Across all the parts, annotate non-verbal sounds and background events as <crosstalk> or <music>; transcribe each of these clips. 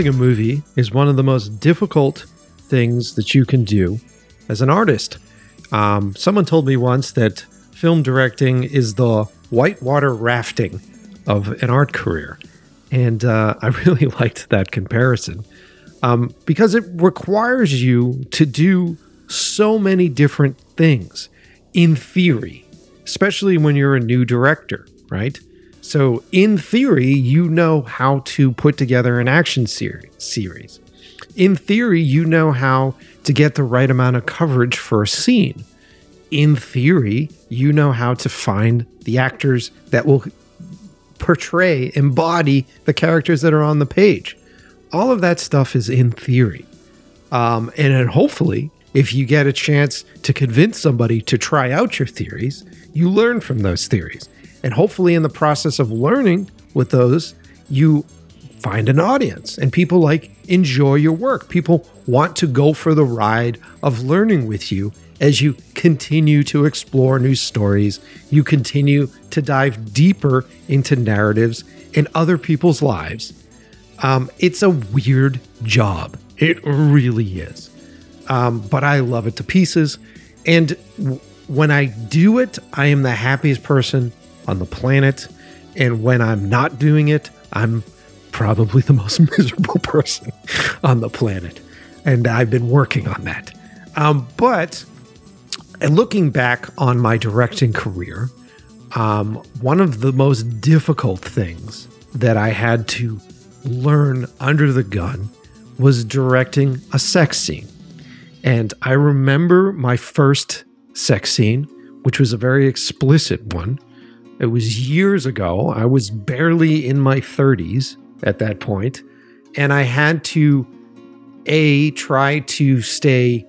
Directing a movie is one of the most difficult things that you can do as an artist. Um, someone told me once that film directing is the whitewater rafting of an art career. And uh, <laughs> I really liked that comparison um, because it requires you to do so many different things in theory, especially when you're a new director, right? So, in theory, you know how to put together an action series. In theory, you know how to get the right amount of coverage for a scene. In theory, you know how to find the actors that will portray, embody the characters that are on the page. All of that stuff is in theory. Um, and hopefully, if you get a chance to convince somebody to try out your theories, you learn from those theories. And hopefully, in the process of learning with those, you find an audience and people like enjoy your work. People want to go for the ride of learning with you as you continue to explore new stories. You continue to dive deeper into narratives in other people's lives. Um, it's a weird job. It really is. Um, but I love it to pieces. And w- when I do it, I am the happiest person on the planet. And when I'm not doing it, I'm probably the most <laughs> miserable person on the planet. And I've been working on that. Um, but looking back on my directing career, um, one of the most difficult things that I had to learn under the gun was directing a sex scene. And I remember my first sex scene, which was a very explicit one. It was years ago. I was barely in my 30s at that point, and I had to a try to stay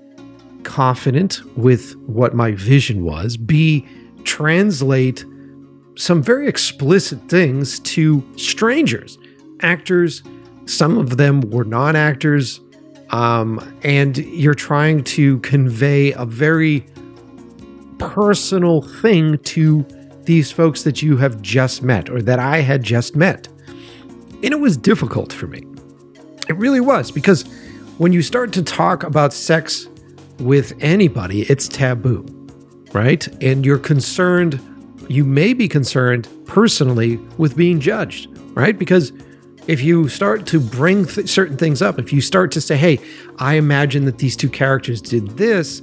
confident with what my vision was, b translate some very explicit things to strangers, actors. Some of them were non actors. Um, and you're trying to convey a very personal thing to these folks that you have just met or that I had just met. And it was difficult for me. It really was because when you start to talk about sex with anybody, it's taboo, right? And you're concerned, you may be concerned personally with being judged, right? Because if you start to bring th- certain things up, if you start to say, hey, I imagine that these two characters did this,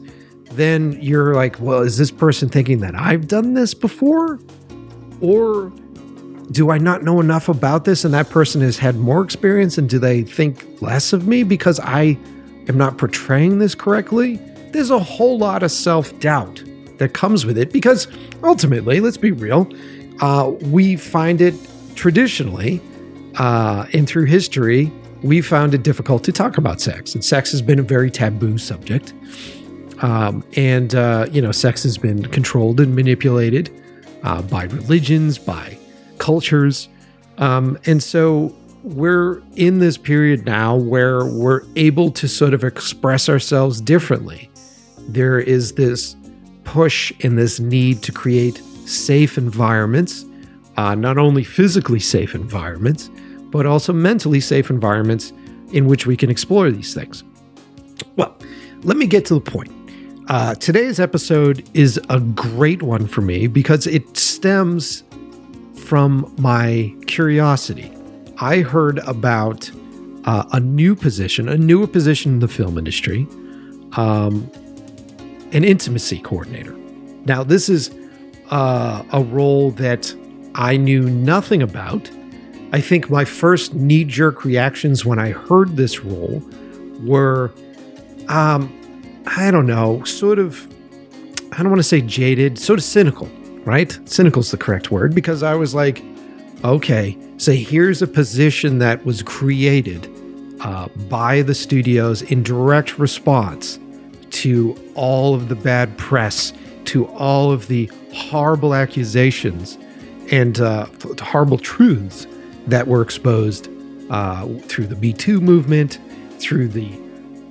then you're like, well, is this person thinking that I've done this before? Or do I not know enough about this and that person has had more experience and do they think less of me because I am not portraying this correctly? There's a whole lot of self doubt that comes with it because ultimately, let's be real, uh, we find it traditionally uh, and through history, we found it difficult to talk about sex. And sex has been a very taboo subject. Um, and, uh, you know, sex has been controlled and manipulated uh, by religions, by cultures. Um, and so we're in this period now where we're able to sort of express ourselves differently. There is this push and this need to create safe environments, uh, not only physically safe environments, but also mentally safe environments in which we can explore these things. Well, let me get to the point. Uh, today's episode is a great one for me because it stems from my curiosity. I heard about uh, a new position, a newer position in the film industry, um, an intimacy coordinator. Now, this is uh, a role that I knew nothing about. I think my first knee jerk reactions when I heard this role were, um, I don't know, sort of, I don't want to say jaded, sort of cynical right? Cynical is the correct word because I was like, okay, so here's a position that was created uh, by the studios in direct response to all of the bad press, to all of the horrible accusations and uh, horrible truths that were exposed uh, through the Me Too movement, through the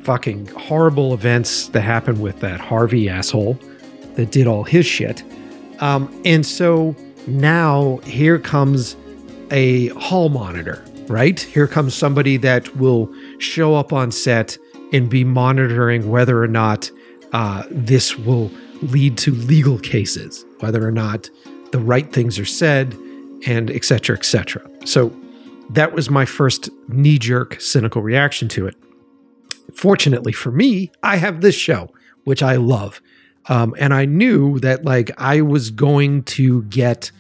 fucking horrible events that happened with that Harvey asshole that did all his shit. Um, and so now here comes a hall monitor right? Here comes somebody that will show up on set and be monitoring whether or not uh, this will lead to legal cases, whether or not the right things are said, and et cetera, et cetera. So that was my first knee jerk cynical reaction to it. Fortunately for me, I have this show, which I love. Um, and I knew that like I was going to get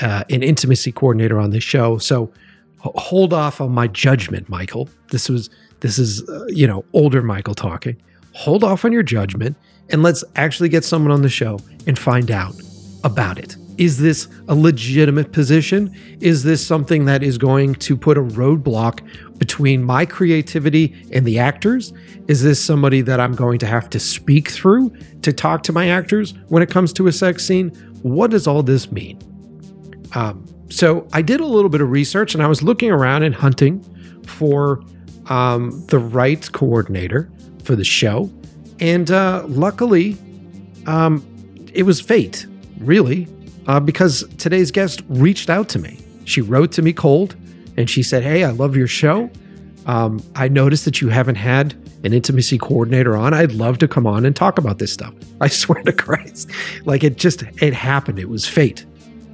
uh, an intimacy coordinator on this show. So hold off on my judgment, Michael. This was this is uh, you know older Michael talking. Hold off on your judgment and let's actually get someone on the show and find out about it. Is this a legitimate position? Is this something that is going to put a roadblock between my creativity and the actors? Is this somebody that I'm going to have to speak through to talk to my actors when it comes to a sex scene? What does all this mean? Um, so I did a little bit of research and I was looking around and hunting for um, the right coordinator for the show. And uh, luckily, um, it was fate, really, uh, because today's guest reached out to me. She wrote to me cold and she said, Hey, I love your show. Um, I noticed that you haven't had an intimacy coordinator on. I'd love to come on and talk about this stuff. <laughs> I swear to Christ. Like it just, it happened. It was fate.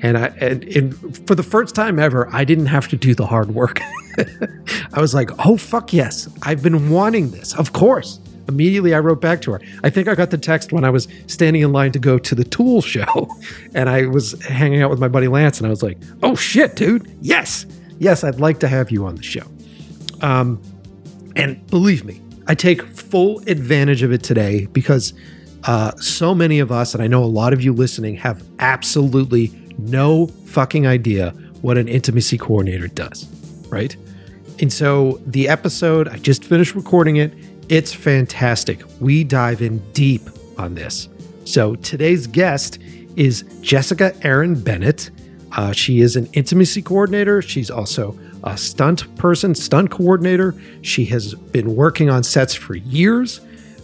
And I, and, and for the first time ever, I didn't have to do the hard work. <laughs> I was like, oh, fuck yes. I've been wanting this. Of course. Immediately, I wrote back to her. I think I got the text when I was standing in line to go to the Tool show, <laughs> and I was hanging out with my buddy Lance, and I was like, "Oh shit, dude! Yes, yes, I'd like to have you on the show." Um, and believe me, I take full advantage of it today because uh, so many of us, and I know a lot of you listening, have absolutely no fucking idea what an intimacy coordinator does, right? And so the episode, I just finished recording it. It's fantastic. We dive in deep on this. So today's guest is Jessica Aaron Bennett. Uh, she is an intimacy coordinator. She's also a stunt person, stunt coordinator. She has been working on sets for years.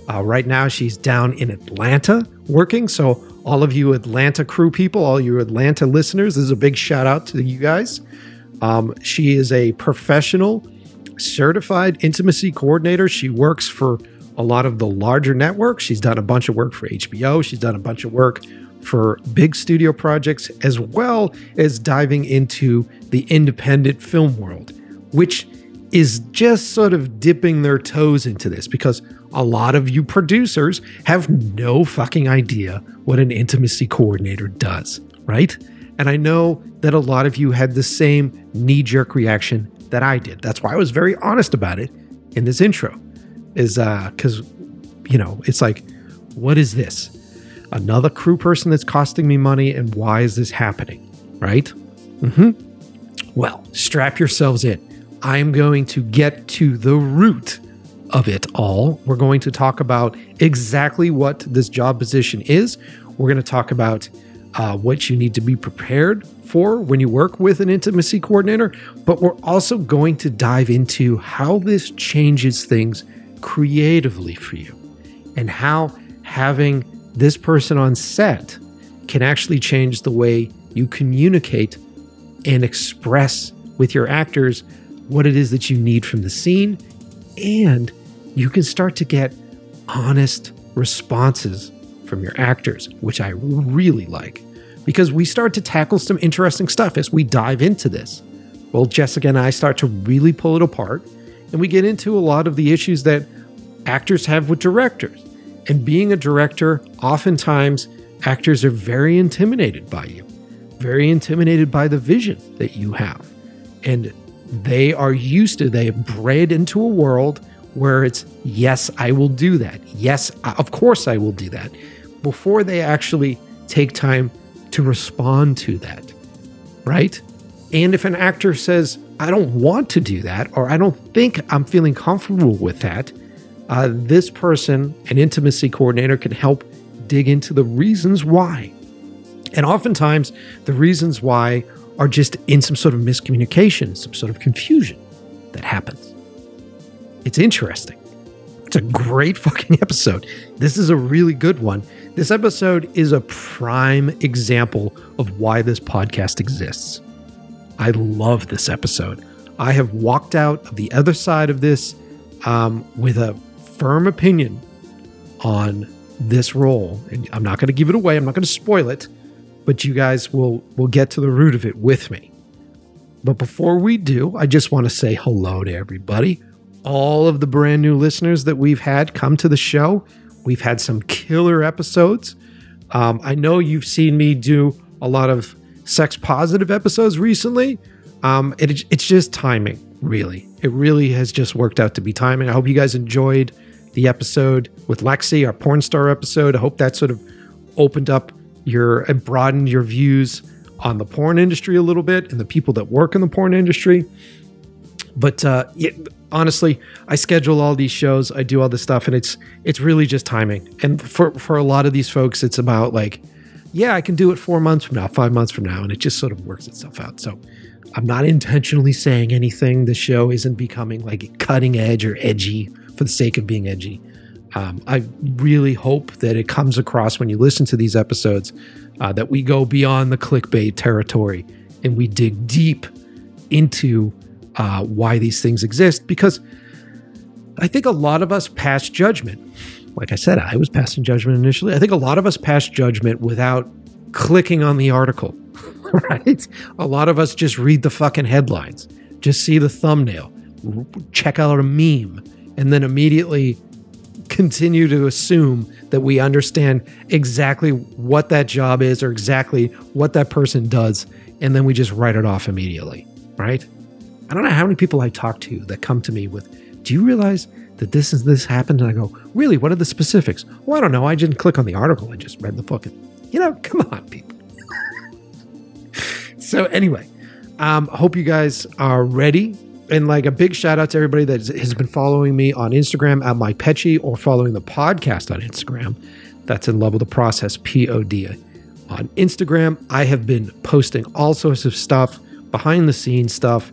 Uh, right now, she's down in Atlanta working. So, all of you Atlanta crew people, all you Atlanta listeners, this is a big shout out to you guys. Um, she is a professional certified intimacy coordinator. She works for a lot of the larger networks. She's done a bunch of work for HBO. She's done a bunch of work for big studio projects, as well as diving into the independent film world, which is just sort of dipping their toes into this because a lot of you producers have no fucking idea what an intimacy coordinator does, right? And I know that a lot of you had the same knee jerk reaction that I did. That's why I was very honest about it in this intro, is uh, because, you know, it's like, what is this? Another crew person that's costing me money, and why is this happening? Right? Mm-hmm. Well, strap yourselves in. I'm going to get to the root of it all. We're going to talk about exactly what this job position is. We're going to talk about uh, what you need to be prepared for when you work with an intimacy coordinator, but we're also going to dive into how this changes things creatively for you and how having this person on set can actually change the way you communicate and express with your actors what it is that you need from the scene. And you can start to get honest responses from your actors, which I really like because we start to tackle some interesting stuff as we dive into this. Well, Jessica and I start to really pull it apart, and we get into a lot of the issues that actors have with directors. And being a director, oftentimes actors are very intimidated by you, very intimidated by the vision that you have. And they are used to, they have bred into a world where it's, yes, I will do that. Yes, of course I will do that. Before they actually take time to respond to that, right? And if an actor says, I don't want to do that, or I don't think I'm feeling comfortable with that, uh, this person, an intimacy coordinator, can help dig into the reasons why. And oftentimes, the reasons why are just in some sort of miscommunication, some sort of confusion that happens. It's interesting. It's a great fucking episode. This is a really good one. This episode is a prime example of why this podcast exists. I love this episode. I have walked out of the other side of this um, with a firm opinion on this role. And I'm not going to give it away. I'm not going to spoil it, but you guys will will get to the root of it with me. But before we do, I just want to say hello to everybody. All of the brand new listeners that we've had come to the show. We've had some killer episodes. Um, I know you've seen me do a lot of sex positive episodes recently. Um, it, it's just timing, really. It really has just worked out to be timing. I hope you guys enjoyed the episode with Lexi, our porn star episode. I hope that sort of opened up your and broadened your views on the porn industry a little bit and the people that work in the porn industry. But uh, yeah, honestly, I schedule all these shows, I do all this stuff, and it's it's really just timing. And for for a lot of these folks, it's about like, yeah, I can do it four months from now, five months from now, and it just sort of works itself out. So I'm not intentionally saying anything. The show isn't becoming like cutting edge or edgy for the sake of being edgy. Um, I really hope that it comes across when you listen to these episodes uh, that we go beyond the clickbait territory and we dig deep into uh, why these things exist because I think a lot of us pass judgment. Like I said, I was passing judgment initially. I think a lot of us pass judgment without clicking on the article, <laughs> right? A lot of us just read the fucking headlines, just see the thumbnail, check out a meme, and then immediately continue to assume that we understand exactly what that job is or exactly what that person does. And then we just write it off immediately, right? I don't know how many people I talk to that come to me with, Do you realize that this is this happened? And I go, Really? What are the specifics? Well, I don't know. I didn't click on the article. I just read the fucking, you know, come on, people. <laughs> so, anyway, um, hope you guys are ready and like a big shout out to everybody that has been following me on Instagram at my Petchy or following the podcast on Instagram. That's in love with the process, P O D. On Instagram, I have been posting all sorts of stuff, behind the scenes stuff,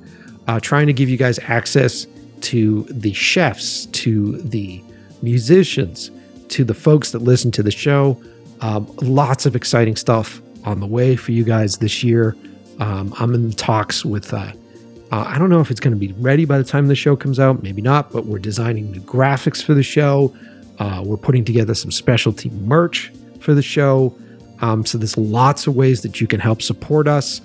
uh, trying to give you guys access to the chefs, to the musicians, to the folks that listen to the show. Um, lots of exciting stuff on the way for you guys this year. Um, I'm in talks with uh, uh, I don't know if it's going to be ready by the time the show comes out, maybe not, but we're designing new graphics for the show. Uh, we're putting together some specialty merch for the show. Um, so there's lots of ways that you can help support us.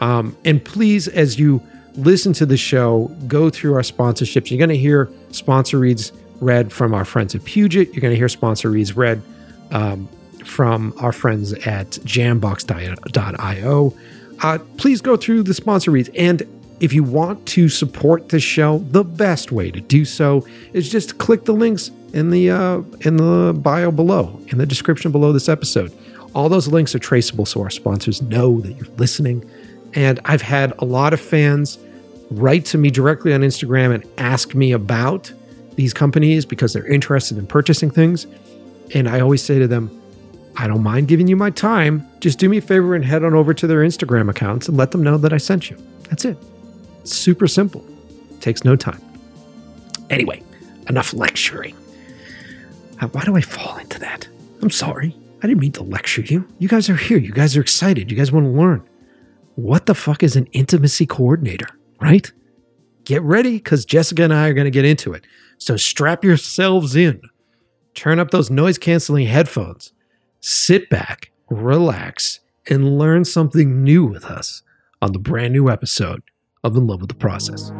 Um, and please, as you listen to the show, go through our sponsorships. You're going to hear sponsor reads read from our friends at Puget. You're going to hear sponsor reads read um, from our friends at jambox.io. Uh, please go through the sponsor reads. And if you want to support the show, the best way to do so is just click the links in the uh, in the bio below, in the description below this episode. All those links are traceable so our sponsors know that you're listening. And I've had a lot of fans write to me directly on Instagram and ask me about these companies because they're interested in purchasing things. And I always say to them, I don't mind giving you my time. Just do me a favor and head on over to their Instagram accounts and let them know that I sent you. That's it. Super simple. Takes no time. Anyway, enough lecturing. Uh, why do I fall into that? I'm sorry. I didn't mean to lecture you. You guys are here. You guys are excited. You guys want to learn. What the fuck is an intimacy coordinator, right? Get ready because Jessica and I are going to get into it. So strap yourselves in, turn up those noise canceling headphones, sit back, relax, and learn something new with us on the brand new episode of In Love with the Process.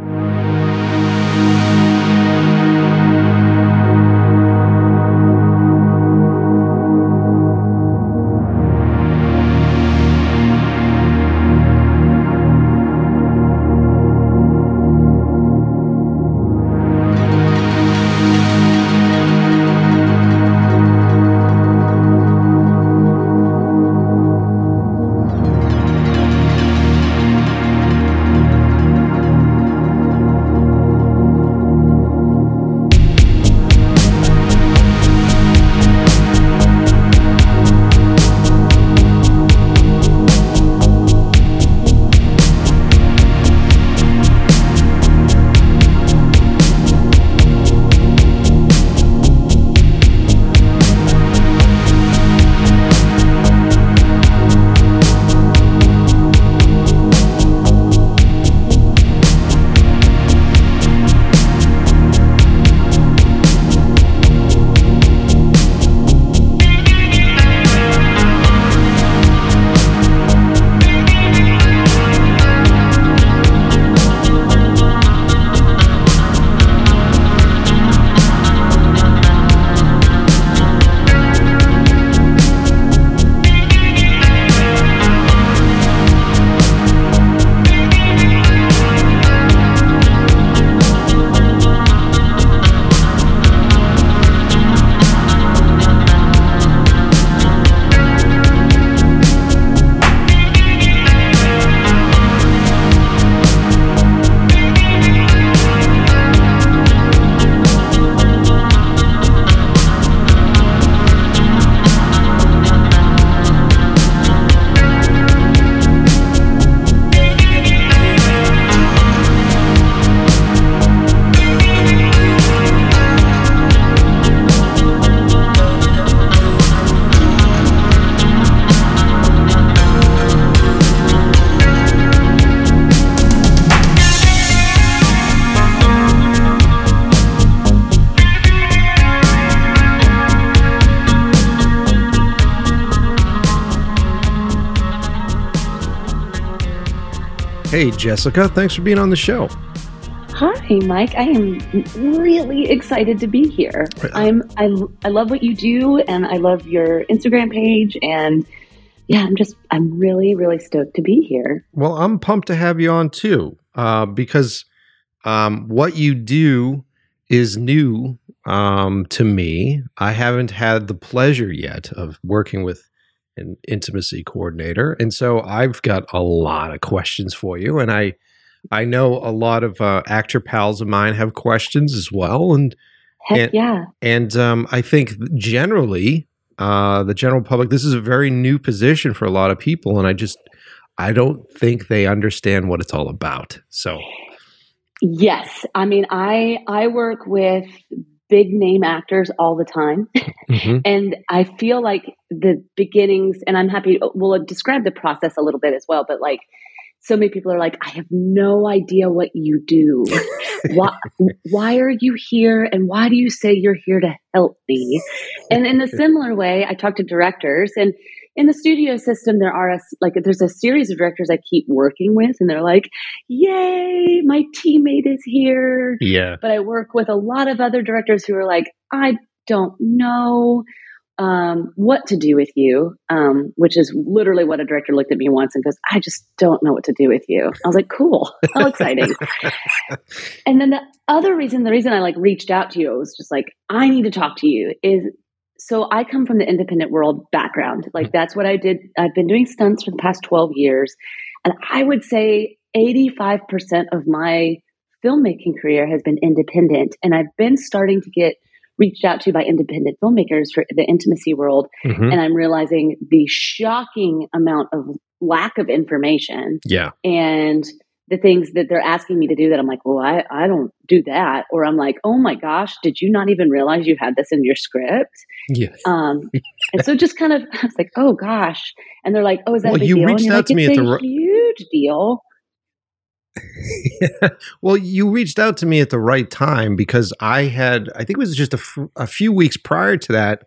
Jessica, thanks for being on the show. Hi, Mike. I am really excited to be here. I'm I, I love what you do and I love your Instagram page and yeah, I'm just I'm really really stoked to be here. Well, I'm pumped to have you on too, uh, because um, what you do is new um, to me. I haven't had the pleasure yet of working with an intimacy coordinator, and so I've got a lot of questions for you. And I, I know a lot of uh, actor pals of mine have questions as well, and Heck and, yeah. And um, I think generally, uh, the general public, this is a very new position for a lot of people, and I just, I don't think they understand what it's all about. So. Yes, I mean, I I work with big name actors all the time. <laughs> Mm-hmm. and I feel like the beginnings, and I'm happy, we'll describe the process a little bit as well, but like so many people are like, I have no idea what you do. <laughs> why, why are you here? And why do you say you're here to help me? And in a similar way, I talk to directors and in the studio system, there are a, like there's a series of directors I keep working with, and they're like, "Yay, my teammate is here!" Yeah. But I work with a lot of other directors who are like, "I don't know um, what to do with you," um, which is literally what a director looked at me once and goes, "I just don't know what to do with you." I was like, "Cool, how <laughs> exciting!" and then the other reason, the reason I like reached out to you was just like, I need to talk to you is so I come from the independent world background. Like that's what I did. I've been doing stunts for the past 12 years. And I would say 85% of my filmmaking career has been independent. And I've been starting to get reached out to by independent filmmakers for the intimacy world. Mm-hmm. And I'm realizing the shocking amount of lack of information. Yeah. And the things that they're asking me to do that I'm like, well, I, I don't do that. Or I'm like, oh my gosh, did you not even realize you had this in your script? Yeah. Um, and so just kind of, <laughs> I was like, oh gosh. And they're like, oh, is that well, a you deal? reached out like, to me at the huge deal. yeah. <laughs> Well, you reached out to me at the right time because I had, I think it was just a, f- a few weeks prior to that.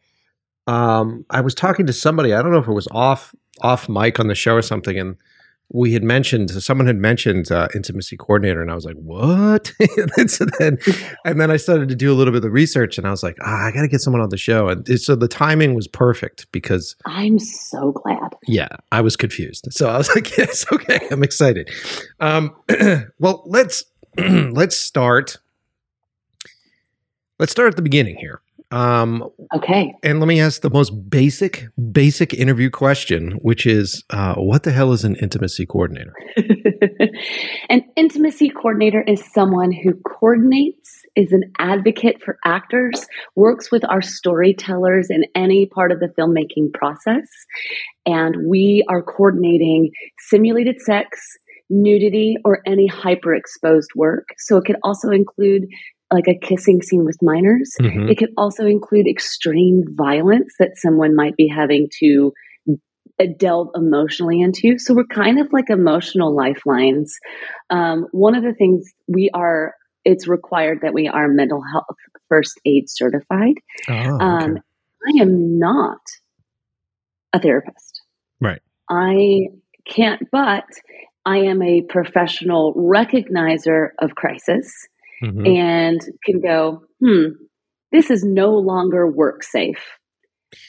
Um, I was talking to somebody. I don't know if it was off off mic on the show or something, and we had mentioned someone had mentioned uh, intimacy coordinator and i was like what? <laughs> And, so then, and then i started to do a little bit of research and i was like ah, i gotta get someone on the show. And so the timing was perfect because i'm so glad. Yeah i was confused. So i was <laughs> like yes okay i'm excited. Um, <clears throat> well let's <clears throat> let's start let's start at the beginning here um, okay. And let me ask the most basic, basic interview question, which is uh, what the hell is an intimacy coordinator? <laughs> an intimacy coordinator is someone who coordinates, is an advocate for actors, works with our storytellers in any part of the filmmaking process. And we are coordinating simulated sex, nudity, or any hyper exposed work. So it could also include like a kissing scene with minors. Mm-hmm. It could also include extreme violence that someone might be having to uh, delve emotionally into. So we're kind of like emotional lifelines. Um, one of the things we are, it's required that we are mental health first aid certified. Oh, okay. um, I am not a therapist. Right. I can't, but I am a professional recognizer of crisis mm-hmm. and can go, hmm, this is no longer work safe.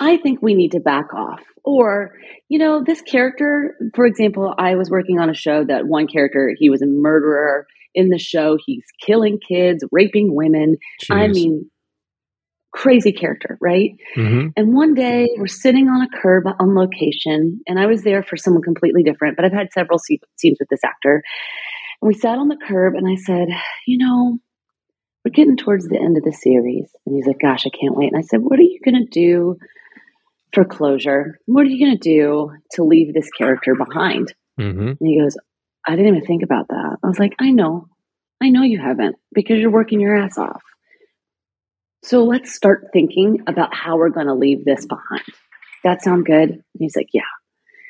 I think we need to back off. Or, you know, this character, for example, I was working on a show that one character, he was a murderer in the show. He's killing kids, raping women. Jeez. I mean, crazy character, right? Mm-hmm. And one day we're sitting on a curb on location, and I was there for someone completely different, but I've had several scenes with this actor. And we sat on the curb, and I said, You know, we're getting towards the end of the series. And he's like, Gosh, I can't wait. And I said, What are you going to do for closure? What are you going to do to leave this character behind? Mm-hmm. And he goes, I didn't even think about that. I was like, I know. I know you haven't because you're working your ass off. So let's start thinking about how we're going to leave this behind. That sound good? And he's like, Yeah.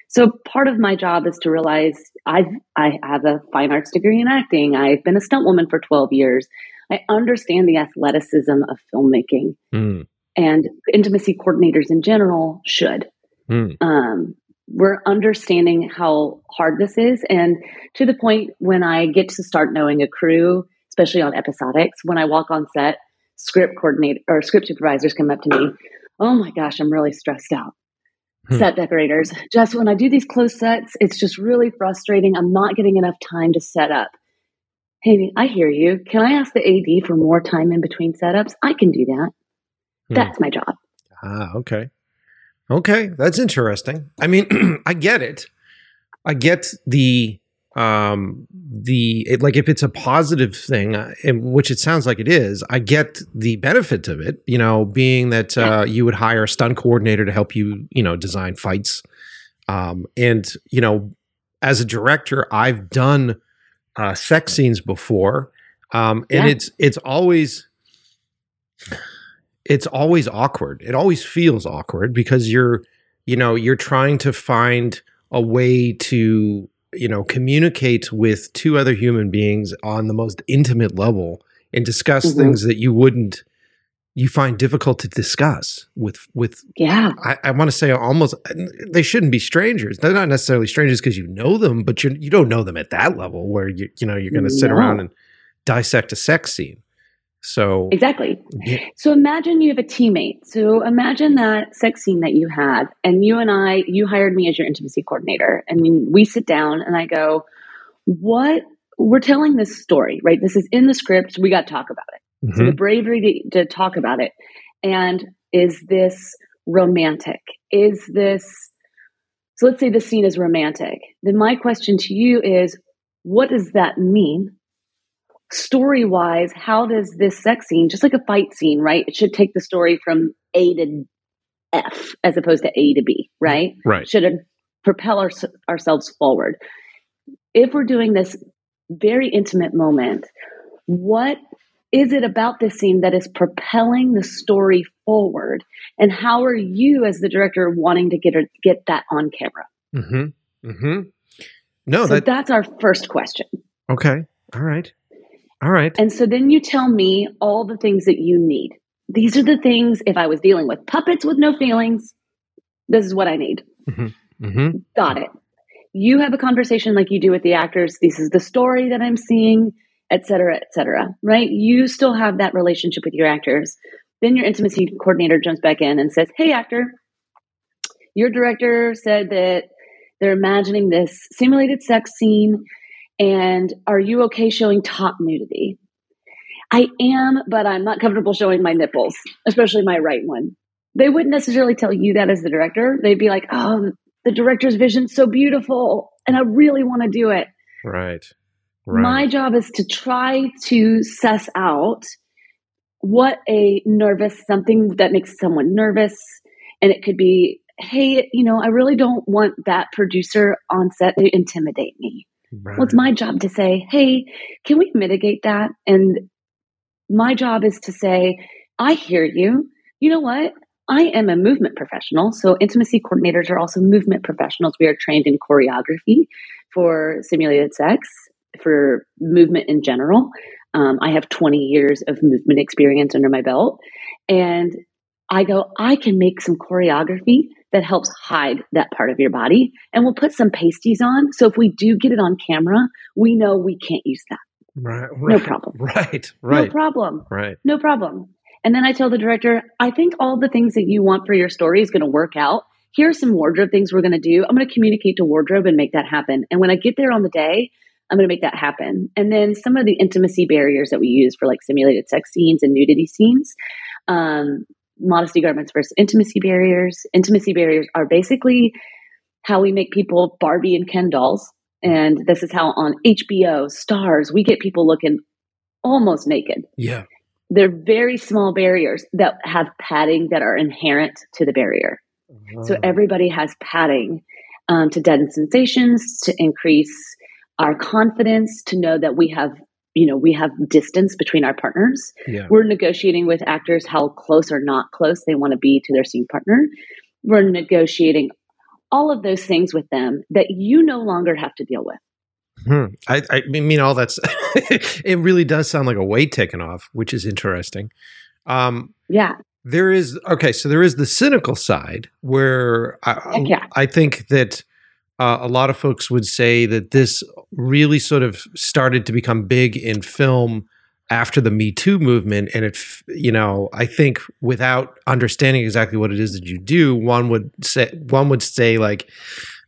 So part of my job is to realize I've I have a fine arts degree in acting. I've been a stunt woman for 12 years. I understand the athleticism of filmmaking. Mm. And intimacy coordinators in general should. Mm. Um, we're understanding how hard this is. And to the point when I get to start knowing a crew, especially on episodics, when I walk on set, script coordinator or script supervisors come up to me, oh my gosh, I'm really stressed out. Hmm. Set decorators, just when I do these close sets, it's just really frustrating. I'm not getting enough time to set up. Hey, I hear you. Can I ask the AD for more time in between setups? I can do that. Hmm. That's my job. Ah, okay. Okay, that's interesting. I mean, <clears throat> I get it. I get the um the it, like if it's a positive thing uh, which it sounds like it is i get the benefit of it you know being that uh, you would hire a stunt coordinator to help you you know design fights um and you know as a director i've done uh sex scenes before um and yeah. it's it's always it's always awkward. It always feels awkward because you're, you know, you're trying to find a way to, you know, communicate with two other human beings on the most intimate level and discuss mm-hmm. things that you wouldn't you find difficult to discuss with with yeah. I, I want to say almost they shouldn't be strangers. They're not necessarily strangers because you know them but you you don't know them at that level where you you know you're going to sit around and dissect a sex scene so exactly. Yeah. So imagine you have a teammate. So imagine that sex scene that you had, and you and I, you hired me as your intimacy coordinator. Mean, we sit down and I go, "What? We're telling this story, right? This is in the script. We got to talk about it. Mm-hmm. So the bravery to, to talk about it. And is this romantic? Is this so? Let's say the scene is romantic. Then my question to you is, what does that mean? Story wise, how does this sex scene, just like a fight scene, right? It should take the story from A to F as opposed to A to B, right? Right. Should propel our, ourselves forward. If we're doing this very intimate moment, what is it about this scene that is propelling the story forward? And how are you, as the director, wanting to get get that on camera? Mm-hmm. Mm-hmm. No, so that, that's our first question. Okay. All right. All right. And so then you tell me all the things that you need. These are the things, if I was dealing with puppets with no feelings, this is what I need. Mm-hmm. Mm-hmm. Got it. You have a conversation like you do with the actors. This is the story that I'm seeing, et cetera, et cetera, right? You still have that relationship with your actors. Then your intimacy coordinator jumps back in and says, Hey, actor, your director said that they're imagining this simulated sex scene and are you okay showing top nudity? I am, but I'm not comfortable showing my nipples, especially my right one. They wouldn't necessarily tell you that as the director. They'd be like, oh, the director's vision's so beautiful, and I really want to do it. Right. right. My job is to try to suss out what a nervous, something that makes someone nervous. And it could be, hey, you know, I really don't want that producer on set to intimidate me. Right. Well, it's my job to say, hey, can we mitigate that? And my job is to say, I hear you. You know what? I am a movement professional. So, intimacy coordinators are also movement professionals. We are trained in choreography for simulated sex, for movement in general. Um, I have 20 years of movement experience under my belt. And I go, I can make some choreography that helps hide that part of your body. And we'll put some pasties on. So if we do get it on camera, we know we can't use that. Right, <laughs> right. No problem. Right. Right. No problem. Right. No problem. And then I tell the director, I think all the things that you want for your story is going to work out. Here are some wardrobe things we're going to do. I'm going to communicate to wardrobe and make that happen. And when I get there on the day, I'm going to make that happen. And then some of the intimacy barriers that we use for like simulated sex scenes and nudity scenes, um, modesty garments versus intimacy barriers. Intimacy barriers are basically how we make people Barbie and Ken dolls. And this is how on HBO, stars, we get people looking almost naked. Yeah. They're very small barriers that have padding that are inherent to the barrier. So oh. everybody has padding um, to deaden sensations, to increase our confidence, to know that we have you know we have distance between our partners yeah. we're negotiating with actors how close or not close they want to be to their scene partner we're negotiating all of those things with them that you no longer have to deal with hmm. I, I mean all that's <laughs> it really does sound like a weight taken off which is interesting um, yeah There is okay, so there is the cynical side where I, yeah. I think that uh, a lot of folks would say that this really sort of started to become big in film after the Me Too movement, and it, you know, I think without understanding exactly what it is that you do, one would say one would say like.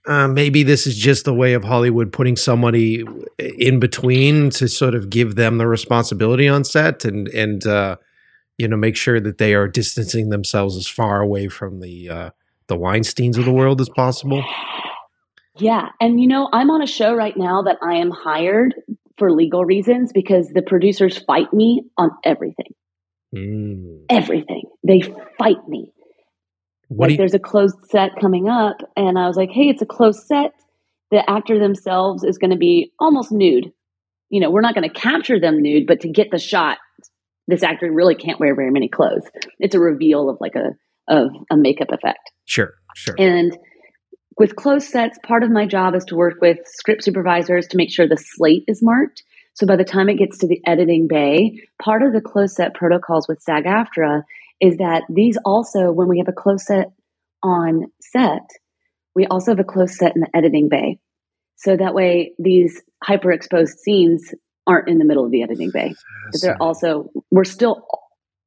Uh, maybe this is just the way of Hollywood putting somebody in between to sort of give them the responsibility on set and and uh, you know make sure that they are distancing themselves as far away from the uh, the Weinstein's of the world as possible. Yeah, and you know, I'm on a show right now that I am hired for legal reasons because the producers fight me on everything. Mm. Everything. They fight me. What like you- there's a closed set coming up, and I was like, hey, it's a closed set. The actor themselves is going to be almost nude. You know, we're not going to capture them nude, but to get the shot, this actor really can't wear very many clothes. It's a reveal of like a of a makeup effect. Sure, sure. And with closed sets, part of my job is to work with script supervisors to make sure the slate is marked. So by the time it gets to the editing bay, part of the closed set protocols with SAG AFTRA is that these also, when we have a closed set on set, we also have a closed set in the editing bay. So that way, these hyper-exposed scenes aren't in the middle of the editing bay. But they're also we're still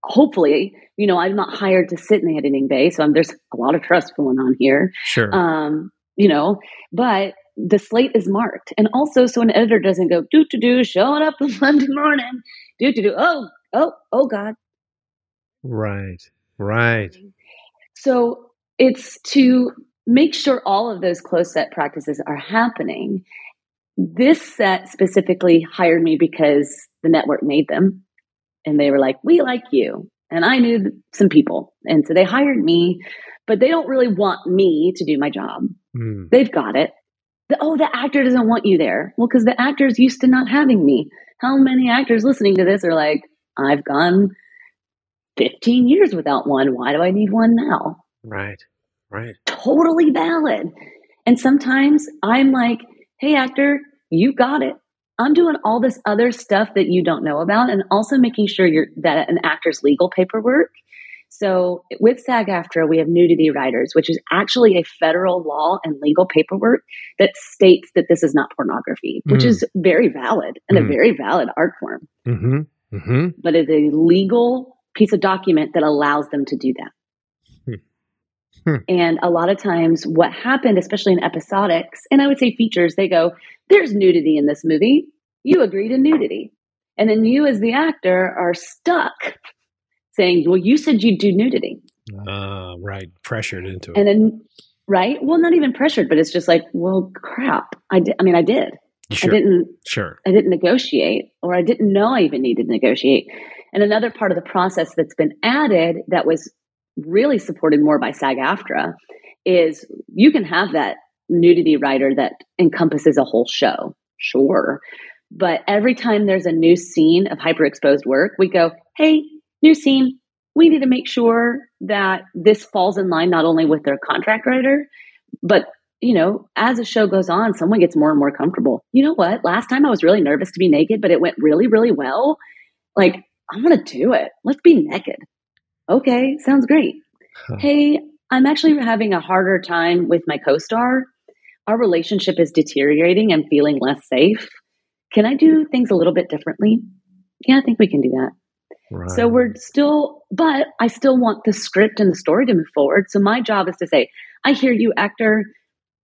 hopefully, you know, I'm not hired to sit in the editing bay, so I'm, there's a lot of trust going on here. Sure. Um, you know, but the slate is marked, and also so an editor doesn't go do to do showing up on <laughs> Monday morning, do to do oh oh oh God. Right. Right. So it's to make sure all of those close set practices are happening this set specifically hired me because the network made them and they were like, We like you. And I knew some people. And so they hired me, but they don't really want me to do my job. Mm. They've got it. The, oh, the actor doesn't want you there. Well, because the actor's used to not having me. How many actors listening to this are like, I've gone 15 years without one. Why do I need one now? Right, right. Totally valid. And sometimes I'm like, hey, actor, you got it. I'm doing all this other stuff that you don't know about and also making sure you're that an actor's legal paperwork. So with SAG AFTRA, we have nudity riders, which is actually a federal law and legal paperwork that states that this is not pornography, which mm. is very valid and mm. a very valid art form. Mm-hmm. Mm-hmm. But it's a legal piece of document that allows them to do that. Hmm. And a lot of times, what happened, especially in episodics, and I would say features, they go, There's nudity in this movie. You agree to nudity. And then you, as the actor, are stuck saying, Well, you said you'd do nudity. Uh, right. Pressured into it. And then, right? Well, not even pressured, but it's just like, Well, crap. I, did, I mean, I did. Sure. I didn't. Sure. I didn't negotiate, or I didn't know I even needed to negotiate. And another part of the process that's been added that was really supported more by SAG AFTRA is you can have that nudity rider that encompasses a whole show, sure. But every time there's a new scene of hyperexposed work, we go, hey, new scene. We need to make sure that this falls in line not only with their contract rider, but you know, as a show goes on, someone gets more and more comfortable. You know what? Last time I was really nervous to be naked, but it went really, really well. Like, I want to do it. Let's be naked okay, sounds great. Huh. Hey, I'm actually having a harder time with my co star. Our relationship is deteriorating and feeling less safe. Can I do things a little bit differently? Yeah, I think we can do that. Right. So we're still, but I still want the script and the story to move forward. So my job is to say, I hear you, actor.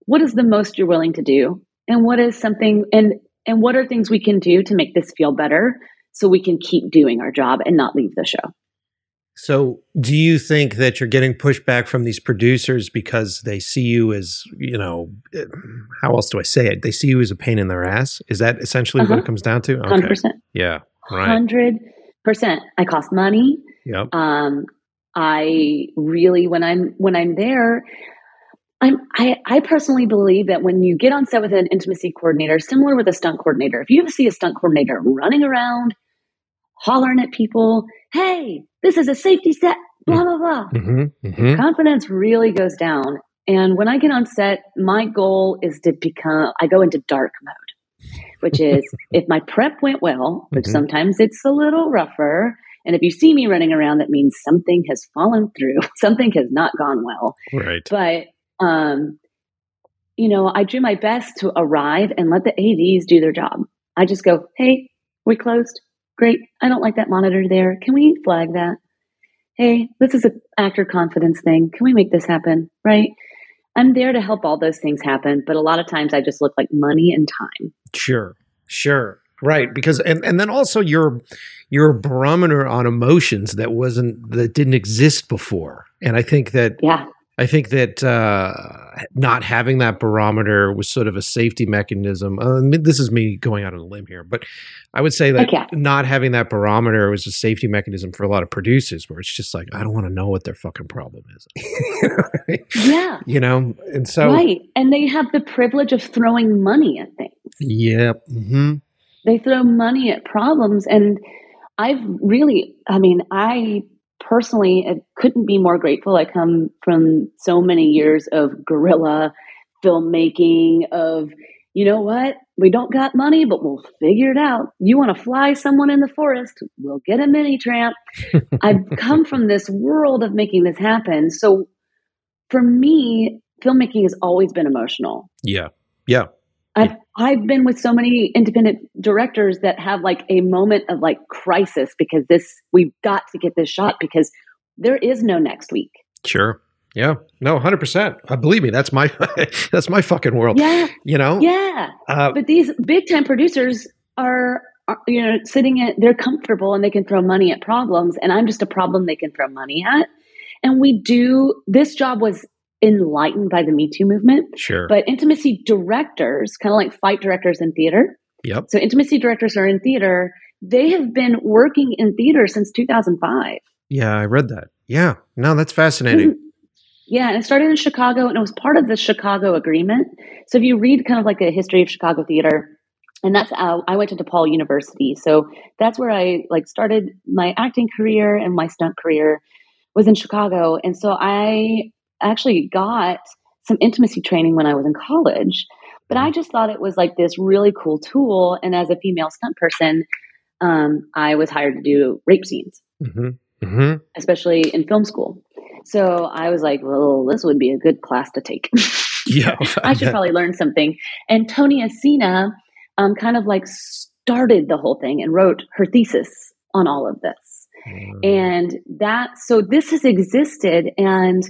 What is the most you're willing to do? And what is something, and, and what are things we can do to make this feel better so we can keep doing our job and not leave the show? So, do you think that you're getting pushback from these producers because they see you as, you know, eh, how else do I say it? They see you as a pain in their ass. Is that essentially uh-huh. what it comes down to? Hundred okay. percent. Yeah. Right. Hundred percent. I cost money. Yep. Um, I really when I'm when I'm there, I'm I, I personally believe that when you get on set with an intimacy coordinator, similar with a stunt coordinator, if you ever see a stunt coordinator running around, hollering at people, hey, this is a safety set, blah, blah, blah. Mm-hmm, mm-hmm. Confidence really goes down. And when I get on set, my goal is to become, I go into dark mode, which <laughs> is if my prep went well, which mm-hmm. sometimes it's a little rougher, And if you see me running around, that means something has fallen through, <laughs> something has not gone well. Right. But, um, you know, I do my best to arrive and let the ADs do their job. I just go, hey, we closed. Great. I don't like that monitor there. Can we flag that? Hey, this is an actor confidence thing. Can we make this happen? Right. I'm there to help all those things happen, but a lot of times I just look like money and time. Sure. Sure. Right. Because and, and then also your your barometer on emotions that wasn't that didn't exist before. And I think that yeah. I think that uh, not having that barometer was sort of a safety mechanism. Uh, this is me going out on a limb here, but I would say that okay. not having that barometer was a safety mechanism for a lot of producers, where it's just like I don't want to know what their fucking problem is. <laughs> yeah, you know, and so right, and they have the privilege of throwing money at things. Yep. Mm-hmm. They throw money at problems, and I've really, I mean, I personally, I couldn't be more grateful. I come from so many years of guerrilla filmmaking, of, you know what, we don't got money, but we'll figure it out. You want to fly someone in the forest, we'll get a mini tramp. <laughs> I've come from this world of making this happen. So for me, filmmaking has always been emotional. Yeah. Yeah. I've I've been with so many independent directors that have like a moment of like crisis because this we've got to get this shot because there is no next week. Sure. Yeah. No, hundred percent. Uh, believe me, that's my <laughs> that's my fucking world. Yeah. You know. Yeah. Uh, but these big time producers are, are, you know sitting at they're comfortable and they can throw money at problems, and I'm just a problem they can throw money at. And we do this job was enlightened by the Me Too movement. Sure. But intimacy directors, kind of like fight directors in theater. Yep. So intimacy directors are in theater. They have been working in theater since 2005. Yeah, I read that. Yeah. No, that's fascinating. Mm-hmm. Yeah, and it started in Chicago and it was part of the Chicago Agreement. So if you read kind of like a history of Chicago theater, and that's how I went to DePaul University. So that's where I like started my acting career and my stunt career was in Chicago. And so I actually got some intimacy training when I was in college, but I just thought it was like this really cool tool. And as a female stunt person, um, I was hired to do rape scenes, mm-hmm. Mm-hmm. especially in film school. So I was like, well, this would be a good class to take. <laughs> yeah, <laughs> I should <laughs> probably learn something. And Tonia Sina um, kind of like started the whole thing and wrote her thesis on all of this. Mm. And that, so this has existed and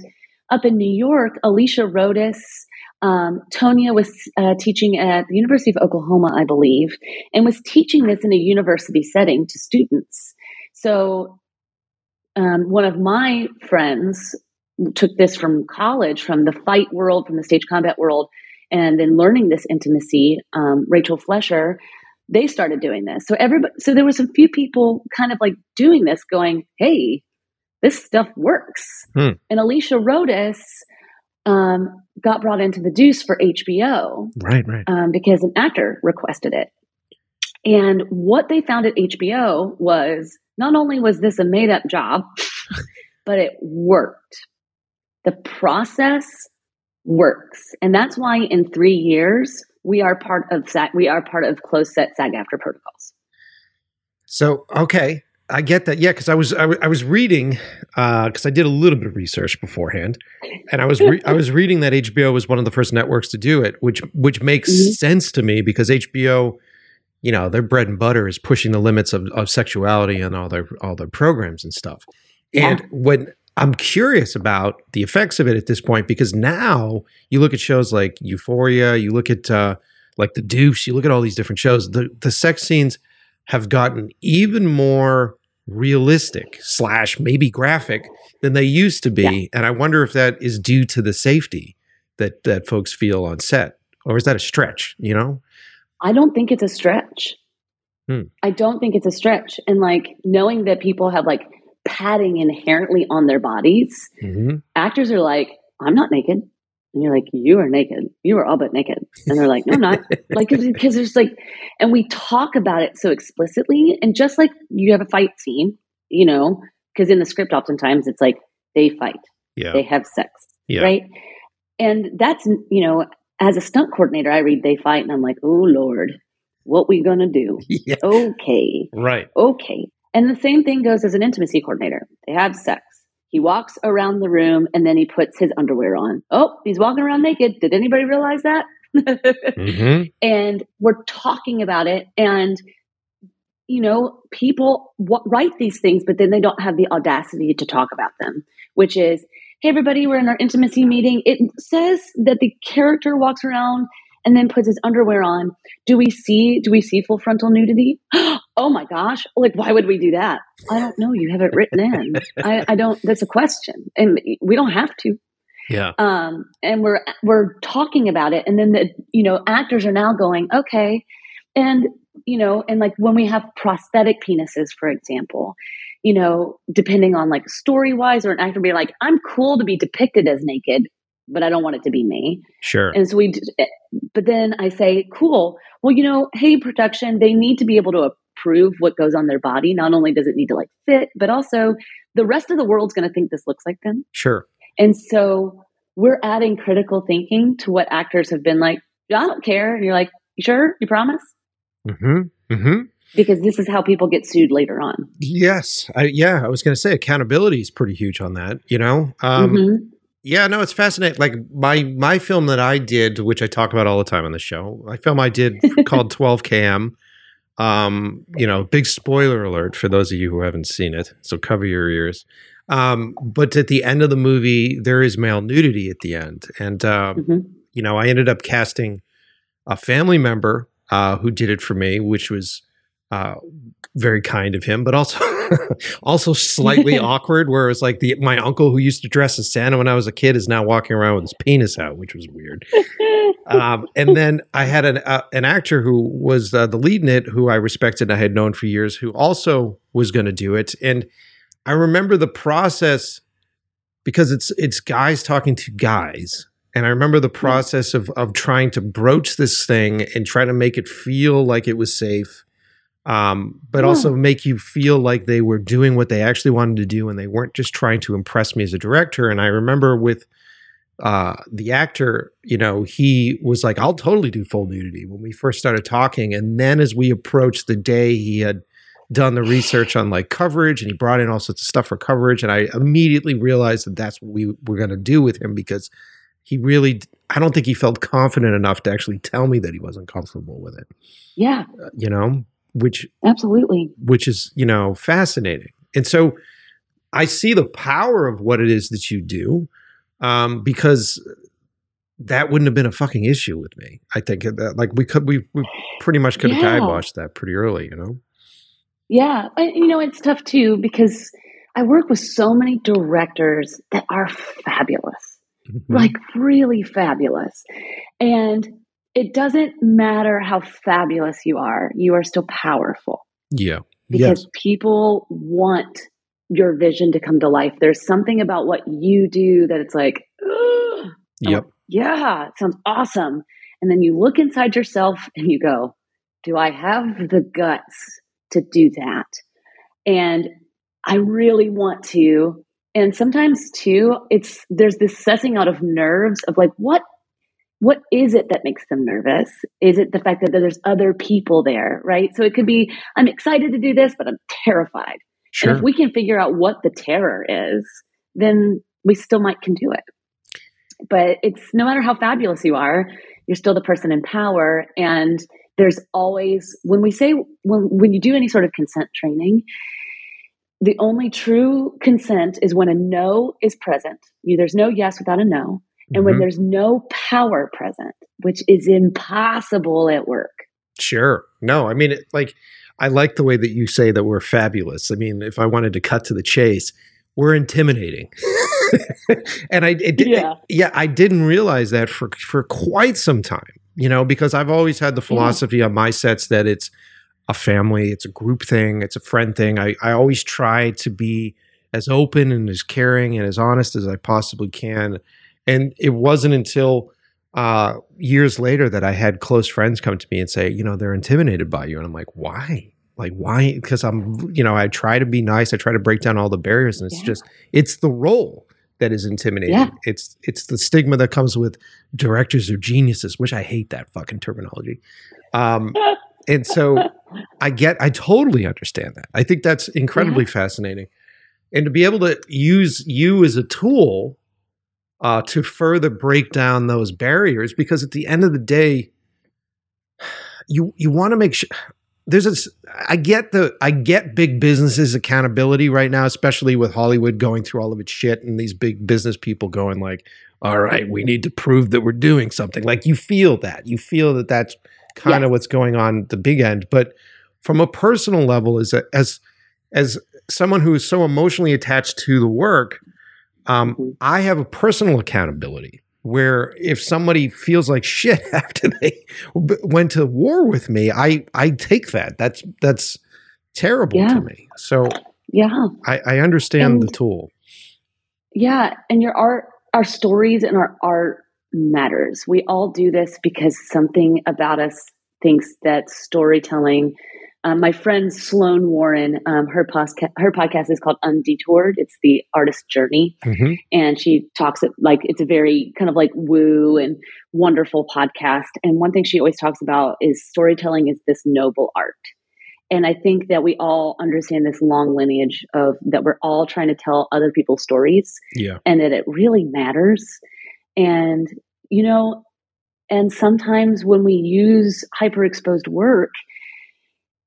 up in New York, Alicia Rodis, um, Tonia was uh, teaching at the University of Oklahoma, I believe, and was teaching this in a university setting to students. So, um, one of my friends took this from college, from the fight world, from the stage combat world, and then learning this intimacy. Um, Rachel Flesher, they started doing this. So everybody, so there was a few people kind of like doing this, going, "Hey, this stuff works. Hmm. And Alicia Rodis um, got brought into the Deuce for HBO. Right, right. Um, because an actor requested it. And what they found at HBO was not only was this a made up job, <laughs> but it worked. The process works. And that's why in three years, we are part of SAG, we are part of closed set SAG-AFTRA protocols. So, okay. I get that. Yeah, because I was I, w- I was reading because uh, I did a little bit of research beforehand, and I was re- I was reading that HBO was one of the first networks to do it, which which makes mm-hmm. sense to me because HBO, you know, their bread and butter is pushing the limits of, of sexuality and all their all their programs and stuff. And yeah. when I'm curious about the effects of it at this point because now you look at shows like Euphoria, you look at uh, like The Deuce, you look at all these different shows. The the sex scenes have gotten even more realistic slash maybe graphic than they used to be. Yeah. And I wonder if that is due to the safety that that folks feel on set, or is that a stretch? You know, I don't think it's a stretch. Hmm. I don't think it's a stretch, and like knowing that people have like padding inherently on their bodies, mm-hmm. actors are like, I'm not naked. And you're like, you are naked. You are all but naked. And they're like, no, I'm not. <laughs> like, because there's like, and we talk about it so explicitly. And just like you have a fight scene, you know, because in the script, oftentimes it's like they fight, yeah. they have sex, yeah. right? And that's, you know, as a stunt coordinator, I read they fight and I'm like, oh, Lord, what we gonna do? <laughs> Yeah. Okay. Right. Okay. And the same thing goes as an intimacy coordinator. They have sex. He walks around the room and then he puts his underwear on. Oh, he's walking around naked. Did anybody realize that? mm-hmm. <laughs> And we're talking about it. And, you know, people w- write these things, but then they don't have the audacity to talk about them, which is, hey, everybody, we're in our intimacy meeting. It says that the character walks around and then puts his underwear on. Do we see do we see full frontal nudity? <gasps> oh my gosh. Like why would we do that? I don't know. You have it written in. <laughs> I, I don't that's a question. And we don't have to. Yeah. Um, and we're we're talking about it, and then the you know actors are now going okay, and you know, and like when we have prosthetic penises, for example, you know, depending on like story wise, or an actor be like, I'm cool to be depicted as naked, but I don't want it to be me. Sure. And so we, eh, but then I say, cool. Well, you know, hey, production, they need to be able to approve what goes on their body. Not only does it need to like fit, but also the rest of the world's going to think this looks like them. Sure. And so we're adding critical thinking to what actors have been like, I don't care. And you're like, you sure? You promise? Mm-hmm. Mm-hmm. Because this is how people get sued later on. Yes. I, yeah. I was going to say accountability is pretty huge on that, you know? Um, mm-hmm. Yeah, no, it's fascinating. Like my my film that I did, which I talk about all the time on the show, my film I did <laughs> called 12 km. Um, you know, big spoiler alert for those of you who haven't seen it, so cover your ears. Um, but at the end of the movie, there is male nudity at the end, and uh, mm-hmm. you know, I ended up casting a family member uh, who did it for me, which was uh, very kind of him, but also <laughs> also slightly <laughs> awkward. Where it's like the my uncle who used to dress as Santa when I was a kid is now walking around with his penis out, which was weird. <laughs> um, and then I had an uh, an actor who was uh, the lead in it, who I respected and I had known for years, who also was going to do it. And I remember the process because it's it's guys talking to guys. And I remember the process of of trying to broach this thing and try to make it feel like it was safe um, but yeah. also make you feel like they were doing what they actually wanted to do and they weren't just trying to impress me as a director. And I remember with uh, the actor, you know, he was like, I'll totally do full nudity when we first started talking. And then as we approached the day, he had done the research on like coverage and he brought in all sorts of stuff for coverage. And I immediately realized that that's what we were going to do with him because he really, I don't think he felt confident enough to actually tell me that he wasn't comfortable with it. Yeah. Uh, you know, which absolutely. which is you know fascinating. And so i see the power of what it is that you do um, because that wouldn't have been a fucking issue with me i think. That like we could we, we pretty much could have yeah. kiboshed that pretty early you know? Yeah I, you know it's tough too because i work with so many directors that are fabulous. Mm-hmm. like really fabulous. And it doesn't matter how fabulous you are, you are still powerful. Yeah. Because yes. people want your vision to come to life. There's something about what you do that it's like, <gasps> yep. Oh, yeah, it sounds awesome. And then you look inside yourself and you go, do I have the guts to do that? And I really want to. And sometimes too, it's there's this sussing out of nerves of like, what what is it that makes them nervous? Is it the fact that there's other people there, right? So it could be, I'm excited to do this, but I'm terrified. Sure. And if we can figure out what the terror is, then we still might can do it. But it's no matter how fabulous you are, you're still the person in power. And there's always, when we say, when, when you do any sort of consent training, the only true consent is when a no is present. There's no yes without a no and when mm-hmm. there's no power present, which is impossible at work. Sure. No, I mean, it, like, I like the way that you say that we're fabulous. I mean, if I wanted to cut to the chase, we're intimidating. <laughs> and I, it, yeah. yeah, I didn't realize that for for quite some time. You know, because I've always had the philosophy yeah. on my sets that it's a family, it's a group thing, it's a friend thing. I I always try to be as open and as caring and as honest as I possibly can and it wasn't until uh, years later that I had close friends come to me and say, you know, they're intimidated by you. And I'm like, why? Like, why? Because I'm, you know, I try to be nice. I try to break down all the barriers. And it's yeah. just, it's the role that is intimidating. Yeah. It's, it's the stigma that comes with directors or geniuses, which I hate that fucking terminology. Um, <laughs> and so I get, I totally understand that. I think that's incredibly yeah. fascinating. And to be able to use you as a tool uh, to further break down those barriers, because at the end of the day, you you want to make sure there's a I get the I get big businesses accountability right now, especially with Hollywood going through all of its shit and these big business people going like, "All right, we need to prove that we're doing something." Like you feel that. You feel that that's kind yeah. of what's going on the big end, but from a personal level as a, as as someone who is so emotionally attached to the work, um, mm-hmm. I have a personal accountability where if somebody feels like shit <laughs> after they went to war with me, I I take that. That's that's terrible yeah. to me. So yeah, I, I understand and, the tool. Yeah, and your art, our stories, and our art matters. We all do this because something about us thinks that storytelling um, my friend Sloan Warren, um, her, posca- her podcast is called Undetoured. It's the artist journey. Mm-hmm. And she talks it like it's a very kind of like woo and wonderful podcast. And one thing she always talks about is storytelling is this noble art. And I think that we all understand this long lineage of that we're all trying to tell other people's stories. Yeah. And that it really matters. And, you know, and sometimes when we use hyperexposed work,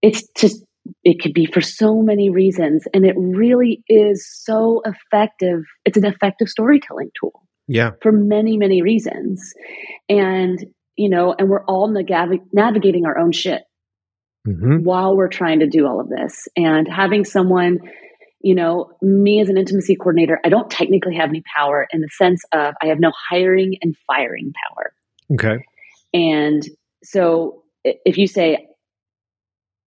it's just it could be for so many reasons and it really is so effective it's an effective storytelling tool yeah. for many many reasons. And you know and we're all nav- navigating our own shit mm-hmm. while we're trying to do all of this. And having someone you know me as an intimacy coordinator i don't technically have any power in the sense of i have no hiring and firing power. Okay. And so if you say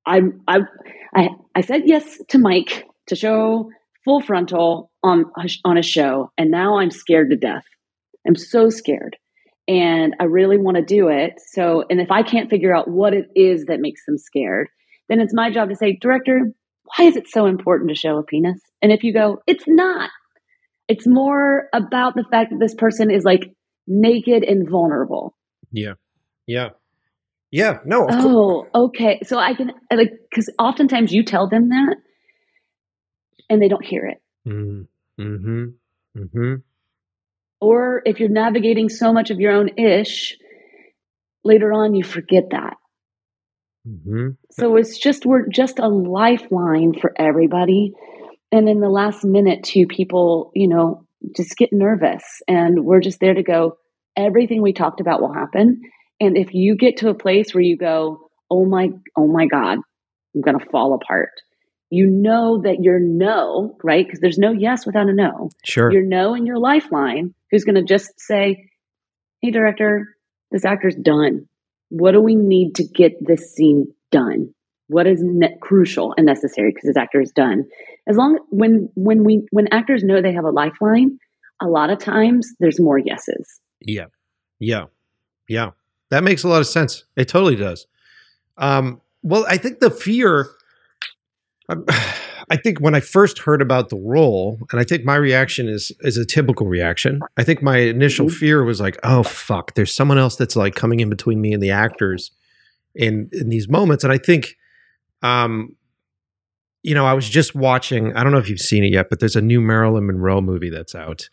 I, I, I, said yes to Mike to show full frontal on on a show, and now I'm scared to death. I'm so scared, and I really want to do it. So, and if I can't figure out what it is that makes them scared, then it's my job to say, director, why is it so important to show a penis? And if you go, it's not. It's more about the fact that this person is like naked and vulnerable. Yeah. Yeah. Yeah, no. oh, okay. So I can like because oftentimes you tell them that, and they don't hear it. Mm-hmm. Mm-hmm. mm-hmm. Or if you're navigating so much of your own ish, later on you forget that. Mm-hmm. So it's just we're just a lifeline for everybody. And in the last minute, two people, you know, just get nervous, and we're just there to go. Everything we talked about will happen and if you get to a place where you go, oh my, oh my God, I'm going to fall apart. You know that your no, right? Because there's no yes without a no. Sure. Your no and your lifeline, who's going to just say, hey, director, this actor's done. What do we need to get this scene done? What is ne- crucial and necessary because this actor is done? As long when when we when actors know they have a lifeline, a lot of times there's more yeses. Yeah, yeah, yeah. That makes a lot of sense. It totally does. Um, well, I think the fear. Um, <sighs> I think when I first heard about the role, and I think my reaction is is a typical reaction. I think my initial mm-hmm. fear was like, "Oh fuck, there's someone else that's like coming in between me and the actors in in these moments." And I think, um, you know, I was just watching. I don't know if you've seen it yet, but there's a new Marilyn Monroe movie that's out.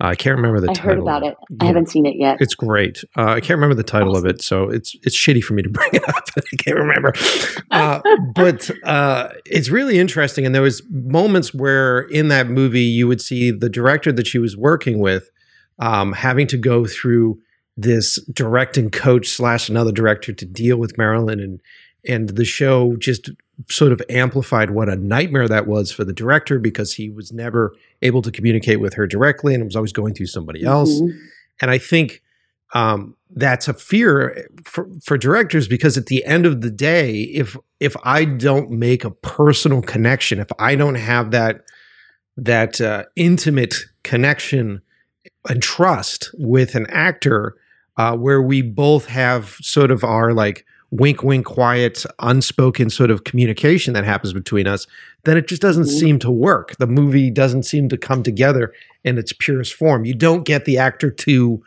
I can't remember the I title. heard about it. I haven't seen it yet. It's great. Uh, I can't remember the title awesome. of it, so it's it's shitty for me to <laughs> bring it up. I can't remember. <laughs> Uh, but uh, it's really interesting, and there was moments where in that movie you would see the director that she was working with um, having to go through this directing coach slash another director to deal with Marilyn and and the show just sort of amplified what a nightmare that was for the director because he was never able to communicate with her directly and it was always going through somebody else. Mm-hmm. And I think um, that's a fear for, for directors because at the end of the day, if if I don't make a personal connection, if I don't have that that uh, intimate connection and trust with an actor, uh, where we both have sort of our like wink, wink, quiet, unspoken sort of communication that happens between us, then it just doesn't mm-hmm. seem to work. The movie doesn't seem to come together in its purest form. You don't get the actor to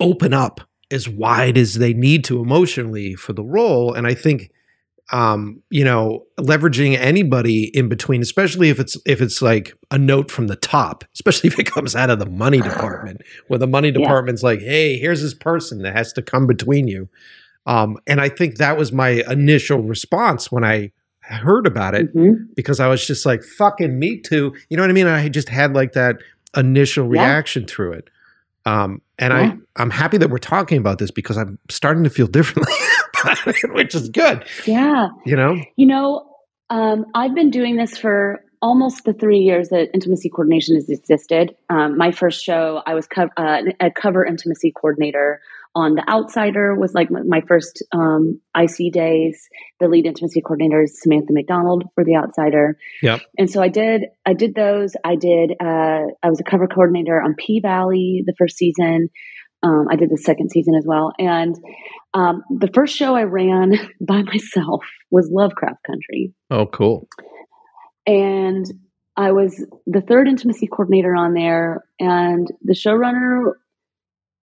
open up as wide as they need to emotionally for the role. And I think um, you know, leveraging anybody in between, especially if it's if it's like a note from the top, especially <laughs> if it comes out of the money department, where the money department's yeah. like, "Hey, here's this person that has to come between you." Um, and I think that was my initial response when I heard about it mm-hmm. because I was just like, "Fucking me too," you know what I mean? I just had like that initial reaction yeah. through it. Um, and yeah. I, I'm happy that we're talking about this because I'm starting to feel <laughs> differently which is good. Yeah. You know? You know, um, I've been doing this for almost the three years that intimacy coordination has existed. Um, my first show, I was co- uh, a cover intimacy coordinator on The Outsider was like my first um, IC days. The lead intimacy coordinator is Samantha McDonald for The Outsider. Yep. And so I did I did those. I did uh, I was a cover coordinator on P Valley the first season. Um, I did the second season as well. And um, the first show I ran <laughs> by myself was Lovecraft Country. Oh, cool. And I was the third intimacy coordinator on there, and the showrunner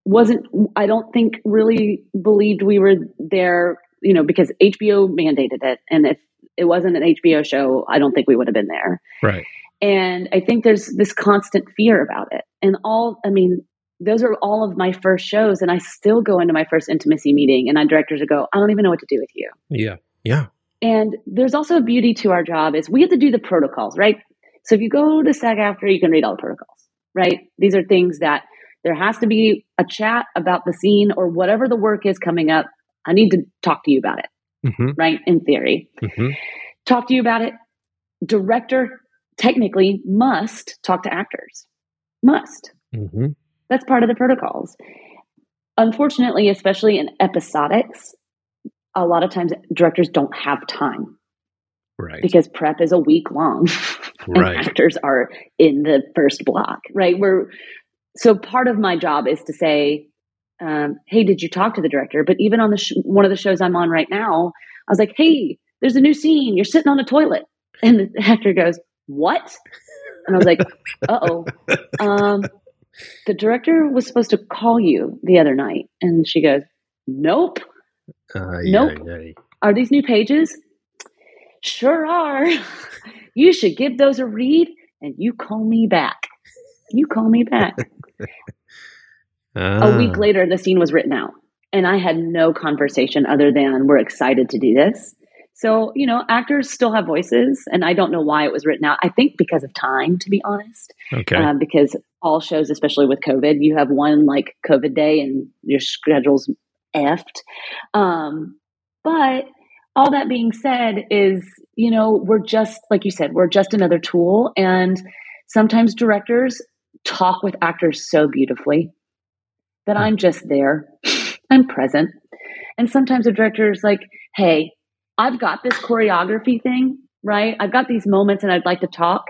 wasn't I don't think really believed we were there, you know, because HBO mandated it. And if it wasn't an HBO show, I don't think we would have been there. Right. And I think there's this constant fear about it. And all I mean, those are all of my first shows and I still go into my first intimacy meeting and my directors go, I don't even know what to do with you. Yeah. Yeah. And there's also a beauty to our job is we have to do the protocols, right? So if you go to SAG-AFTRA, you can read all the protocols, right? These are things that there has to be a chat about the scene or whatever the work is coming up. I need to talk to you about it, mm-hmm. right? In theory, mm-hmm. talk to you about it. Director technically must talk to actors, must. Mm-hmm. That's part of the protocols. Unfortunately, especially in episodics, a lot of times directors don't have time. Right. Because prep is a week long. <laughs> and right. actors are in the first block, right? We're so part of my job is to say, um, "Hey, did you talk to the director?" But even on the sh- one of the shows I'm on right now, I was like, "Hey, there's a new scene. You're sitting on a toilet," <laughs> and the actor goes, "What?" And I was like, <laughs> "Uh oh." Um, the director was supposed to call you the other night. And she goes, Nope. Uh, nope. Yeah, yeah. Are these new pages? Sure are. <laughs> you should give those a read and you call me back. You call me back. <laughs> A week later, the scene was written out. And I had no conversation other than we're excited to do this. So, you know, actors still have voices, and I don't know why it was written out. I think because of time, to be honest. Okay. Um, because all shows, especially with COVID, you have one like COVID day and your schedule's effed. Um, but all that being said, is, you know, we're just, like you said, we're just another tool. And sometimes directors talk with actors so beautifully that I'm just there, I'm present. And sometimes a director is like, hey, I've got this choreography thing, right? I've got these moments and I'd like to talk.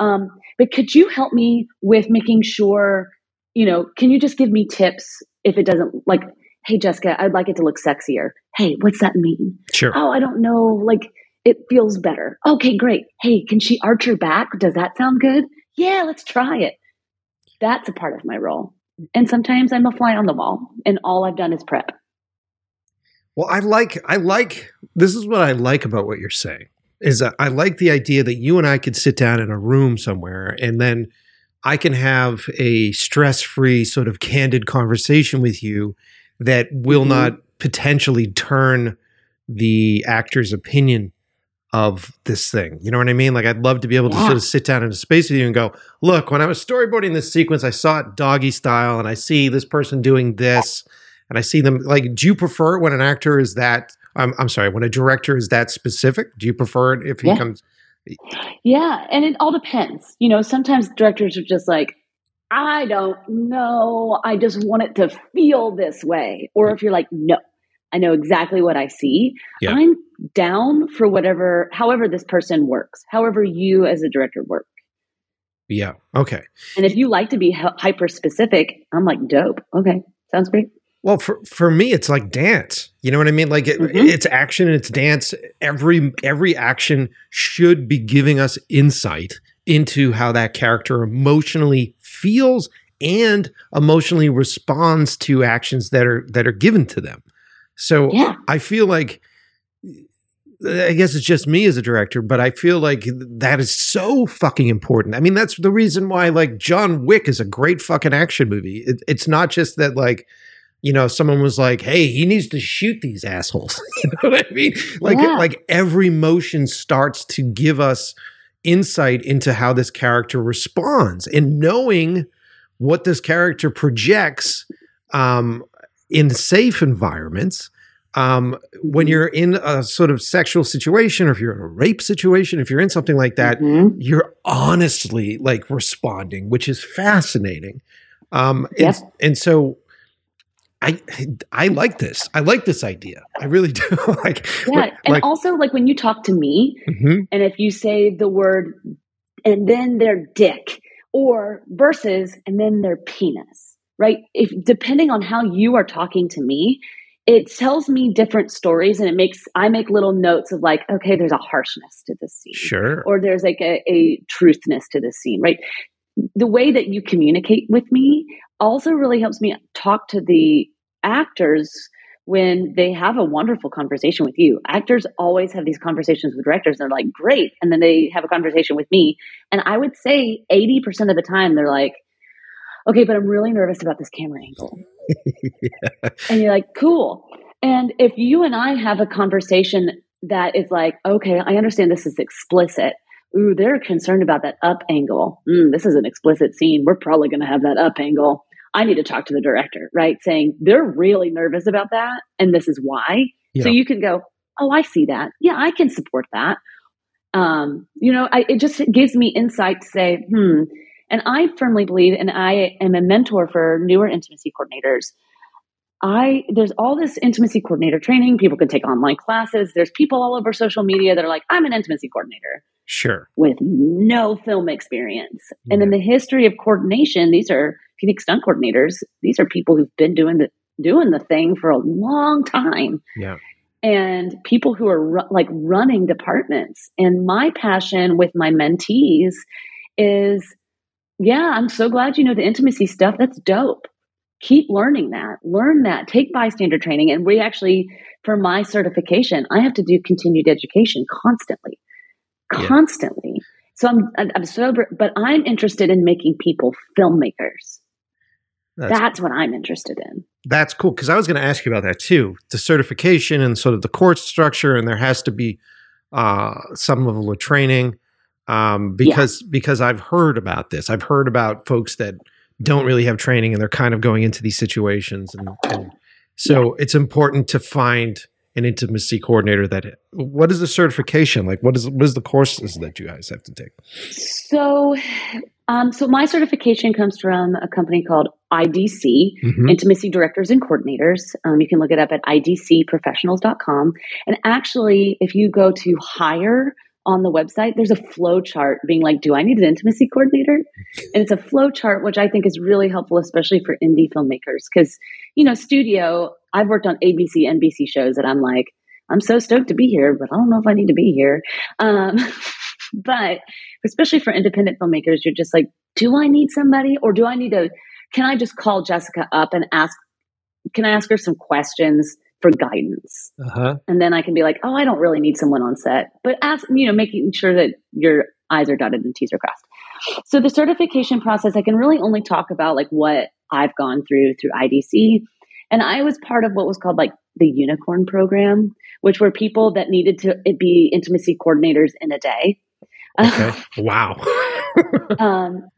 Um, but could you help me with making sure, you know, can you just give me tips if it doesn't like, hey, Jessica, I'd like it to look sexier. Hey, what's that mean? Sure. Oh, I don't know. Like, it feels better. Okay, great. Hey, can she arch her back? Does that sound good? Yeah, let's try it. That's a part of my role. And sometimes I'm a fly on the wall, and all I've done is prep. Well, I like I like this is what I like about what you're saying is that I like the idea that you and I could sit down in a room somewhere and then I can have a stress-free sort of candid conversation with you that will mm-hmm. not potentially turn the actor's opinion of this thing. You know what I mean? Like I'd love to be able to sort of sit down in a space with you and go, "Look, when I was storyboarding this sequence, I saw it doggy style and I see this person doing this." and I see them like. Do you prefer it when an actor is that? I'm, I'm sorry, when a director is that specific? Do you prefer it if he yeah. comes? Yeah, and it all depends. You know, sometimes directors are just like, I don't know. I just want it to feel this way. Or if you're like, no, I know exactly what I see. Yeah. I'm down for whatever, however this person works, however you as a director work. Yeah. Okay. And if you like to be hyper specific, I'm like, dope. Okay. Sounds great. Well, for for me, it's like dance. You know what I mean? Like it, mm-hmm. it's action and it's dance. Every every action should be giving us insight into how that character emotionally feels and emotionally responds to actions that are that are given to them. So yeah. I feel like I guess it's just me as a director, but I feel like that is so fucking important. I mean, that's the reason why like John Wick is a great fucking action movie. It, it's not just that like you know someone was like, "Hey, he needs to shoot these assholes." <laughs> you know what I mean? Like yeah. like every motion starts to give us insight into how this character responds and knowing what this character projects um, in safe environments um, when mm-hmm. you're in a sort of sexual situation or if you're in a rape situation if you're in something like that mm-hmm. you're honestly like responding which is fascinating um, and, and so I I like this. I like this idea. I really <laughs> do. like yeah, like, and also like when you talk to me, mm-hmm. and if you say the word and then their dick, or versus and then their penis, right? If depending on how you are talking to me, it tells me different stories and it makes i make little notes of like okay there's a harshness to this scene sure or there's like a, a truthness to this scene right the way that you communicate with me also really helps me talk to the actors when they have a wonderful conversation with you. Actors always have these conversations with directors. They're like, great. And then they have a conversation with me. And I would say 80% of the time, they're like, okay, but I'm really nervous about this camera angle. <laughs> yeah. And you're like, cool. And if you and I have a conversation that is like, okay, I understand this is explicit. Ooh, they're concerned about that up angle. Mm, this is an explicit scene. We're probably going to have that up angle. I need to talk to the director, right? Saying they're really nervous about that and this is why. Yeah. So you can go, oh, I see that. Yeah, I can support that. Um, you know, I, it just gives me insight to say, hmm, and I firmly believe, and I am a mentor for newer intimacy coordinators. I there's all this intimacy coordinator training. People can take online classes. There's people all over social media that are like, I'm an intimacy coordinator. Sure. With no film experience. Yeah. And in the history of coordination, these are Phoenix stunt coordinators. These are people who've been doing the doing the thing for a long time. Yeah. And people who are ru- like running departments. And my passion with my mentees is yeah, I'm so glad you know the intimacy stuff. That's dope. Keep learning that. Learn that. Take bystander training. And we actually, for my certification, I have to do continued education constantly, constantly. Yeah. So I'm, I'm so, but I'm interested in making people filmmakers. That's, That's what I'm interested in. That's cool. Cause I was going to ask you about that too the certification and sort of the course structure. And there has to be uh, some level of training um, because yeah. because I've heard about this. I've heard about folks that don't really have training and they're kind of going into these situations, and, and so yeah. it's important to find an intimacy coordinator that what is the certification like what is what is the courses that you guys have to take so um, so my certification comes from a company called idc mm-hmm. intimacy directors and coordinators um, you can look it up at idcprofessionals.com and actually if you go to hire on the website, there's a flow chart being like, do I need an intimacy coordinator? And it's a flow chart, which I think is really helpful, especially for indie filmmakers. Because, you know, studio, I've worked on ABC, NBC shows that I'm like, I'm so stoked to be here, but I don't know if I need to be here. Um, <laughs> but especially for independent filmmakers, you're just like, do I need somebody or do I need to, can I just call Jessica up and ask, can I ask her some questions? For guidance. Uh-huh. And then I can be like, oh, I don't really need someone on set. But ask, you know, making sure that your I's are dotted and T's are crossed. So the certification process, I can really only talk about like what I've gone through through IDC. And I was part of what was called like the unicorn program, which were people that needed to be intimacy coordinators in a day. Okay. <laughs> wow. <laughs> um,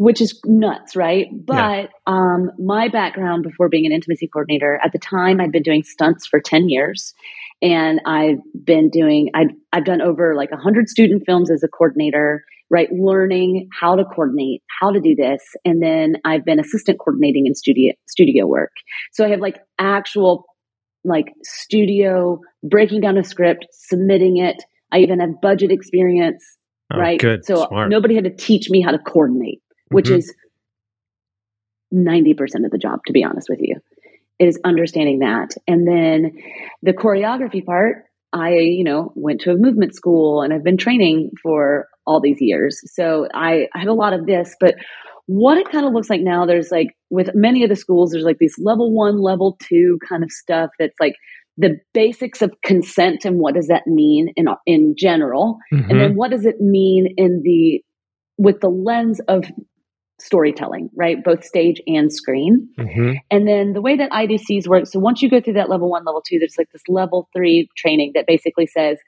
which is nuts, right? But yeah. um, my background before being an intimacy coordinator, at the time, I'd been doing stunts for 10 years. And I've been doing, I've, I've done over like 100 student films as a coordinator, right? Learning how to coordinate, how to do this. And then I've been assistant coordinating in studio, studio work. So I have like actual like studio breaking down a script, submitting it. I even have budget experience, oh, right? Good. So Smart. nobody had to teach me how to coordinate which mm-hmm. is 90% of the job, to be honest with you, is understanding that. And then the choreography part, I, you know, went to a movement school and I've been training for all these years. So I, I have a lot of this, but what it kind of looks like now, there's like with many of the schools, there's like this level one, level two kind of stuff that's like the basics of consent and what does that mean in in general, mm-hmm. and then what does it mean in the with the lens of storytelling, right? Both stage and screen. Mm-hmm. And then the way that IDCs work, so once you go through that level one, level two, there's like this level three training that basically says,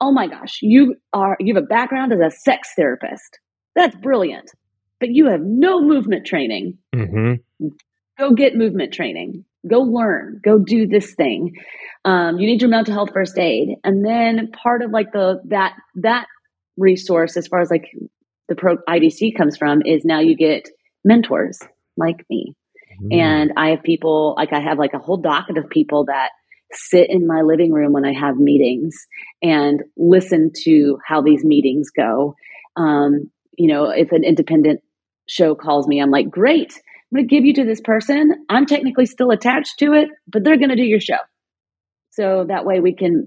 oh my gosh, you are you have a background as a sex therapist. That's brilliant. But you have no movement training. Mm-hmm. Go get movement training. Go learn. Go do this thing. Um, you need your mental health first aid, and then part of like the that that resource as far as like the pro IDC comes from is now you get mentors like me. Mm. And I have people like I have like a whole docket of people that sit in my living room when I have meetings and listen to how these meetings go. Um, you know, if an independent show calls me, I'm like, great, I'm going to give you to this person. I'm technically still attached to it, but they're going to do your show. So that way we can,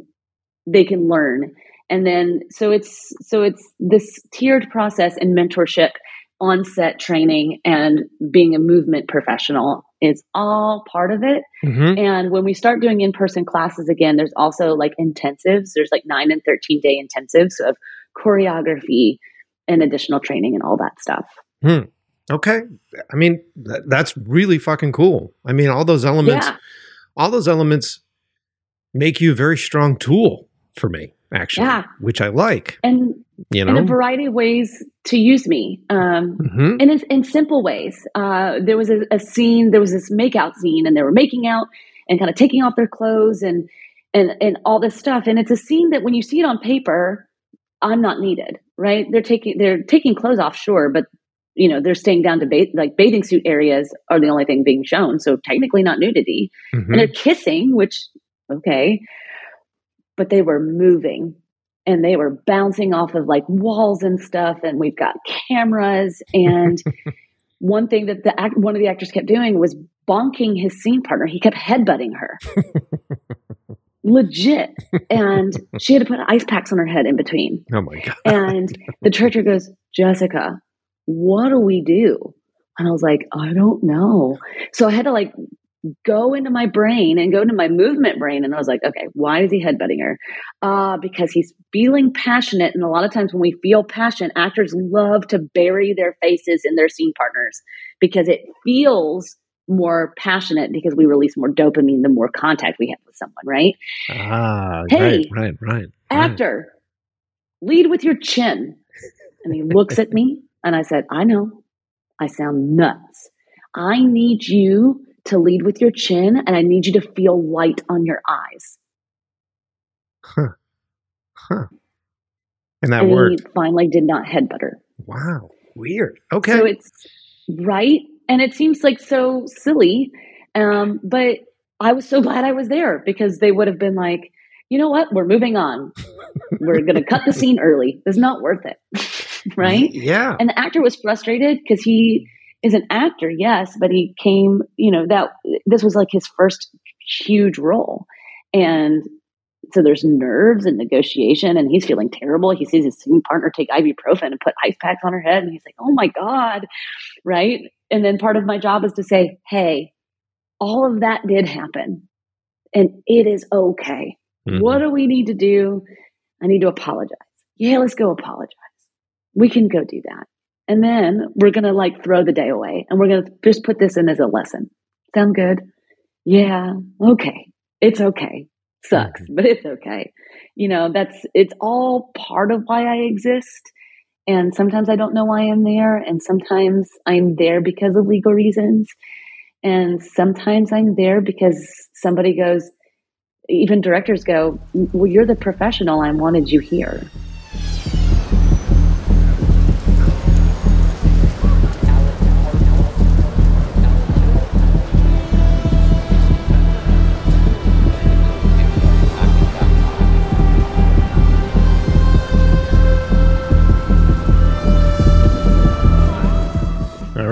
they can learn and then so it's so it's this tiered process and mentorship onset training and being a movement professional is all part of it mm-hmm. and when we start doing in-person classes again there's also like intensives there's like 9 and 13 day intensives of choreography and additional training and all that stuff hmm. okay i mean that's really fucking cool i mean all those elements yeah. all those elements make you a very strong tool for me actually, yeah. which I like. And you know, in a variety of ways to use me, um, mm-hmm. and in, in, simple ways. Uh, there was a, a, scene, there was this makeout scene, and they were making out and kind of taking off their clothes and and and all this stuff. And it's a scene that when you see it on paper, I'm not needed, right? They're taking they're taking clothes off, sure, but you know they're staying down to ba- like bathing suit areas are the only thing being shown, so technically not nudity. Mm-hmm. And they're kissing, which okay, but they were moving and they were bouncing off of like walls and stuff and we've got cameras. And <laughs> one thing that the act, one of the actors kept doing was bonking his scene partner. He kept headbutting her. <laughs> Legit. And <laughs> she had to put ice packs on her head in between. Oh my god. And the director goes jessica what do we do? And i was like i don't know. So i had to like go into my brain and go into my movement brain. And I was like, okay, why is he headbutting her? Uh, because he's feeling passionate. And a lot of times when we feel passion, actors love to bury their faces in their scene partners because it feels more passionate because we release more dopamine the more contact we have with someone, right? Ah, hey, right, right, right. Actor, right. lead with your chin. And he looks at me and I said, I know, I sound nuts. I need you to lead with your chin, and I need you to feel light on your eyes. Huh. Huh. And that and worked. He finally did not headbutt her. Wow. Weird. Okay. So it's right. And it seems like so silly. Um, but I was so <laughs> glad I was there because they would have been like, you know what? We're moving on. We're going to cut the scene early. It's not worth it. <laughs> right? Yeah. And the actor was frustrated because he is an actor, yes, but he came, you know, that this was like his first huge role. And so there's nerves and negotiation, and he's feeling terrible. He sees his scene partner take ibuprofen and put ice packs on her head, and he's like, oh my God, right? And then part of my job is to say, hey, all of that did happen, and it is okay. Mm-hmm. What do we need to do? I need to apologize. Yeah, let's go apologize. We can go do that. And then we're going to like throw the day away and we're going to just put this in as a lesson. Sound good? Yeah. Okay. It's okay. Sucks, mm-hmm. but it's okay. You know, that's, it's all part of why I exist. And sometimes I don't know why I'm there. And sometimes I'm there because of legal reasons. And sometimes I'm there because somebody goes, even directors go, well, you're the professional. I wanted you here.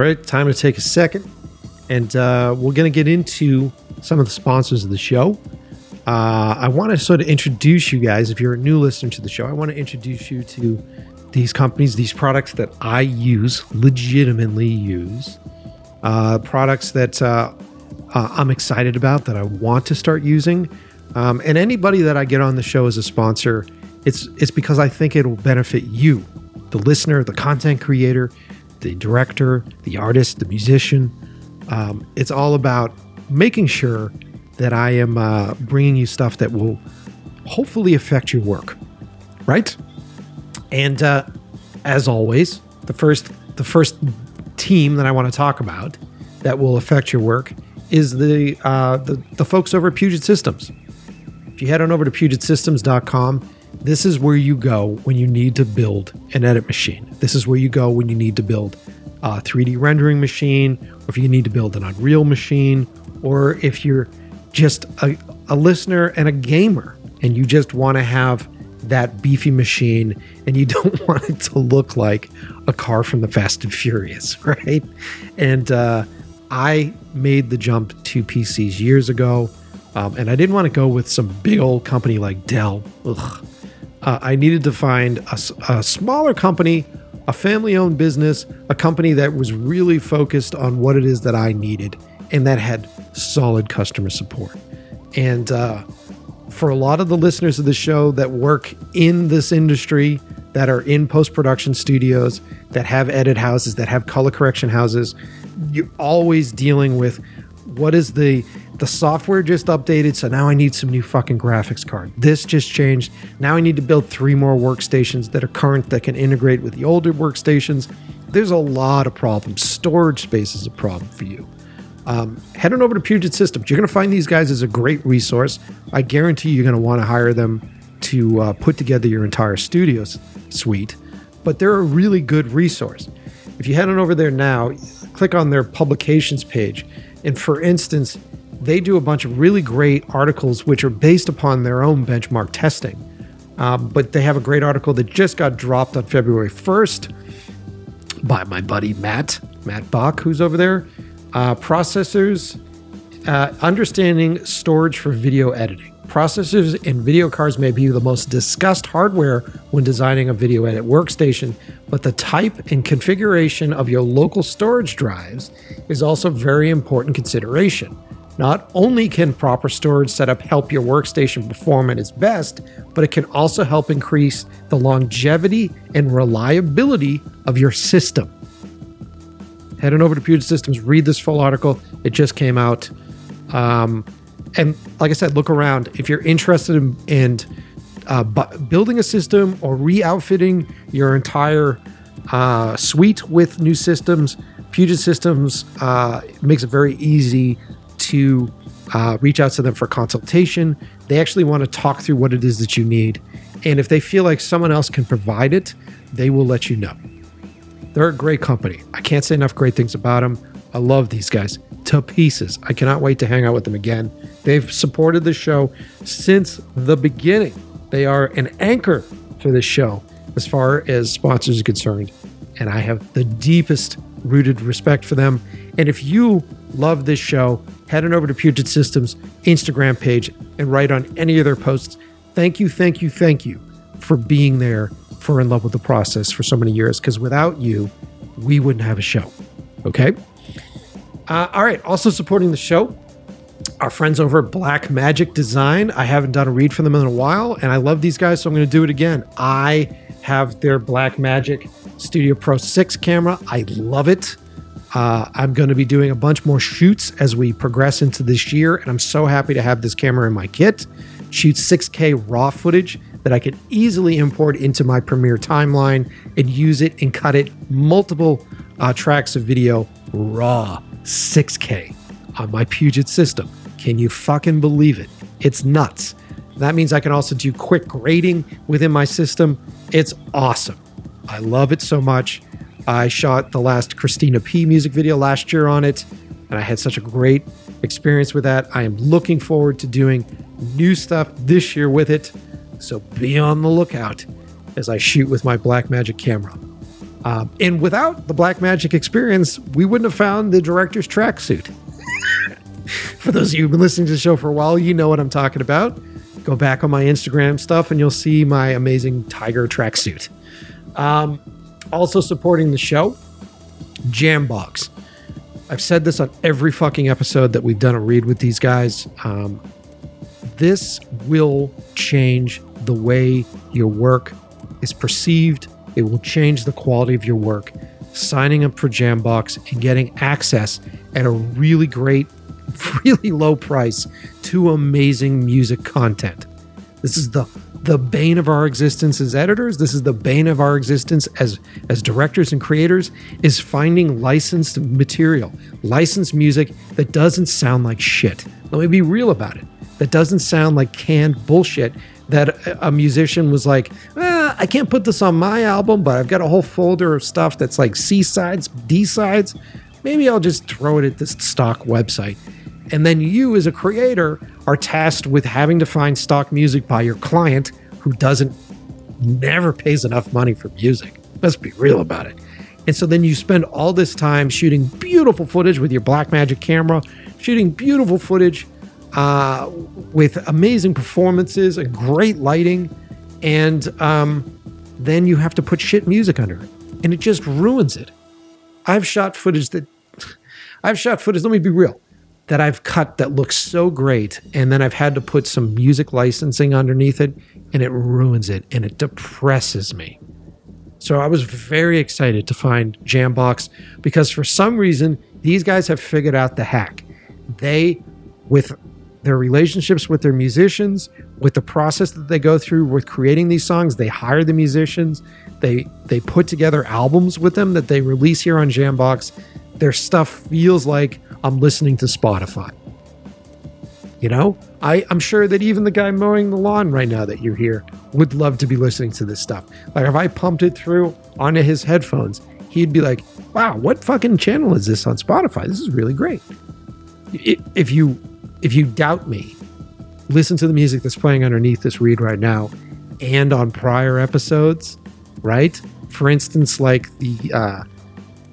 Right, time to take a second. And uh, we're going to get into some of the sponsors of the show. Uh, I want to sort of introduce you guys, if you're a new listener to the show, I want to introduce you to these companies, these products that I use, legitimately use, uh, products that uh, uh, I'm excited about that I want to start using. Um, and anybody that I get on the show as a sponsor, it's it's because I think it will benefit you, the listener, the content creator, the director, the artist, the musician. Um, it's all about making sure that I am uh, bringing you stuff that will hopefully affect your work, right? And uh, as always, the first the first team that I want to talk about that will affect your work is the uh, the, the folks over at Puget Systems. If you head on over to PugetSystems.com, this is where you go when you need to build an edit machine. This is where you go when you need to build a 3D rendering machine, or if you need to build an Unreal machine, or if you're just a, a listener and a gamer and you just want to have that beefy machine and you <laughs> don't want it to look like a car from the Fast and Furious, <laughs> right? And uh, I made the jump to PCs years ago, um, and I didn't want to go with some big old company like Dell. Ugh. Uh, I needed to find a, a smaller company, a family owned business, a company that was really focused on what it is that I needed and that had solid customer support. And uh, for a lot of the listeners of the show that work in this industry, that are in post production studios, that have edit houses, that have color correction houses, you're always dealing with what is the the software just updated so now i need some new fucking graphics card this just changed now i need to build three more workstations that are current that can integrate with the older workstations there's a lot of problems storage space is a problem for you um, head on over to Puget Systems. You're going to find these guys as a great resource. I guarantee you're going to want to hire them to uh, put together your entire studio suite, but they're a really good resource. If you head on over there now, click on their publications page, and for instance, they do a bunch of really great articles which are based upon their own benchmark testing. Um, but they have a great article that just got dropped on February 1st by my buddy Matt, Matt Bach, who's over there. Uh, processors, uh, understanding storage for video editing. Processors and video cards may be the most discussed hardware when designing a video edit workstation, but the type and configuration of your local storage drives is also very important consideration. Not only can proper storage setup help your workstation perform at its best, but it can also help increase the longevity and reliability of your system head on over to Puget Systems, read this full article. It just came out. Um, and like I said, look around. If you're interested in, in uh, bu- building a system or re outfitting your entire uh, suite with new systems, Puget Systems uh, makes it very easy to uh, reach out to them for consultation. They actually want to talk through what it is that you need. And if they feel like someone else can provide it, they will let you know. They're a great company. I can't say enough great things about them. I love these guys to pieces. I cannot wait to hang out with them again. They've supported the show since the beginning. They are an anchor for this show as far as sponsors are concerned. And I have the deepest rooted respect for them. And if you love this show, head on over to Puget Systems Instagram page and write on any of their posts. Thank you, thank you, thank you for being there for In Love with the Process for so many years because without you, we wouldn't have a show. Okay. Uh, all right. Also supporting the show, our friends over at Blackmagic Design. I haven't done a read for them in a while, and I love these guys, so I'm going to do it again. I have their Blackmagic Studio Pro 6 camera. I love it. Uh, I'm going to be doing a bunch more shoots as we progress into this year, and I'm so happy to have this camera in my kit. Shoots 6K raw footage that I can easily import into my Premiere timeline and use it and cut it multiple uh, tracks of video raw 6K on my Puget system. Can you fucking believe it? It's nuts. That means I can also do quick grading within my system. It's awesome. I love it so much. I shot the last Christina P music video last year on it, and I had such a great experience with that. I am looking forward to doing new stuff this year with it. So be on the lookout as I shoot with my Blackmagic camera. Um, and without the Blackmagic experience, we wouldn't have found the director's tracksuit. <laughs> for those of you who've been listening to the show for a while, you know what I'm talking about. Go back on my Instagram stuff and you'll see my amazing tiger tracksuit. Um, also supporting the show, Jambox. I've said this on every fucking episode that we've done a read with these guys. Um, this will change the way your work is perceived. It will change the quality of your work. Signing up for Jambox and getting access at a really great, <laughs> really low price to amazing music content. This is the the bane of our existence as editors. This is the bane of our existence as as directors and creators is finding licensed material, licensed music that doesn't sound like shit. Let me be real about it. That doesn't sound like canned bullshit that a musician was like, eh, I can't put this on my album, but I've got a whole folder of stuff that's like C sides, D sides. Maybe I'll just throw it at this stock website. And then you, as a creator, are tasked with having to find stock music by your client who doesn't, never pays enough money for music. Let's be real about it. And so then you spend all this time shooting beautiful footage with your Blackmagic camera, shooting beautiful footage uh, with amazing performances and great lighting. And um, then you have to put shit music under it. And it just ruins it. I've shot footage that, <sighs> I've shot footage, let me be real that I've cut that looks so great, and then I've had to put some music licensing underneath it, and it ruins it and it depresses me. So I was very excited to find Jambox because for some reason these guys have figured out the hack. They, with their relationships with their musicians, with the process that they go through with creating these songs, they hire the musicians, they they put together albums with them that they release here on Jambox. Their stuff feels like I'm listening to Spotify. You know, I, I'm sure that even the guy mowing the lawn right now that you're here would love to be listening to this stuff. Like if I pumped it through onto his headphones, he'd be like, "Wow, what fucking channel is this on Spotify? This is really great." If you if you doubt me, listen to the music that's playing underneath this read right now, and on prior episodes, right? For instance, like the uh,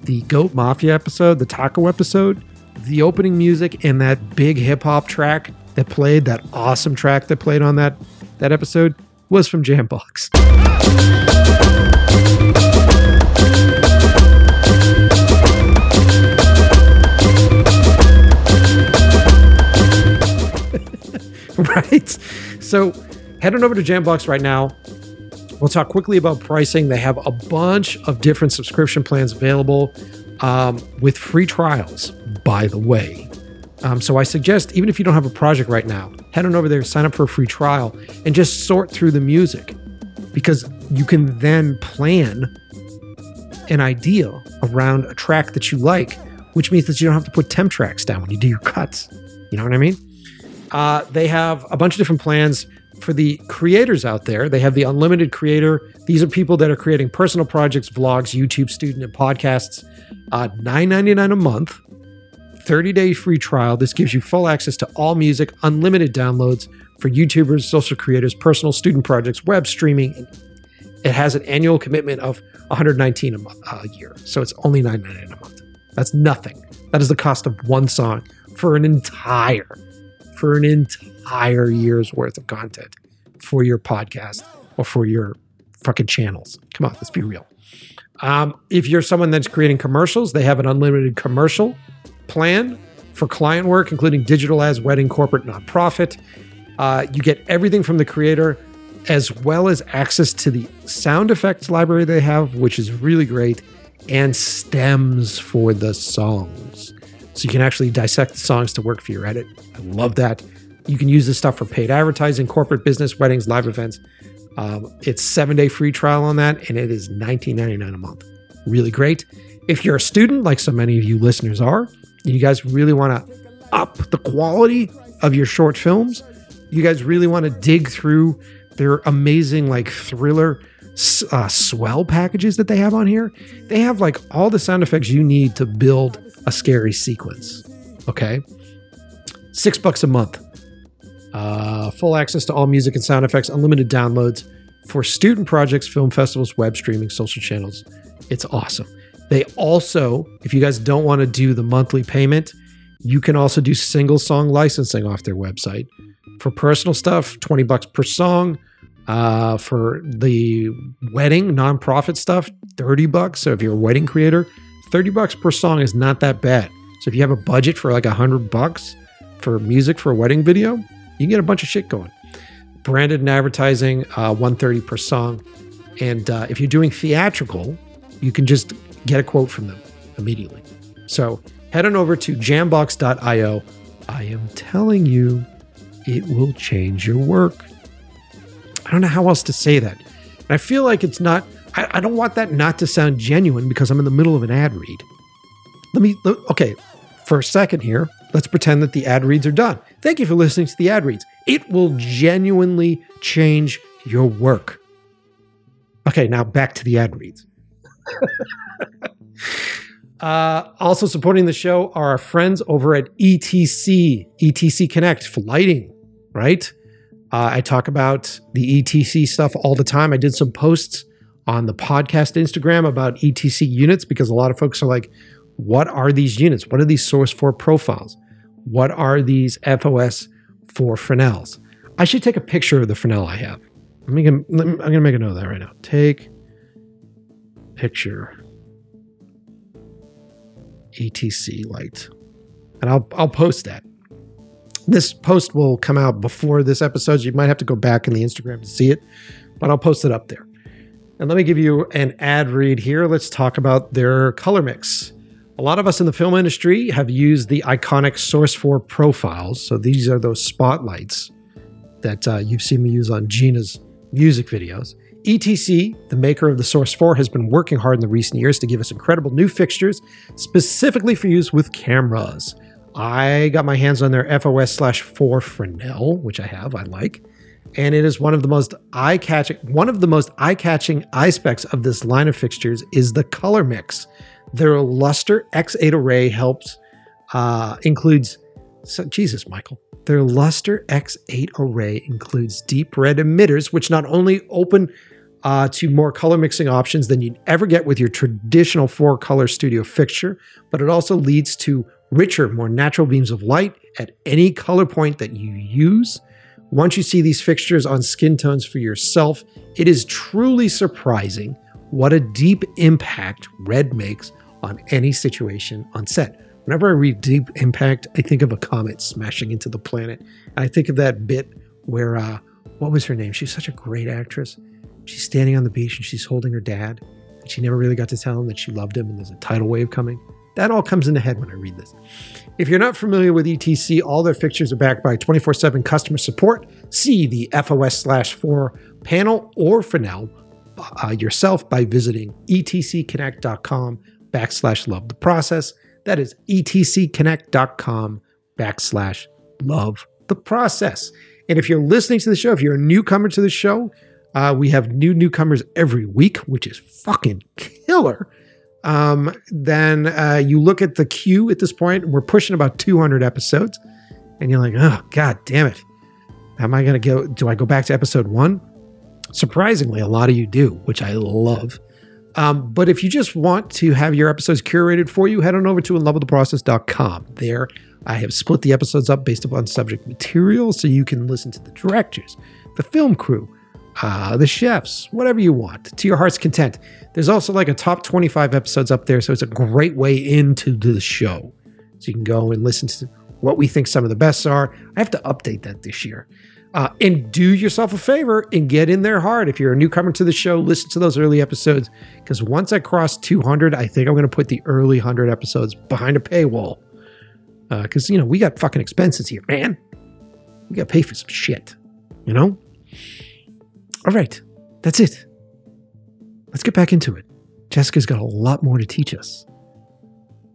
the Goat Mafia episode, the Taco episode the opening music and that big hip hop track that played, that awesome track that played on that that episode, was from Jambox. <laughs> right? So head on over to Jambox right now. We'll talk quickly about pricing. They have a bunch of different subscription plans available um, with free trials, by the way. Um, so I suggest, even if you don't have a project right now, head on over there, sign up for a free trial, and just sort through the music because you can then plan an idea around a track that you like, which means that you don't have to put temp tracks down when you do your cuts. You know what I mean? Uh, they have a bunch of different plans for the creators out there. They have the unlimited creator. These are people that are creating personal projects, vlogs, YouTube student, and podcasts. Uh, $9.99 a month, 30 day free trial. This gives you full access to all music, unlimited downloads for YouTubers, social creators, personal student projects, web streaming. It has an annual commitment of 119 a, month, a year. So it's only $9.99 a month. That's nothing. That is the cost of one song for an entire, for an entire year's worth of content for your podcast or for your fucking channels. Come on, let's be real. Um, if you're someone that's creating commercials, they have an unlimited commercial plan for client work, including digital ads, wedding, corporate, nonprofit. Uh, you get everything from the creator, as well as access to the sound effects library they have, which is really great, and stems for the songs. So you can actually dissect the songs to work for your edit. I love that. You can use this stuff for paid advertising, corporate business, weddings, live events. Um, it's seven day free trial on that, and it is $19.99 a month. Really great. If you're a student, like so many of you listeners are, you guys really want to up the quality of your short films, you guys really want to dig through their amazing, like thriller uh, swell packages that they have on here. They have like all the sound effects you need to build a scary sequence. Okay. Six bucks a month uh, full access to all music and sound effects, unlimited downloads for student projects, film festivals, web streaming, social channels. It's awesome. They also, if you guys don't want to do the monthly payment, you can also do single song licensing off their website. For personal stuff, 20 bucks per song. Uh, for the wedding nonprofit stuff, 30 bucks. So if you're a wedding creator, 30 bucks per song is not that bad. So if you have a budget for like a hundred bucks for music for a wedding video, you can get a bunch of shit going. Branded and advertising, uh, 130 per song. And uh, if you're doing theatrical, you can just get a quote from them immediately. So head on over to jambox.io. I am telling you, it will change your work. I don't know how else to say that. And I feel like it's not, I, I don't want that not to sound genuine because I'm in the middle of an ad read. Let me, okay, for a second here, let's pretend that the ad reads are done. Thank you for listening to the ad reads. It will genuinely change your work. Okay, now back to the ad reads. <laughs> uh, also supporting the show are our friends over at ETC, ETC Connect for lighting, right? Uh, I talk about the ETC stuff all the time. I did some posts on the podcast Instagram about ETC units because a lot of folks are like, what are these units? What are these source 4 profiles? What are these FOS for Fresnels? I should take a picture of the Fresnel I have. I'm I'm gonna make a note of that right now. Take picture ETC light, and I'll I'll post that. This post will come out before this episode. So you might have to go back in the Instagram to see it, but I'll post it up there. And let me give you an ad read here. Let's talk about their color mix. A lot of us in the film industry have used the iconic Source 4 profiles. So these are those spotlights that uh, you've seen me use on Gina's music videos. ETC, the maker of the Source 4, has been working hard in the recent years to give us incredible new fixtures specifically for use with cameras. I got my hands on their FOS slash 4 Fresnel, which I have, I like. And it is one of the most eye-catching, one of the most eye-catching aspects of this line of fixtures is the color mix. Their Lustr X8 array helps uh, includes so, Jesus, Michael. Their Lustr X8 array includes deep red emitters, which not only open uh, to more color mixing options than you'd ever get with your traditional four color studio fixture, but it also leads to richer, more natural beams of light at any color point that you use. Once you see these fixtures on skin tones for yourself, it is truly surprising what a deep impact red makes on any situation on set. Whenever I read Deep Impact, I think of a comet smashing into the planet. And I think of that bit where, uh, what was her name? She's such a great actress. She's standing on the beach and she's holding her dad. And she never really got to tell him that she loved him and there's a tidal wave coming. That all comes into head when I read this. If you're not familiar with ETC, all their fixtures are backed by 24 7 customer support. See the FOS slash 4 panel or Fresnel uh, yourself by visiting etcconnect.com backslash love the process. That is etcconnect.com backslash love the process. And if you're listening to the show, if you're a newcomer to the show, uh, we have new newcomers every week, which is fucking killer. Um, then uh, you look at the queue at this point, we're pushing about 200 episodes, and you're like, oh, god damn it. Am I going to go? Do I go back to episode one? Surprisingly, a lot of you do, which I love. Um, but if you just want to have your episodes curated for you, head on over to inlovewiththeprocess.com. There, I have split the episodes up based upon subject material so you can listen to the directors, the film crew, uh, the chefs, whatever you want, to your heart's content. There's also like a top 25 episodes up there, so it's a great way into the show. So you can go and listen to what we think some of the best are. I have to update that this year. Uh, and do yourself a favor and get in there hard. If you're a newcomer to the show, listen to those early episodes. Because once I cross 200, I think I'm going to put the early 100 episodes behind a paywall. Because, uh, you know, we got fucking expenses here, man. We got to pay for some shit, you know? All right, that's it. Let's get back into it. Jessica's got a lot more to teach us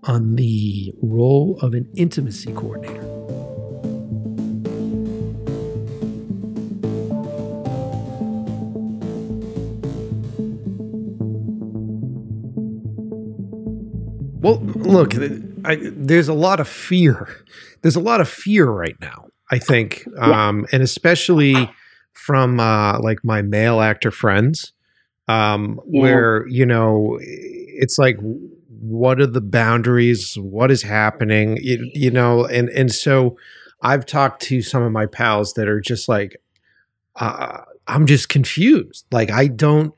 on the role of an intimacy coordinator. Well, look, I, there's a lot of fear. There's a lot of fear right now. I think, um, and especially from uh, like my male actor friends, um, yeah. where you know it's like, what are the boundaries? What is happening? You, you know, and and so I've talked to some of my pals that are just like, uh, I'm just confused. Like I don't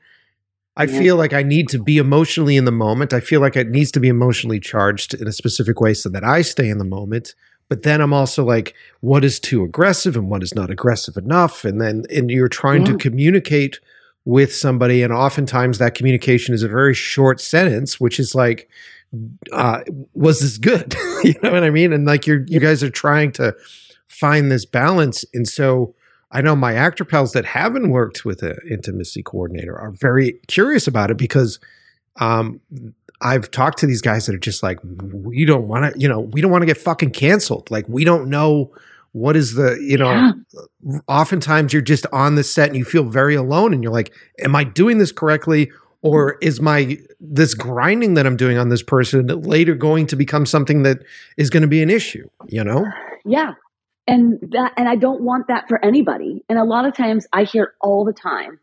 I yeah. feel like I need to be emotionally in the moment. I feel like it needs to be emotionally charged in a specific way so that I stay in the moment. But then I'm also like, what is too aggressive and what is not aggressive enough? And then and you're trying yeah. to communicate with somebody, and oftentimes that communication is a very short sentence, which is like, uh, was this good? <laughs> you know what I mean? And like you're you guys are trying to find this balance. And so I know my actor pals that haven't worked with an intimacy coordinator are very curious about it because um, I've talked to these guys that are just like, we don't want to, you know, we don't want to get fucking canceled. Like, we don't know what is the, you know, yeah. oftentimes you're just on the set and you feel very alone and you're like, am I doing this correctly? Or is my, this grinding that I'm doing on this person later going to become something that is going to be an issue, you know? Yeah and that and i don't want that for anybody and a lot of times i hear all the time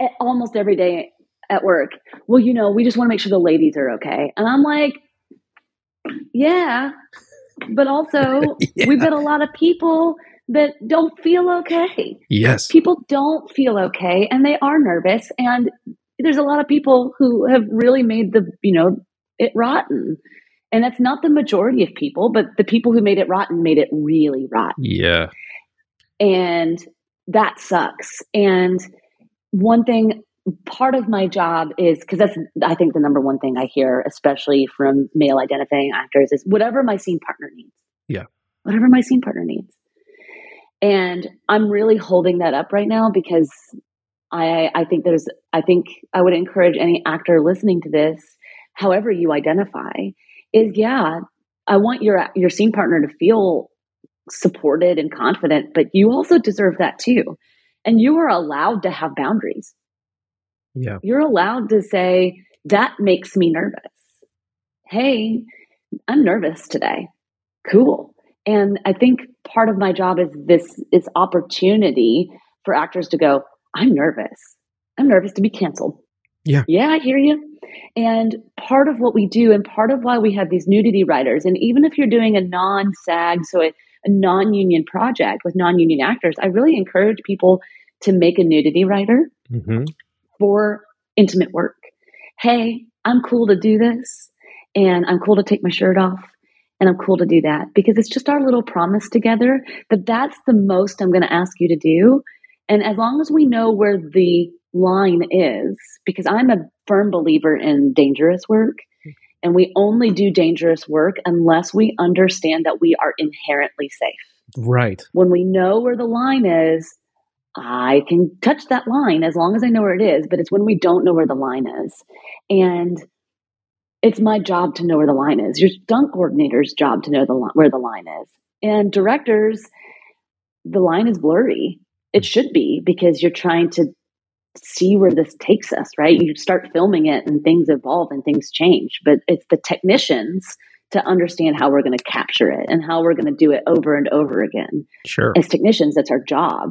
eh, almost every day at work well you know we just want to make sure the ladies are okay and i'm like yeah but also <laughs> yeah. we've got a lot of people that don't feel okay yes people don't feel okay and they are nervous and there's a lot of people who have really made the you know it rotten and that's not the majority of people, but the people who made it rotten made it really rotten. Yeah. And that sucks. And one thing, part of my job is because that's, I think, the number one thing I hear, especially from male identifying actors, is whatever my scene partner needs. Yeah. Whatever my scene partner needs. And I'm really holding that up right now because I, I think there's, I think I would encourage any actor listening to this, however you identify, is yeah, I want your your scene partner to feel supported and confident, but you also deserve that too. And you are allowed to have boundaries. Yeah. You're allowed to say, that makes me nervous. Hey, I'm nervous today. Cool. And I think part of my job is this is opportunity for actors to go, I'm nervous. I'm nervous to be canceled. Yeah. Yeah, I hear you. And part of what we do, and part of why we have these nudity riders, and even if you're doing a non SAG, so a, a non union project with non union actors, I really encourage people to make a nudity rider mm-hmm. For intimate work. Hey, I'm cool to do this, and I'm cool to take my shirt off, and I'm cool to do that because it's just our little promise together that that's the most I'm going to ask you to do. And as long as we know where the line is because I'm a firm believer in dangerous work. And we only do dangerous work unless we understand that we are inherently safe. Right. When we know where the line is, I can touch that line as long as I know where it is, but it's when we don't know where the line is. And it's my job to know where the line is. Your stunt coordinator's job to know the where the line is. And directors, the line is blurry. It should be because you're trying to see where this takes us, right? You start filming it and things evolve and things change, but it's the technicians to understand how we're going to capture it and how we're going to do it over and over again. Sure. As technicians, that's our job.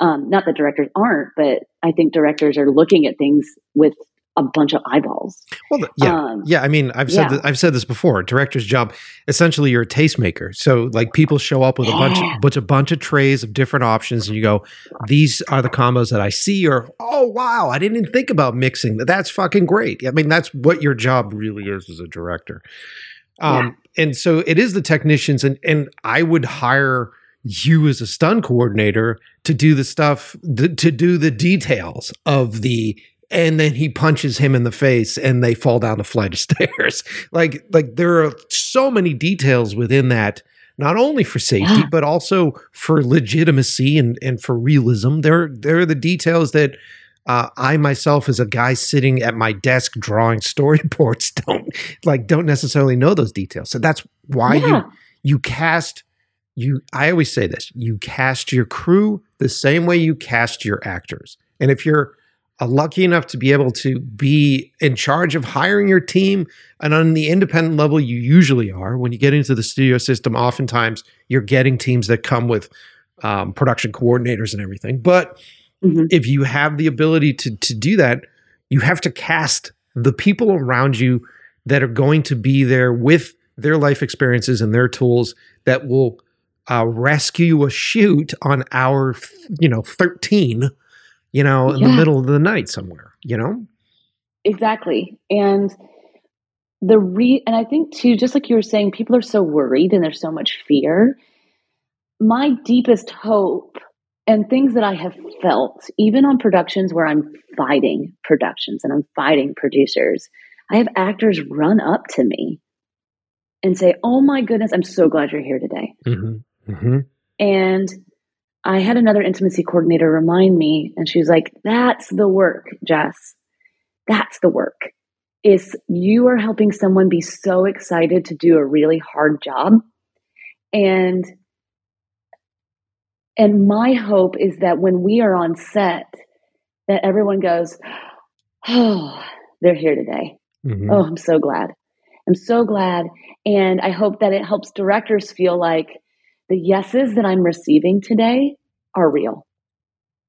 Um, not that directors aren't, but I think directors are looking at things with a bunch of eyeballs. Well, yeah, um, yeah. I mean, I've said yeah. this, I've said this before. Director's job, essentially, you're a tastemaker. So, like, people show up with yeah. a bunch, of, bunch, a bunch of trays of different options, and you go, "These are the combos that I see." Or, "Oh, wow, I didn't even think about mixing. That's fucking great." I mean, that's what your job really is as a director. Um, yeah. And so, it is the technicians, and and I would hire you as a stunt coordinator to do the stuff to do the details of the and then he punches him in the face and they fall down a flight of <laughs> stairs like like there are so many details within that not only for safety yeah. but also for legitimacy and and for realism there there are the details that uh, I myself, as a guy sitting at my desk drawing storyboards, <laughs> don't like don't necessarily know those details. So that's why yeah. you you cast you. I always say this: you cast your crew the same way you cast your actors. And if you're lucky enough to be able to be in charge of hiring your team. And on the independent level, you usually are. When you get into the studio system, oftentimes you're getting teams that come with um, production coordinators and everything. But mm-hmm. if you have the ability to, to do that, you have to cast the people around you that are going to be there with their life experiences and their tools that will uh, rescue a shoot on hour, you know, 13 you know, in yeah. the middle of the night somewhere, you know? Exactly. And the re and I think too, just like you were saying, people are so worried and there's so much fear. My deepest hope and things that I have felt, even on productions where I'm fighting productions and I'm fighting producers, I have actors run up to me and say, Oh my goodness, I'm so glad you're here today. Mm-hmm. Mm-hmm. And I had another intimacy coordinator remind me, and she was like, That's the work, Jess. That's the work. Is you are helping someone be so excited to do a really hard job. And and my hope is that when we are on set, that everyone goes, Oh, they're here today. Mm-hmm. Oh, I'm so glad. I'm so glad. And I hope that it helps directors feel like the yeses that I'm receiving today are real.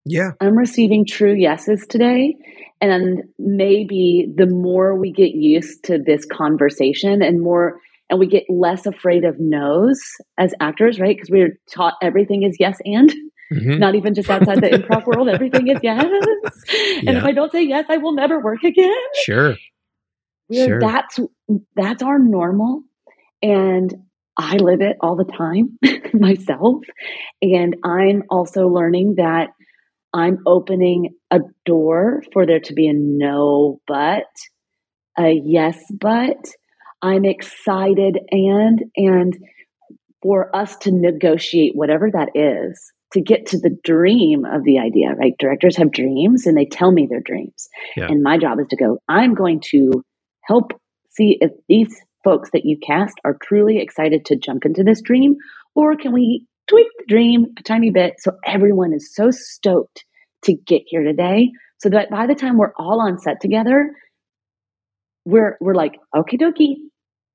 Yeah. I'm receiving true yeses today. And maybe the more we get used to this conversation and more, and we get less afraid of no's as actors, right? Because we're taught everything is yes and. Mm-hmm. Not even just outside the improv world, everything is yes. <laughs> And yeah. if I don't say yes, I will never work again. Sure. Sure. That's that's our normal. And I live it all the time <laughs> myself. And I'm also learning that I'm opening a door for there to be a no, but a yes, but I'm excited and, and for us to negotiate whatever that is to get to the dream of the idea, right? Directors have dreams and they tell me their dreams. Yeah. And my job is to go, I'm going to help see if these folks that you cast are truly excited to jump into this dream, or can we tweak the dream a tiny bit so everyone is so stoked to get here today so that by the time we're all on set together, we're we're like, okie dokie,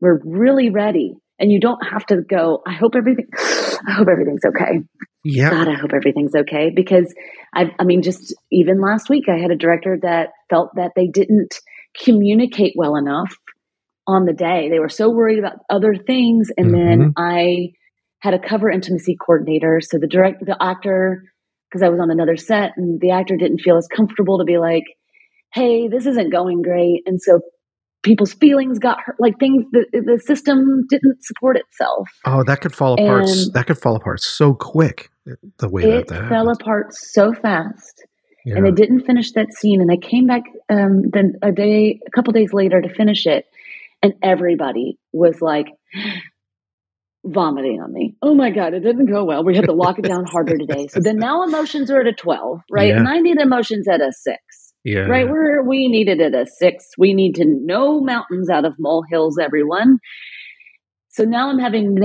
we're really ready. And you don't have to go, I hope everything <sighs> I hope everything's okay. Yeah. God, I hope everything's okay. Because I I mean, just even last week I had a director that felt that they didn't communicate well enough on the day. They were so worried about other things. And mm-hmm. then I had a cover intimacy coordinator. So the direct, the actor, because I was on another set and the actor didn't feel as comfortable to be like, hey, this isn't going great. And so people's feelings got hurt, like things, the, the system didn't support itself. Oh, that could fall apart. And that could fall apart so quick. The way it that, that fell apart so fast. Yeah. And they didn't finish that scene. And they came back um, then a day, a couple days later to finish it and everybody was like vomiting on me. Oh my God, it didn't go well. We had to lock it down harder today. So then now emotions are at a 12, right? Yeah. And I need emotions at a six. Yeah. Right. Where we needed it at a six. We need to know mountains out of molehills, everyone. So now I'm having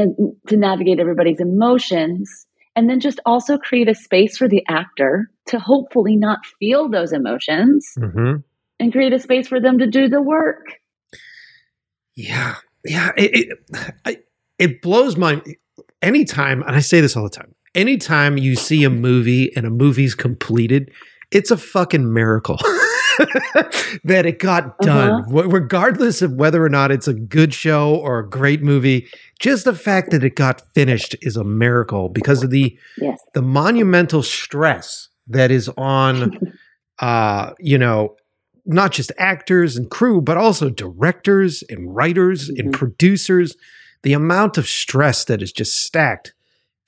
to navigate everybody's emotions and then just also create a space for the actor to hopefully not feel those emotions mm-hmm. and create a space for them to do the work. Yeah, yeah. It it, it blows my anytime, and I say this all the time. Anytime you see a movie and a movie's completed, it's a fucking miracle <laughs> that it got done. Uh-huh. Regardless of whether or not it's a good show or a great movie, just the fact that it got finished is a miracle because of the yes. the monumental stress that is on <laughs> uh, you know, not just actors and crew, but also directors and writers mm-hmm. and producers. The amount of stress that is just stacked.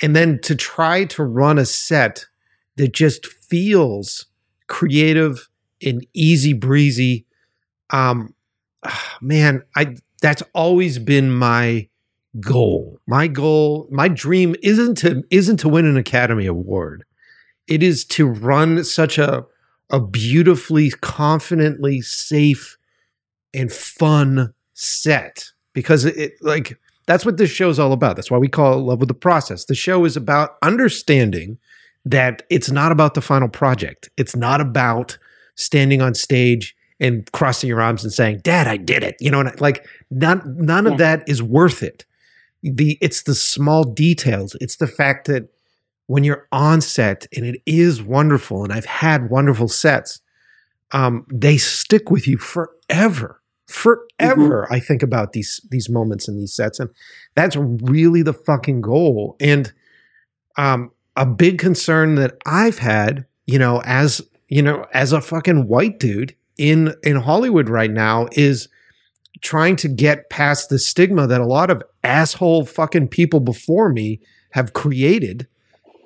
And then to try to run a set that just feels creative and easy breezy. Um, man, I that's always been my goal. My goal, my dream isn't to isn't to win an Academy Award. It is to run such a a beautifully, confidently safe and fun set because it like that's what this show is all about. That's why we call it Love with the Process. The show is about understanding that it's not about the final project. It's not about standing on stage and crossing your arms and saying, "Dad, I did it." You know, and like none none yeah. of that is worth it. The it's the small details. It's the fact that when you're on set and it is wonderful, and I've had wonderful sets, um, they stick with you forever. Forever, mm-hmm. I think about these these moments in these sets, and that's really the fucking goal. And um, a big concern that I've had, you know, as you know, as a fucking white dude in in Hollywood right now is trying to get past the stigma that a lot of asshole fucking people before me have created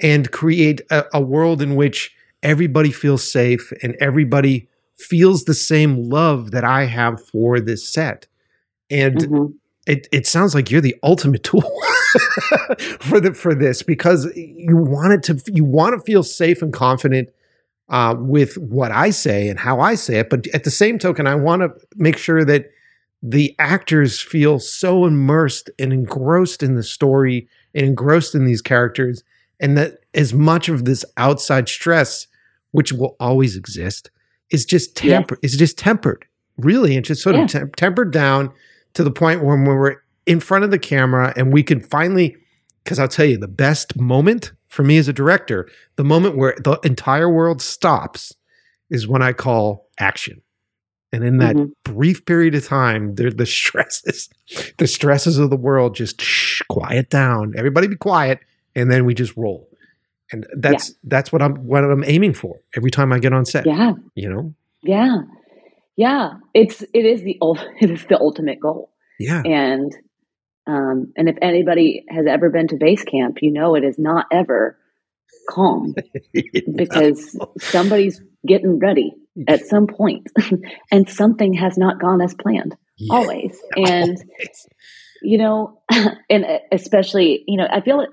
and create a, a world in which everybody feels safe and everybody feels the same love that I have for this set. And mm-hmm. it, it sounds like you're the ultimate tool <laughs> for the for this because you want it to you want to feel safe and confident uh, with what I say and how I say it, but at the same token, I want to make sure that the actors feel so immersed and engrossed in the story and engrossed in these characters, and that as much of this outside stress, which will always exist, is just tempered. Yeah. Is just tempered, really, and just sort yeah. of tem- tempered down to the point where when we're in front of the camera and we can finally, because I'll tell you, the best moment for me as a director, the moment where the entire world stops is when I call action. And in that mm-hmm. brief period of time, the <laughs> stresses, the stresses of the world just shh, quiet down. Everybody be quiet, and then we just roll. And that's yeah. that's what I'm what I'm aiming for every time I get on set. Yeah, you know. Yeah, yeah. It's it is the <laughs> it is the ultimate goal. Yeah, and um, and if anybody has ever been to base camp, you know it is not ever calm <laughs> because somebody's getting ready <laughs> at some point and something has not gone as planned yeah. always. And, always. you know, and especially, you know, I feel it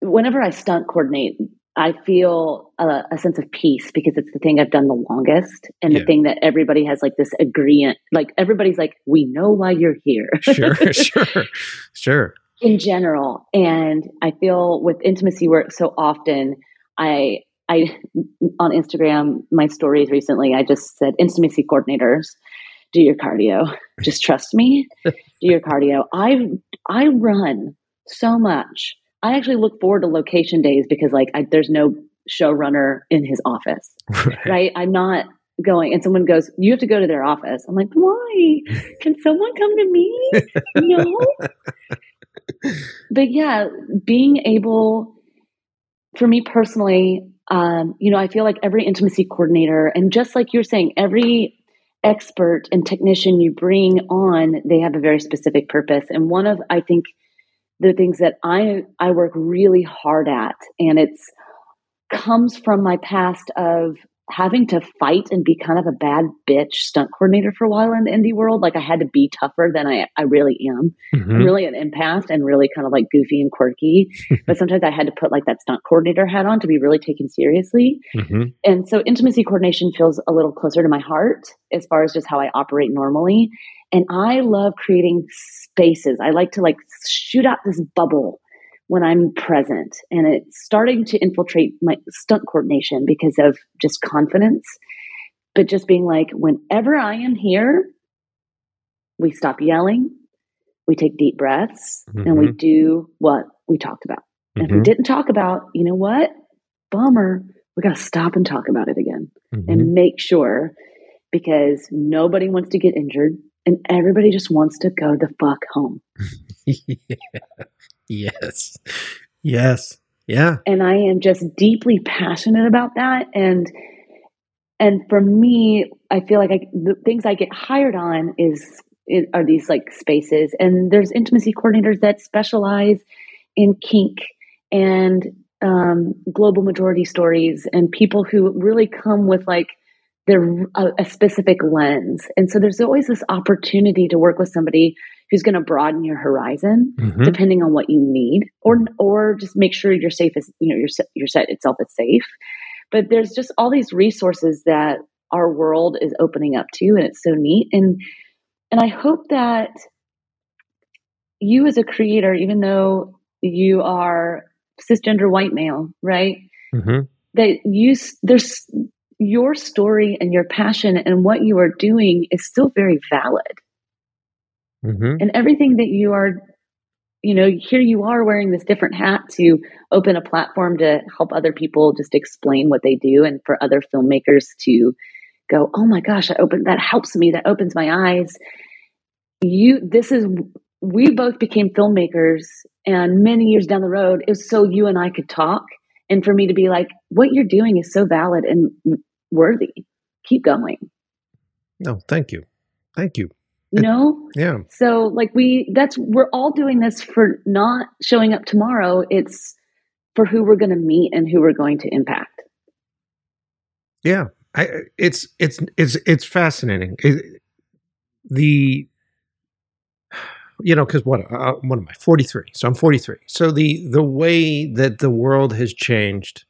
whenever I stunt coordinate, I feel a, a, sense of peace because it's the thing I've done the longest and yeah. the thing that everybody has like this agreement. Like everybody's like, we know why you're here. <laughs> sure, <laughs> sure, sure. In general. And I feel with intimacy work so often, I, I, on Instagram, my stories recently, I just said intimacy coordinators, do your cardio. Just trust me, do your cardio. I, I run so much I actually look forward to location days because like I, there's no showrunner in his office, right. right? I'm not going and someone goes, you have to go to their office. I'm like, why? Can someone come to me? no. <laughs> but yeah, being able, for me personally, um, you know, I feel like every intimacy coordinator, and just like you're saying, every expert and technician you bring on, they have a very specific purpose. And one of, I think, the things that I I work really hard at and it's comes from my past of having to fight and be kind of a bad bitch stunt coordinator for a while in the indie world. Like I had to be tougher than I, I really am. Mm-hmm. I'm really an empath and really kind of like goofy and quirky. <laughs> but sometimes I had to put like that stunt coordinator hat on to be really taken seriously. Mm-hmm. And so intimacy coordination feels a little closer to my heart as far as just how I operate normally. And I love creating spaces. I like to like shoot out this bubble when I'm present. And it's starting to infiltrate my stunt coordination because of just confidence. But just being like, whenever I am here, we stop yelling, we take deep breaths, mm-hmm. and we mm-hmm. do what we talked about. Mm-hmm. And if we mm-hmm. didn't talk about, you know what? Bummer. We got to stop and talk about it again mm-hmm. and make sure because nobody wants to get injured and everybody just wants to go the fuck home. yeah. <laughs> Yes. Yes. Yeah. And I am just deeply passionate about that. And and for me, I feel like I, the things I get hired on is are these like spaces, and there's intimacy coordinators that specialize in kink and um, global majority stories, and people who really come with like they're a, a specific lens. And so there's always this opportunity to work with somebody who's going to broaden your horizon mm-hmm. depending on what you need or or just make sure your safe is you know your your set itself is safe. But there's just all these resources that our world is opening up to and it's so neat and and I hope that you as a creator even though you are cisgender white male, right? Mm-hmm. That you there's your story and your passion and what you are doing is still very valid. Mm-hmm. And everything that you are, you know, here you are wearing this different hat to open a platform to help other people just explain what they do and for other filmmakers to go, oh my gosh, I open that helps me, that opens my eyes. You, this is, we both became filmmakers, and many years down the road, it was so you and I could talk and for me to be like, what you're doing is so valid and worthy. Keep going. No, thank you. Thank you. You know? Yeah. So like we that's we're all doing this for not showing up tomorrow. It's for who we're going to meet and who we're going to impact. Yeah. I, it's it's it's it's fascinating. It, the you know because what uh, what am I forty three? So I'm forty three. So the the way that the world has changed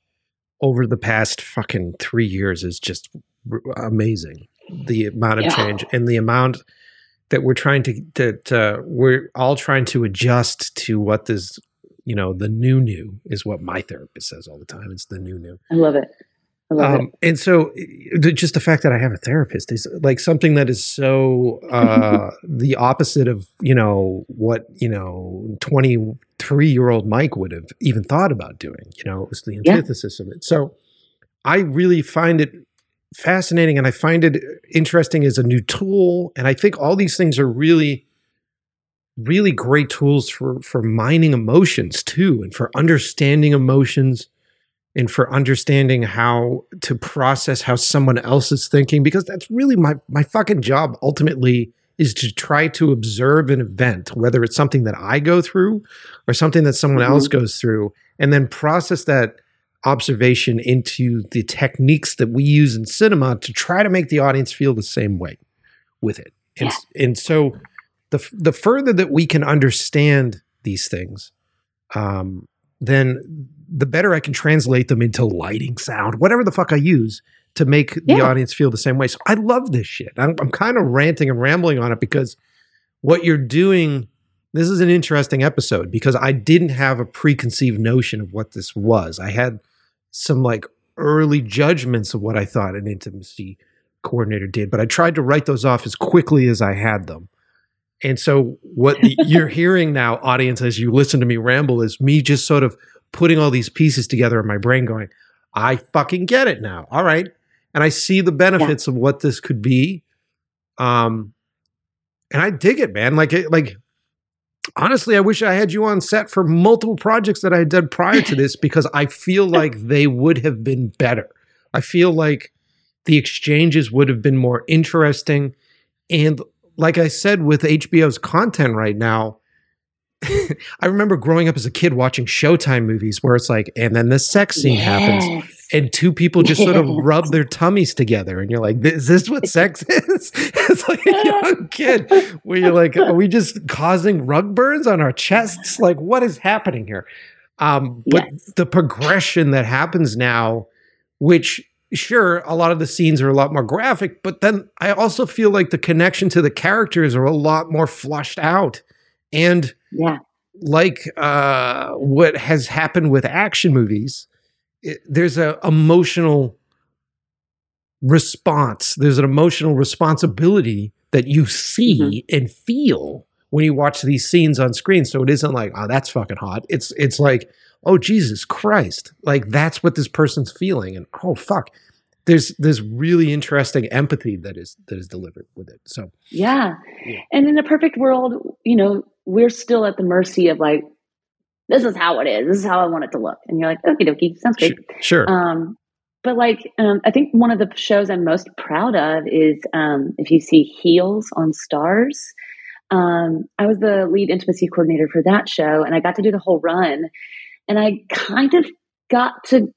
over the past fucking three years is just amazing. The amount of yeah. change and the amount that we're trying to that uh, we're all trying to adjust to what this you know the new new is what my therapist says all the time. It's the new new. I love it. Um, and so just the fact that I have a therapist is like something that is so uh, <laughs> the opposite of, you know, what, you know, 23 year old Mike would have even thought about doing, you know, it was the antithesis yeah. of it. So I really find it fascinating and I find it interesting as a new tool. And I think all these things are really, really great tools for, for mining emotions too, and for understanding emotions and for understanding how to process how someone else is thinking because that's really my my fucking job ultimately is to try to observe an event whether it's something that I go through or something that someone mm-hmm. else goes through and then process that observation into the techniques that we use in cinema to try to make the audience feel the same way with it and yeah. and so the the further that we can understand these things um, then the better I can translate them into lighting, sound, whatever the fuck I use to make yeah. the audience feel the same way. So I love this shit. I'm, I'm kind of ranting and rambling on it because what you're doing, this is an interesting episode because I didn't have a preconceived notion of what this was. I had some like early judgments of what I thought an intimacy coordinator did, but I tried to write those off as quickly as I had them. And so what <laughs> you're hearing now, audience, as you listen to me ramble, is me just sort of putting all these pieces together in my brain going, I fucking get it now. All right. And I see the benefits yeah. of what this could be. Um, and I dig it, man. Like, it, like, honestly, I wish I had you on set for multiple projects that I had done prior to this because I feel like they would have been better. I feel like the exchanges would have been more interesting. And like I said, with HBO's content right now, <laughs> I remember growing up as a kid watching Showtime movies where it's like, and then the sex scene yes. happens, and two people just yes. sort of rub their tummies together, and you're like, is this what sex <laughs> is? it's like a young kid where you're like, are we just causing rug burns on our chests? Like, what is happening here? Um, but yes. the progression that happens now, which sure, a lot of the scenes are a lot more graphic, but then I also feel like the connection to the characters are a lot more flushed out. And yeah. like uh, what has happened with action movies, it, there's an emotional response. There's an emotional responsibility that you see mm-hmm. and feel when you watch these scenes on screen. So it isn't like, oh, that's fucking hot. It's it's like, oh Jesus Christ, like that's what this person's feeling, and oh fuck, there's there's really interesting empathy that is that is delivered with it. So yeah. yeah. and in a perfect world, you know, we're still at the mercy of like, this is how it is. This is how I want it to look, and you're like, okay, dokie, sounds great. Sure. Um, but like, um, I think one of the shows I'm most proud of is um, if you see Heels on Starz. Um, I was the lead intimacy coordinator for that show, and I got to do the whole run. And I kind of got to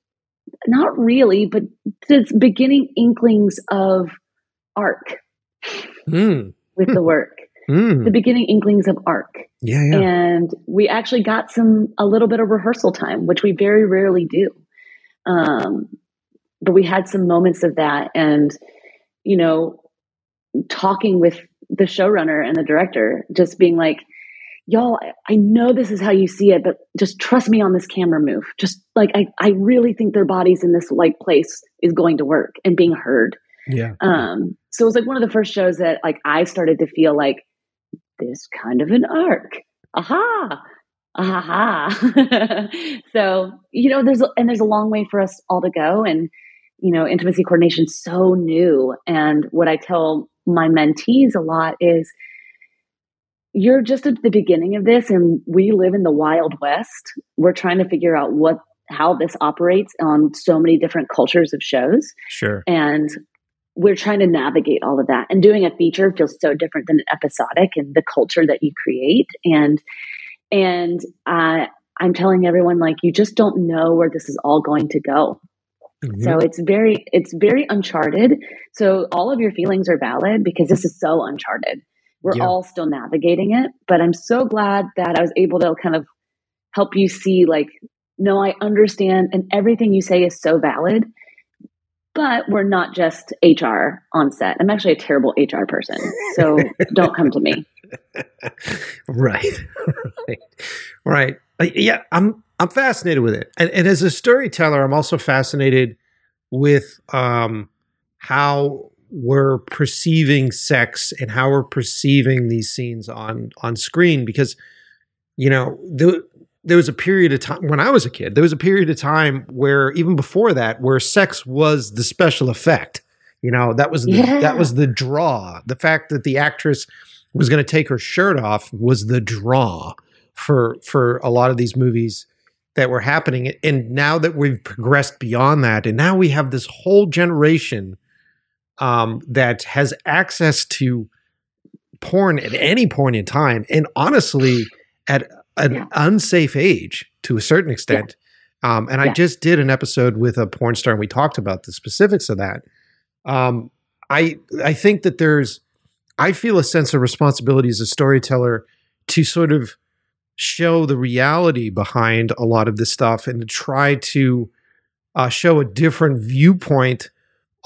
not really, but the beginning inklings of arc mm. with the work. Mm. The beginning inklings of arc. Yeah, yeah. And we actually got some a little bit of rehearsal time, which we very rarely do. Um, but we had some moments of that, and you know, talking with the showrunner and the director, just being like, y'all, I know this is how you see it, but just trust me on this camera move. Just like I, I really think their bodies in this like place is going to work and being heard. Yeah. Um, so it was like one of the first shows that like I started to feel like this kind of an arc. Aha. Aha. <laughs> so, you know, there's and there's a long way for us all to go. And, you know, intimacy coordination so new. And what I tell my mentees a lot is you're just at the beginning of this and we live in the wild west we're trying to figure out what how this operates on so many different cultures of shows. Sure. And we're trying to navigate all of that. And doing a feature feels so different than an episodic and the culture that you create. And and uh, I'm telling everyone like you just don't know where this is all going to go. Mm-hmm. So it's very it's very uncharted. So all of your feelings are valid because this is so uncharted. We're yeah. all still navigating it, but I'm so glad that I was able to kind of help you see like no, I understand and everything you say is so valid. But we're not just HR on set. I'm actually a terrible HR person. So <laughs> don't come to me. right. right. Right. Uh, yeah, I'm I'm fascinated with it, and, and as a storyteller, I'm also fascinated with um, how we're perceiving sex and how we're perceiving these scenes on on screen because you know the, there was a period of time when I was a kid there was a period of time where even before that where sex was the special effect you know that was the yeah. that was the draw the fact that the actress was going to take her shirt off was the draw for for a lot of these movies that were happening and now that we've progressed beyond that and now we have this whole generation um, that has access to porn at any point in time and honestly at an yeah. unsafe age to a certain extent yeah. um, and yeah. i just did an episode with a porn star and we talked about the specifics of that um, i i think that there's i feel a sense of responsibility as a storyteller to sort of show the reality behind a lot of this stuff and to try to uh, show a different viewpoint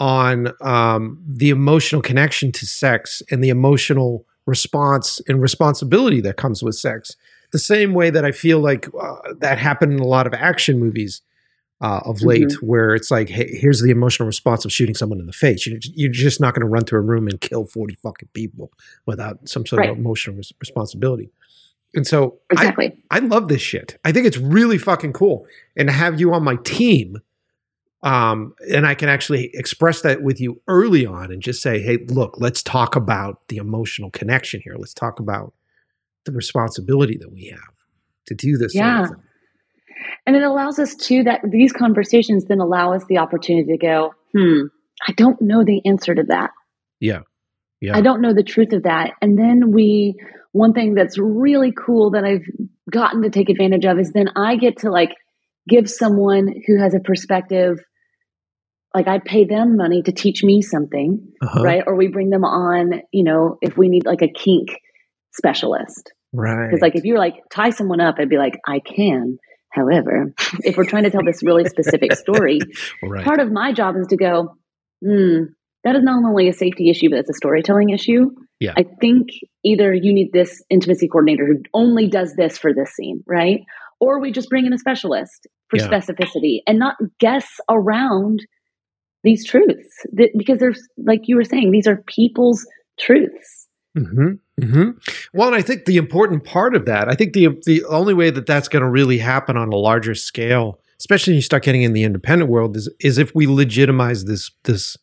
on um, the emotional connection to sex and the emotional response and responsibility that comes with sex. The same way that I feel like uh, that happened in a lot of action movies uh, of late, mm-hmm. where it's like, hey, here's the emotional response of shooting someone in the face. You're, you're just not going to run through a room and kill 40 fucking people without some sort right. of emotional res- responsibility. And so exactly. I, I love this shit. I think it's really fucking cool. And to have you on my team, um, and I can actually express that with you early on and just say, hey, look, let's talk about the emotional connection here. Let's talk about the responsibility that we have to do this. Yeah. Sort of and it allows us to that these conversations then allow us the opportunity to go, hmm, I don't know the answer to that. Yeah. Yeah. I don't know the truth of that. And then we one thing that's really cool that I've gotten to take advantage of is then I get to like give someone who has a perspective like I pay them money to teach me something, uh-huh. right? Or we bring them on, you know, if we need like a kink specialist. Right. Because like if you were like tie someone up, I'd be like, I can. However, if we're trying to tell this really specific story, <laughs> right. part of my job is to go, hmm, that is not only a safety issue, but it's a storytelling issue. Yeah. I think either you need this intimacy coordinator who only does this for this scene, right? Or we just bring in a specialist for yeah. specificity and not guess around these truths because there's, like you were saying, these are people's truths. Mm-hmm. Mm-hmm. Well, and I think the important part of that, I think the the only way that that's going to really happen on a larger scale, especially when you start getting in the independent world, is is if we legitimize this this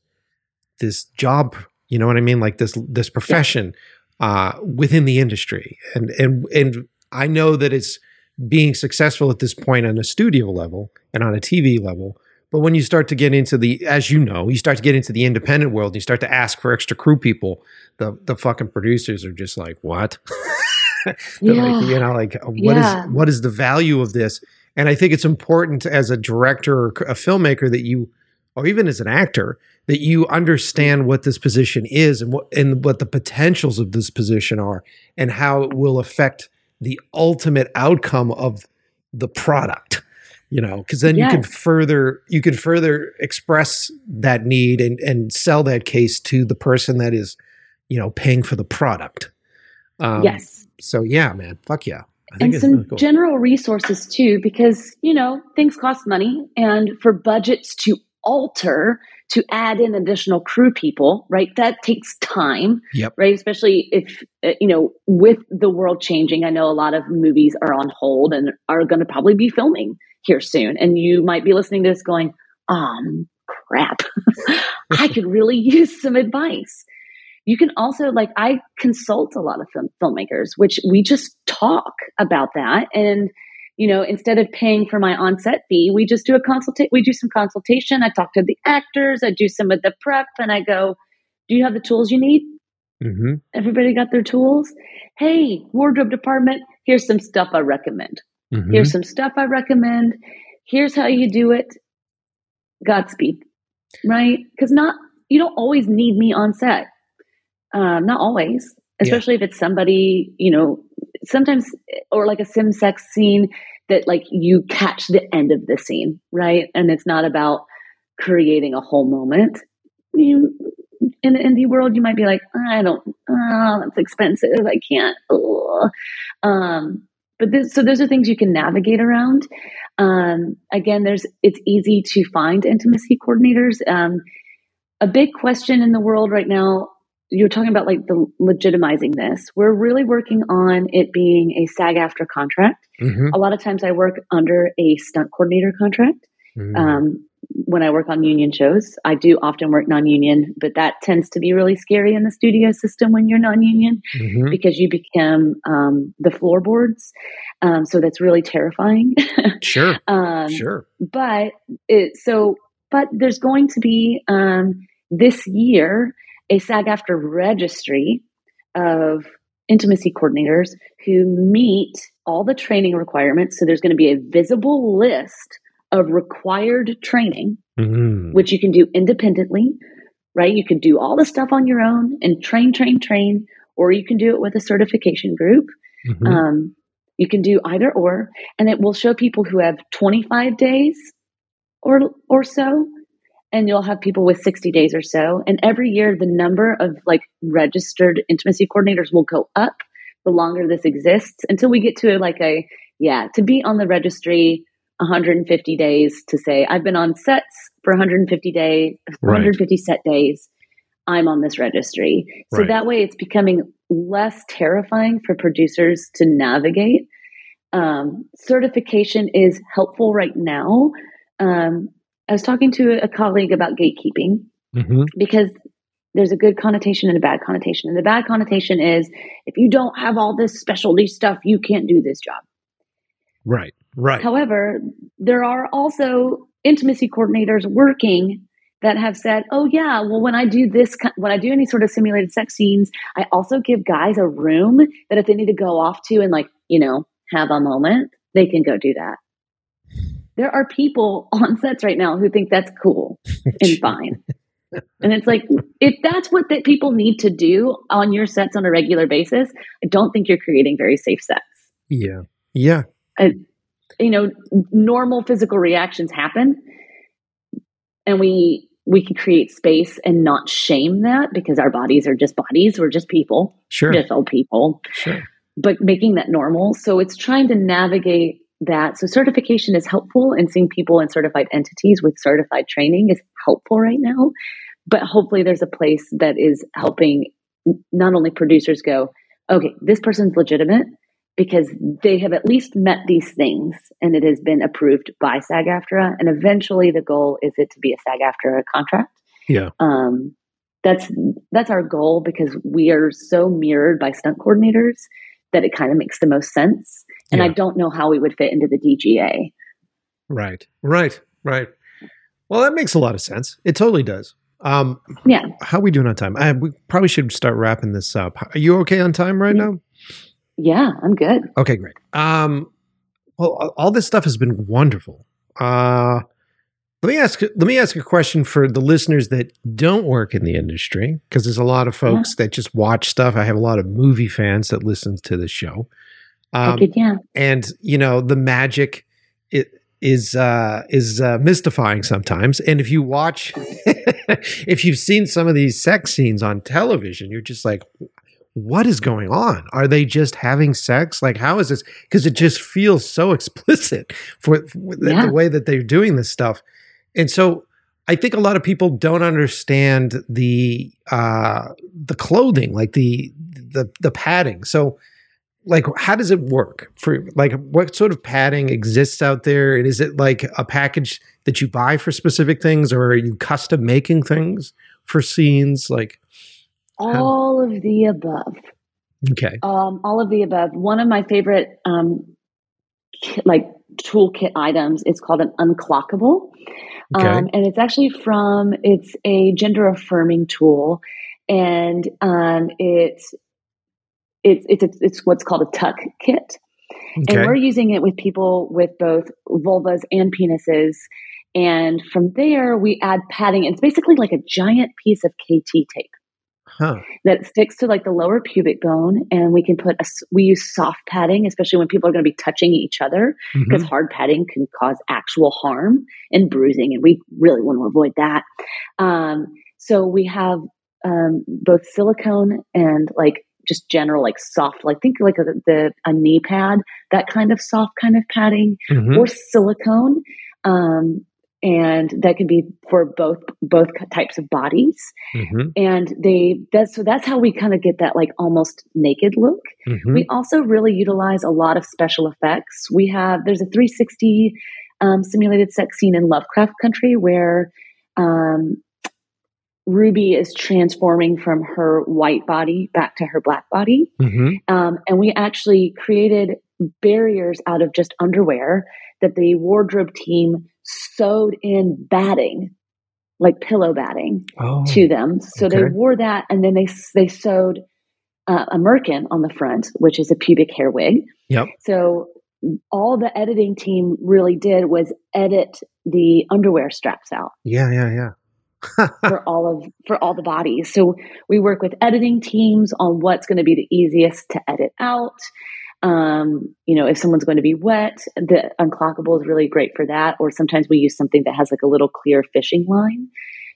this job you know what i mean like this this profession uh, within the industry and and and i know that it's being successful at this point on a studio level and on a tv level but when you start to get into the as you know you start to get into the independent world and you start to ask for extra crew people the the fucking producers are just like what <laughs> yeah. like, you know like uh, what yeah. is what is the value of this and i think it's important as a director or a filmmaker that you or even as an actor that you understand what this position is and what and what the potentials of this position are and how it will affect the ultimate outcome of the product you know because then yes. you can further you can further express that need and and sell that case to the person that is you know paying for the product um, yes so yeah man fuck yeah and some really cool. general resources too because you know things cost money and for budgets to alter to add in additional crew people, right? That takes time, yep. right? Especially if, uh, you know, with the world changing, I know a lot of movies are on hold and are going to probably be filming here soon. And you might be listening to this going, um, crap, <laughs> I could really <laughs> use some advice. You can also, like, I consult a lot of film- filmmakers, which we just talk about that. And you know, instead of paying for my on-set fee, we just do a consultate. We do some consultation. I talk to the actors. I do some of the prep, and I go, "Do you have the tools you need?" Mm-hmm. Everybody got their tools. Hey, wardrobe department, here's some stuff I recommend. Mm-hmm. Here's some stuff I recommend. Here's how you do it. Godspeed, right? Because not you don't always need me on set. Um, not always, especially yeah. if it's somebody you know. Sometimes, or like a sim sex scene that like you catch the end of the scene, right? And it's not about creating a whole moment. You, in the indie world, you might be like, I don't, oh, that's expensive. I can't. Um, but this, so those are things you can navigate around. Um, again, there's it's easy to find intimacy coordinators. Um, a big question in the world right now. You're talking about like the legitimizing this. We're really working on it being a SAG-AFTRA contract. Mm-hmm. A lot of times, I work under a stunt coordinator contract. Mm-hmm. Um, when I work on union shows. I do often work non union, but that tends to be really scary in the studio system when you're non union mm-hmm. because you become um, the floorboards. Um, so that's really terrifying. <laughs> sure. um, sure. But it, so, but there's going to be um, this year a SAG-AFTRA registry of intimacy coordinators who meet all the training requirements. So there's going to be a visible list of required training, mm-hmm. which you can do independently, right? You can do all the stuff on your own and train, train, train, or you can do it with a certification group. Mm-hmm. Um, you can do either or, and it will show people who have 25 days or or so, and you'll have people with 60 days or so. And every year, the number of like registered intimacy coordinators will go up the longer this exists until we get to like a yeah to be on the registry 150 days to say I've been on sets for 150 days, 150 right. set days. I'm on this registry. So right. that way it's becoming less terrifying for producers to navigate. Um, certification is helpful right now. Um, I was talking to a colleague about gatekeeping mm-hmm. because there's a good connotation and a bad connotation. And the bad connotation is if you don't have all this specialty stuff, you can't do this job. Right. Right. However, there are also intimacy coordinators working that have said, "Oh yeah, well when I do this when I do any sort of simulated sex scenes, I also give guys a room that if they need to go off to and like, you know, have a moment, they can go do that." There are people <laughs> on sets right now who think that's cool <laughs> and fine. and it's like if that's what that people need to do on your sets on a regular basis, I don't think you're creating very safe sets. Yeah. Yeah. I, you know normal physical reactions happen. And we we can create space and not shame that because our bodies are just bodies. We're just people. Sure. Just old people. Sure. But making that normal. So it's trying to navigate that. So certification is helpful and seeing people in certified entities with certified training is helpful right now. But hopefully there's a place that is helping not only producers go okay this person's legitimate because they have at least met these things and it has been approved by SAG AFTRA. And eventually the goal is it to be a SAG AFTRA contract. Yeah. Um, that's that's our goal because we are so mirrored by stunt coordinators that it kind of makes the most sense. And yeah. I don't know how we would fit into the DGA. Right. Right. Right. Well, that makes a lot of sense. It totally does. Um, yeah. How are we doing on time? I, we probably should start wrapping this up. Are you okay on time right now? Yeah, I'm good. Okay, great. Um, well, all this stuff has been wonderful. Uh, let me ask. Let me ask a question for the listeners that don't work in the industry, because there's a lot of folks yeah. that just watch stuff. I have a lot of movie fans that listen to the show. Um, yeah. And you know the magic it is uh, is uh, mystifying sometimes. And if you watch, <laughs> if you've seen some of these sex scenes on television, you're just like, what is going on? Are they just having sex? Like, how is this? Because it just feels so <laughs> explicit for, for yeah. the, way that they're doing this stuff. And so I think a lot of people don't understand the uh, the clothing, like the the the padding. So, like, how does it work for like what sort of padding exists out there? And is it like a package that you buy for specific things, or are you custom making things for scenes? Like, all of the above. Okay. Um, all of the above. One of my favorite um, like toolkit items. It's called an unclockable. Okay. Um, and it's actually from, it's a gender affirming tool. And um, it's, it's, it's, it's what's called a tuck kit. Okay. And we're using it with people with both vulvas and penises. And from there, we add padding. It's basically like a giant piece of KT tape huh. that sticks to like the lower pubic bone. And we can put a, we use soft padding, especially when people are going to be touching each other, because mm-hmm. hard padding can cause actual harm and bruising. And we really want to avoid that. Um, so we have um, both silicone and like just general like soft like think like a, the a knee pad that kind of soft kind of padding mm-hmm. or silicone um, and that can be for both both types of bodies mm-hmm. and they that's so that's how we kind of get that like almost naked look mm-hmm. we also really utilize a lot of special effects we have there's a 360 um, simulated sex scene in lovecraft country where um, ruby is transforming from her white body back to her black body mm-hmm. um, and we actually created barriers out of just underwear that the wardrobe team sewed in batting, like pillow batting, oh, to them. So okay. they wore that, and then they they sewed uh, a merkin on the front, which is a pubic hair wig. Yep. So all the editing team really did was edit the underwear straps out. Yeah, yeah, yeah. <laughs> for all of for all the bodies. So we work with editing teams on what's going to be the easiest to edit out. Um, you know, if someone's going to be wet, the unclockable is really great for that. Or sometimes we use something that has like a little clear fishing line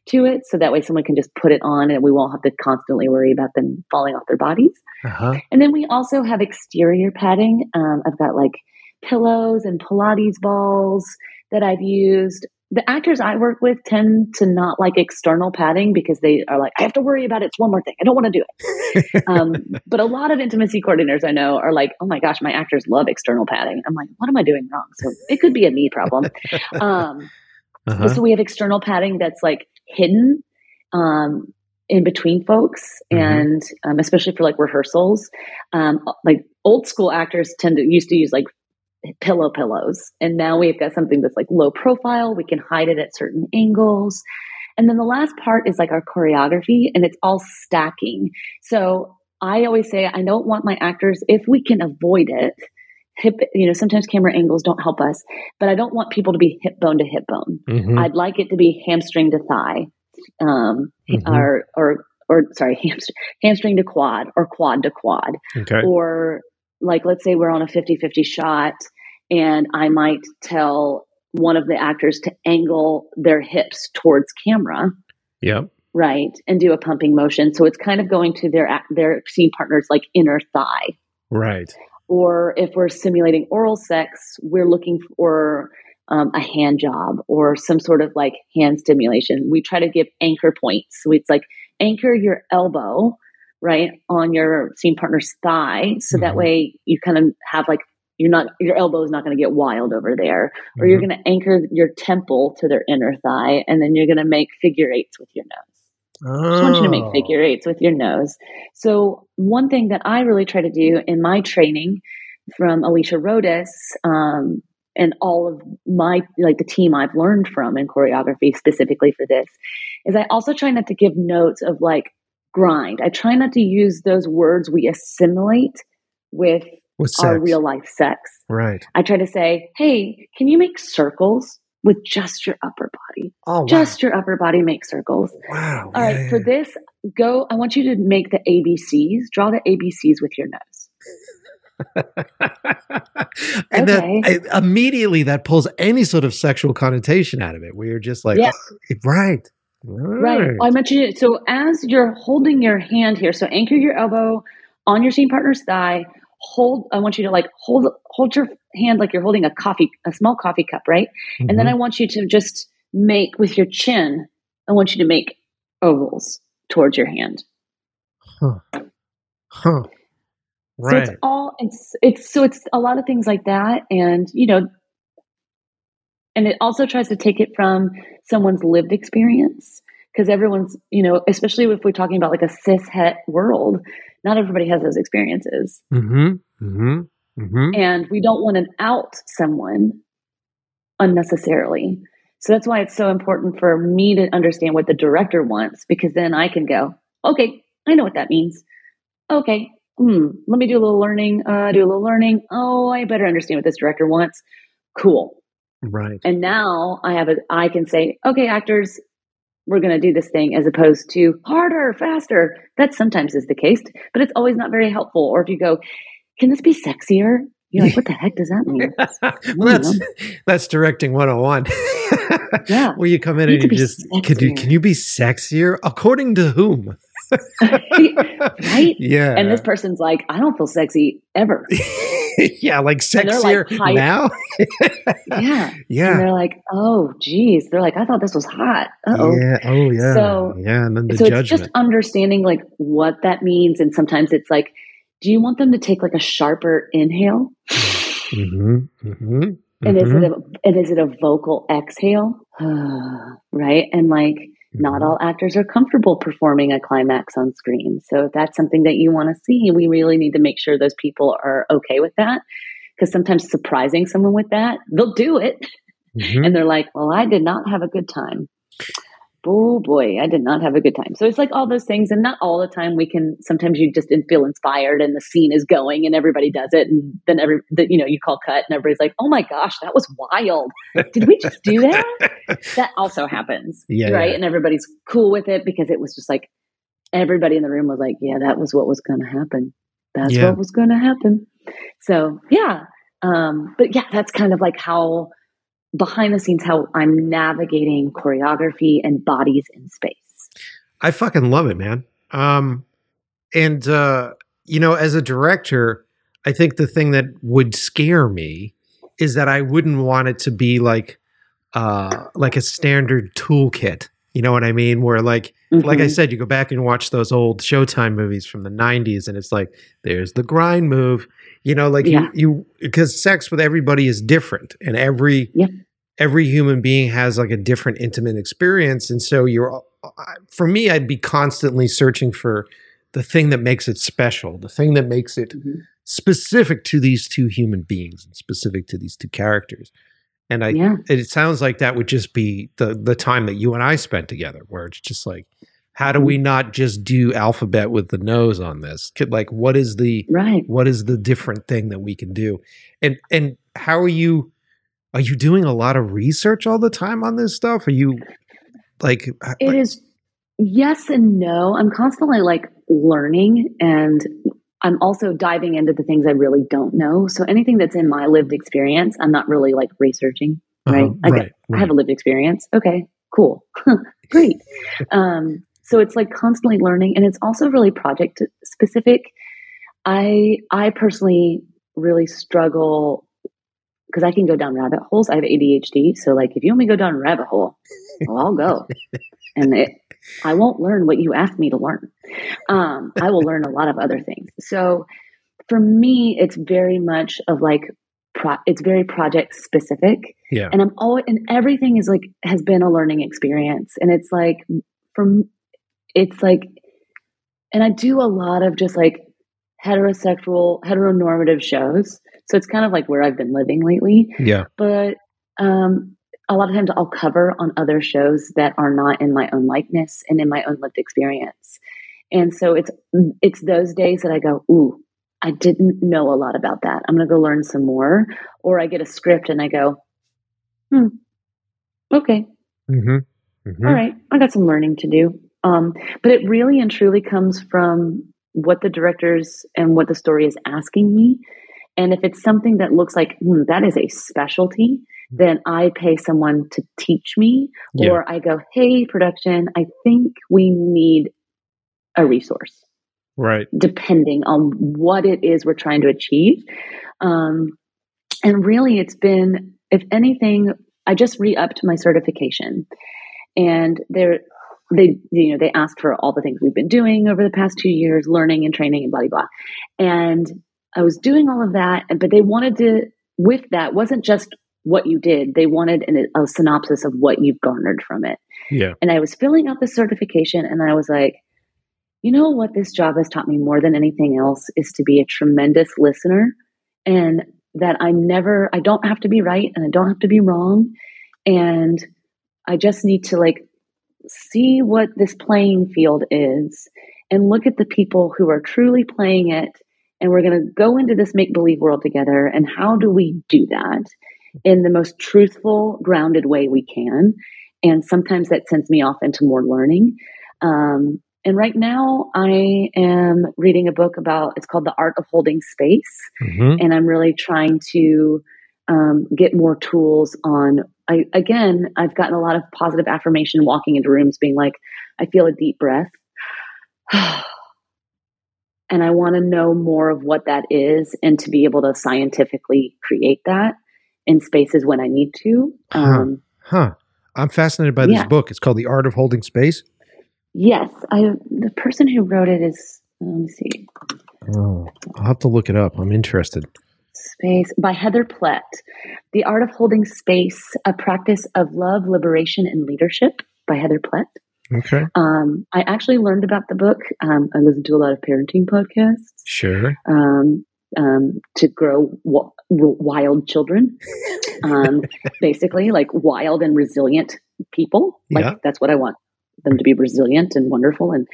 to it. So that way someone can just put it on and we won't have to constantly worry about them falling off their bodies. Uh-huh. And then we also have exterior padding. Um, I've got like pillows and Pilates balls that I've used the actors I work with tend to not like external padding because they are like, I have to worry about it. It's one more thing. I don't want to do it. <laughs> um, but a lot of intimacy coordinators I know are like, oh my gosh, my actors love external padding. I'm like, what am I doing wrong? So it could be a me problem. <laughs> Um, uh-huh. So we have external padding that's like hidden um, in between folks, mm-hmm. and um, especially for like rehearsals. Um, like old school actors tend to used to use like pillow pillows. And now we've got something that's like low profile. We can hide it at certain angles. And then the last part is like our choreography and it's all stacking. So I always say I don't want my actors, if we can avoid it, hip, you know, sometimes camera angles don't help us, but I don't want people to be hip bone to hip bone. Mm-hmm. I'd like it to be hamstring to thigh, um, mm-hmm. or, or, or sorry, <laughs> hamstring, hamstring to quad or quad to quad. Okay. Or like let's say we're on a 50-50 shot and I might tell one of the actors to angle their hips towards camera. Yep. Right, and do a pumping motion. So it's kind of going to their their scene partner's like inner thigh. Right. Or if we're simulating oral sex, we're looking for um, a hand job or some sort of like hand stimulation. We try to give anchor points. So it's like anchor your elbow right on your scene partner's thigh so mm-hmm. that way you kind of have like you're not your elbow is not going to get wild over there or mm-hmm. you're going to anchor your temple to their inner thigh and then you're going to make figure eights with your nose oh. I just want you to make oh. figure eights with your nose so one thing that i really try to do in my training from Alicia Rodis um, and all of my like the team I've learned from in choreography specifically for this is I also try not to give notes of like grind. I try not to use those words we assimilate with, with our real life sex. Right. I try to say, hey, can you make circles with just your upper body? Oh, wow. Just your upper body make circles. Wow. All right. yeah, For this, go, I want you to make the ABCs, draw the ABCs with your nose. <laughs> and okay. that immediately that pulls any sort of sexual connotation out of it. We are just like, yes. oh, right. Right. right. I mentioned it. So as you're holding your hand here, so anchor your elbow on your scene partner's thigh. Hold. I want you to like hold hold your hand like you're holding a coffee, a small coffee cup, right? Mm-hmm. And then mm-hmm. I want you to just make with your chin. I want you to make ovals towards your hand. Huh. Huh. Right. So it's all it's it's so it's a lot of things like that, and you know, and it also tries to take it from someone's lived experience because everyone's you know especially if we're talking about like a cis het world not everybody has those experiences mm-hmm. Mm-hmm. Mm-hmm. And we don't want to out someone unnecessarily. So that's why it's so important for me to understand what the director wants because then I can go, okay, I know what that means. Okay, hmm, let me do a little learning, uh, do a little learning. Oh, I better understand what this director wants. Cool. Right. And now I have a, I can say, okay, actors, we're going to do this thing as opposed to harder, faster. That sometimes is the case, but it's always not very helpful. Or if you go, can this be sexier? You're like, what the heck does that mean? <laughs> well, that's that's directing 101. yeah. <laughs> Where you come in and you just sexier. can you can you be sexier? According to whom? <laughs> right? Yeah. And this person's like, I don't feel sexy ever. <laughs> yeah, like sexier like, now. yeah. <laughs> Yeah. And they're like, oh, geez. They're like, I thought this was hot. oh. Yeah. Oh, yeah. So, yeah. And then the so judgment. it's just understanding like what that means. And sometimes it's like, do you want them to take like a sharper inhale? Mm-hmm. Mm-hmm. And is it a and is it a vocal exhale? <sighs> right? And like not mm-hmm. all actors are comfortable performing a climax on screen. So if that's something that you want to see, we really need to make sure those people are okay with that. Because sometimes surprising someone with that, they'll do it. <laughs> Mm-hmm. And they're like, well, I did not have a good time oh boy, I did not have a good time. So it's like all those things, and not all the time we can. Sometimes you just feel inspired, and the scene is going, and everybody does it, and then every the, you know you call cut, and everybody's like, "Oh my gosh, that was wild! Did we just do that?" <laughs> that also happens, yeah, right? Yeah. And everybody's cool with it because it was just like everybody in the room was like, "Yeah, that was what was going to happen. That's yeah. what was going to happen." So yeah, um, but yeah, that's kind of like how behind the scenes how I'm navigating choreography and bodies in space. I fucking love it, man. Um, and uh, you know, as a director, I think the thing that would scare me is that I wouldn't want it to be like uh like a standard toolkit. You know what I mean? Where like mm-hmm. like I mm-hmm. said, you go back and watch those old Showtime movies from the 90s and it's like there's the grind move you know, like yeah. you because sex with everybody is different, and every yeah. every human being has like a different intimate experience, and so you're. For me, I'd be constantly searching for the thing that makes it special, the thing that makes it mm-hmm. specific to these two human beings and specific to these two characters. And I, yeah. it sounds like that would just be the the time that you and I spent together, where it's just like how do we mm-hmm. not just do alphabet with the nose on this? Like what is the right. what is the different thing that we can do? And and how are you are you doing a lot of research all the time on this stuff? Are you like it like, is yes and no. I'm constantly like learning and i'm also diving into the things i really don't know. So anything that's in my lived experience i'm not really like researching right, uh-huh, I, right, I have a lived experience. Okay cool. <laughs> Great. Um so it's like constantly learning and it's also really project specific. I I personally really struggle because I can go down rabbit holes. I have ADHD, so like if you want me to go down a rabbit hole, well, I'll go, and it, I won't learn what you asked me to learn. Um, I will learn a lot of other things. So for me, it's very much of like pro- it's very project specific. Yeah, and I'm always and everything is like has been a learning experience, and it's like from it's like, and I do a lot of just like heterosexual, heteronormative shows. So it's kind of like where I've been living lately. Yeah. But um, a lot of times I'll cover on other shows that are not in my own likeness and in my own lived experience. And so it's it's those days that I go, ooh, I didn't know a lot about that. I'm gonna go learn some more. Or I get a script and I go, hmm, okay. Mm-hmm. Mm-hmm. All right, I got some learning to do. Um, but it really and truly comes from what the directors and what the story is asking me. And if it's something that looks like hmm, that is a specialty, then I pay someone to teach me, yeah. or I go, hey, production, I think we need a resource. Right. Depending on what it is we're trying to achieve. Um, and really, it's been, if anything, I just re upped my certification. And there, they you know they asked for all the things we've been doing over the past two years learning and training and blah blah blah and i was doing all of that but they wanted to with that wasn't just what you did they wanted an, a synopsis of what you've garnered from it yeah and i was filling out the certification and i was like you know what this job has taught me more than anything else is to be a tremendous listener and that I'm never, I don't have to be right and I don't have to be wrong. And I just need to like see what this playing field is and look at the people who are truly playing it. And we're going to go into this make believe world together. And how do we do that in the most truthful, grounded way we can? And sometimes that sends me off into more learning. Um, and right now, I am reading a book about it's called The Art of Holding Space. Mm-hmm. And I'm really trying to um, get more tools on. I, again, I've gotten a lot of positive affirmation walking into rooms, being like, I feel a deep breath. <sighs> and I want to know more of what that is and to be able to scientifically create that in spaces when I need to. Um, huh. huh. I'm fascinated by this yeah. book. It's called The Art of Holding Space. Yes, I. The person who wrote it is. Let me see. Oh, I'll have to look it up. I'm interested. Space by Heather Plett. The Art of Holding Space: A Practice of Love, Liberation, and Leadership by Heather Plett. Okay. Um, I actually learned about the book. Um, I listen to a lot of parenting podcasts. Sure. Um, um, to grow w- wild children, um, <laughs> basically like wild and resilient people. Like yeah. that's what I want them to be resilient and wonderful. And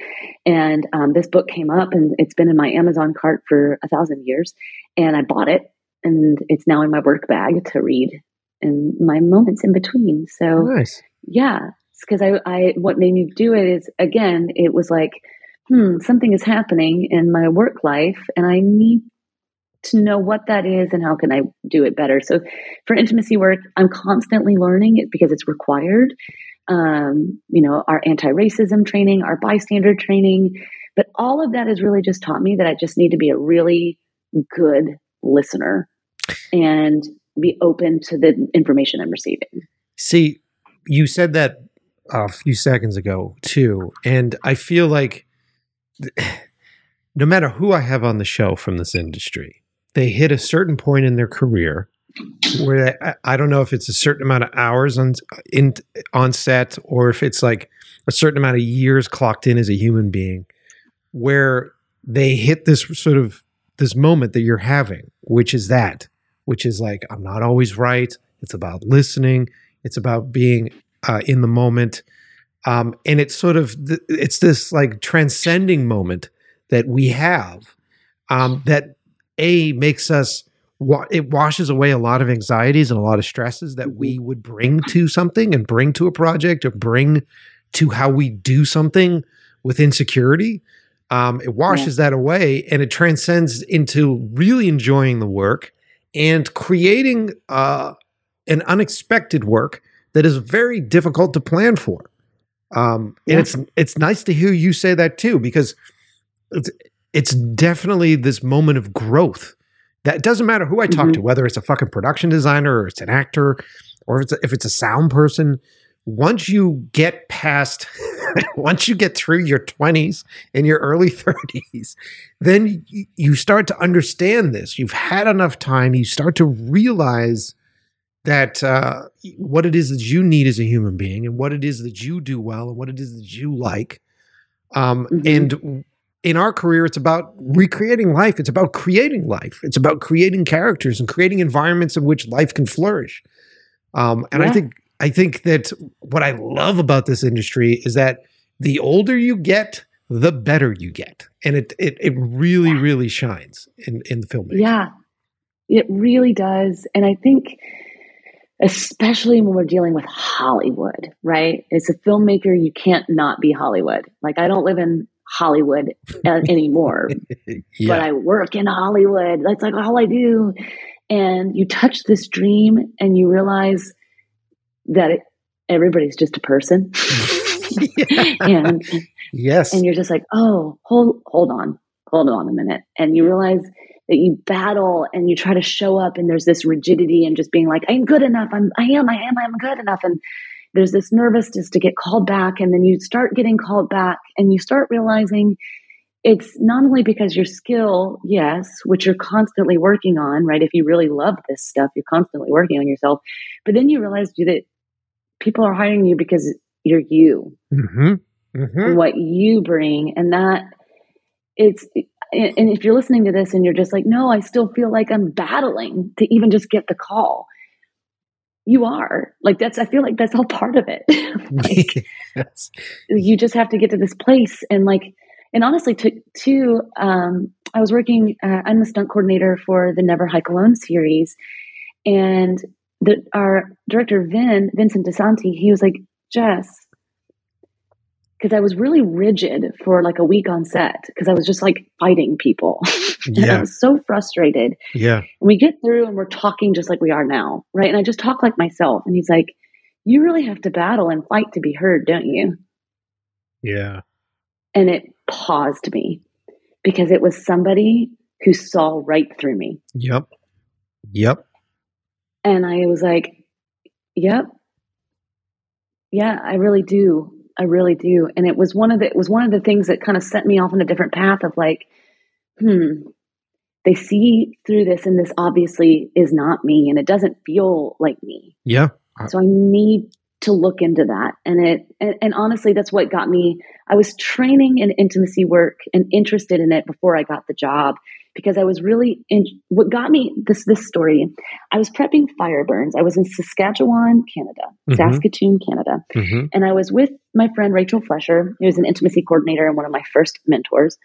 and um, this book came up, and it's been in my Amazon cart for a thousand years. And I bought it, and it's now in my work bag to read in my moments in between. So nice. yeah, because I, I what made me do it is again, it was like, hmm, something is happening in my work life, and I need to know what that is and how can I do it better. So for intimacy work, I'm constantly learning it because it's required um, you know, our anti racism training, our bystander training. But all of that has really just taught me that I just need to be a really good listener and be open to the information I'm receiving. See, you said that a few seconds ago too. And I feel like <sighs> no matter who I have on the show from this industry, they hit a certain point in their career where I, I, don't know if it's a certain amount of hours on in on set or if it's like a certain amount of years clocked in as a human being where they hit this sort of this moment that you're having which is that which is like i'm not always right. It's about listening. It's about being uh, in the moment. Um, and it's sort of th- it's this like transcending moment that we have um, that a makes us it washes away a lot of anxieties and a lot of stresses that we mm-hmm. would bring to something and bring to a project or bring to how we do something with insecurity. Um, it washes yeah. that away and it transcends into really enjoying the work and creating uh, an unexpected work that is very difficult to plan for. Um, and yeah. it's it's nice to hear you say that too because it's it's definitely this moment of growth that doesn't matter who I talk mm-hmm. to, whether it's a fucking production designer or it's an actor or if it's a, if it's a sound person. Once you get past, <laughs> once you get through your 20s and your early <laughs> 30s, then you, start to understand this. You've had enough time. You start to realize that uh, what it is that you need as a human being and what it is that you do well and what it is that you like. Um, mm-hmm. And in our career, it's about recreating life. It's about creating life. It's about creating characters and creating environments in which life can flourish. Um, and yeah. I think I think that what I love about this industry is that the older you get, the better you get, and it it it really yeah. really shines in in the filmmaking. Yeah, it really does, and I think especially when we're dealing with Hollywood, right? As a filmmaker, you can't not be Hollywood. Like I don't live in Hollywood uh, anymore, <laughs> yeah. but I work in Hollywood. That's like all I do. And you touch this dream and you realize that it, everybody's just a person. <laughs> <laughs> and yes. And you're just like, oh, hold hold on. Hold on a minute. And you realize that you battle and you try to show up and there's this rigidity and just being like, I'm good enough. I'm I am, I am, I'm good enough. And there's this nervousness to get called back and then you start getting called back and you start realizing it's not only because your skill yes which you're constantly working on right if you really love this stuff you're constantly working on yourself but then you realize that people are hiring you because you're you mm-hmm. Mm-hmm. what you bring and that it's and if you're listening to this and you're just like, no, I still feel like I'm battling to even just get the call. You are like that's. I feel like that's all part of it. <laughs> like, <laughs> yes. You just have to get to this place, and like, and honestly, to to um, I was working. Uh, I'm the stunt coordinator for the Never Hike Alone series, and the our director Vin Vincent DiSanti he was like, Jess, because I was really rigid for like a week on set because I was just like fighting people. <laughs> yeah. I was so frustrated. Yeah. And we get through and we're talking just like we are now, right? And I just talk like myself. And he's like, You really have to battle and fight to be heard, don't you? Yeah. And it paused me because it was somebody who saw right through me. Yep. Yep. And I was like, Yep. Yeah, I really do I really do. And it was one of the it was one of the things that kind of set me off on a different path of like, hmm, they see through this and this obviously is not me and it doesn't feel like me. Yeah. So I need to look into that. And it and, and honestly that's what got me I was training in intimacy work and interested in it before I got the job because I was really in what got me this this story. I was prepping fire burns. I was in Saskatchewan, Canada, mm-hmm. Saskatoon, Canada, mm-hmm. and I was with my friend Rachel Flesher, who was an intimacy coordinator and one of my first mentors.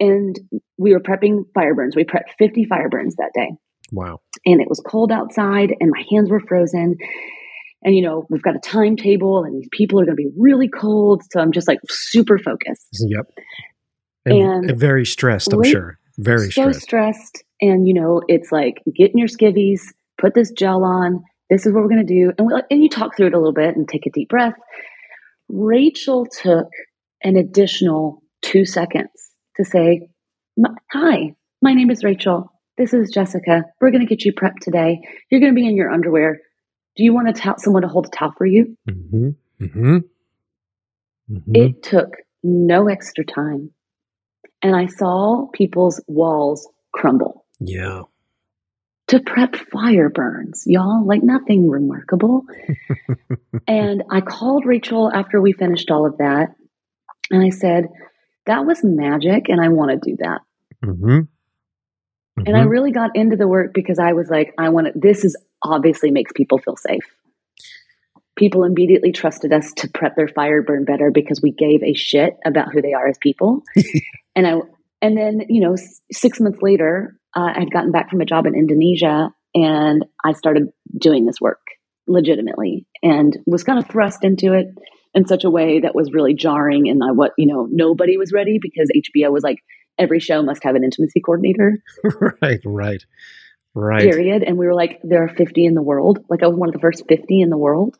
And we were prepping fire burns. We prepped 50 fire burns that day. Wow. And it was cold outside and my hands were frozen. And you know, we've got a timetable and these people are going to be really cold. So I'm just like super focused. Yep. And, and very stressed, I'm sure. Very so stressed. stressed. And you know, it's like get in your skivvies, put this gel on. This is what we're going to do. And, we, and you talk through it a little bit and take a deep breath. Rachel took an additional two seconds to say, Hi, my name is Rachel. This is Jessica. We're going to get you prepped today. You're going to be in your underwear. Do you want to tell someone to hold a towel for you? Mm-hmm. Mm-hmm. Mm-hmm. It took no extra time and I saw people's walls crumble. Yeah. To prep fire burns, y'all, like nothing remarkable. <laughs> and I called Rachel after we finished all of that. And I said, that was magic. And I want to do that. Mm-hmm. Mm-hmm. And I really got into the work because I was like, I want to, this is obviously makes people feel safe. People immediately trusted us to prep their fire burn better because we gave a shit about who they are as people. <laughs> and I and then you know six months later, uh, I'd gotten back from a job in Indonesia, and I started doing this work legitimately, and was kind of thrust into it in such a way that was really jarring. And I what you know nobody was ready because HBO was like every show must have an intimacy coordinator. <laughs> right, right, right. Period. And we were like, there are 50 in the world. Like I was one of the first 50 in the world.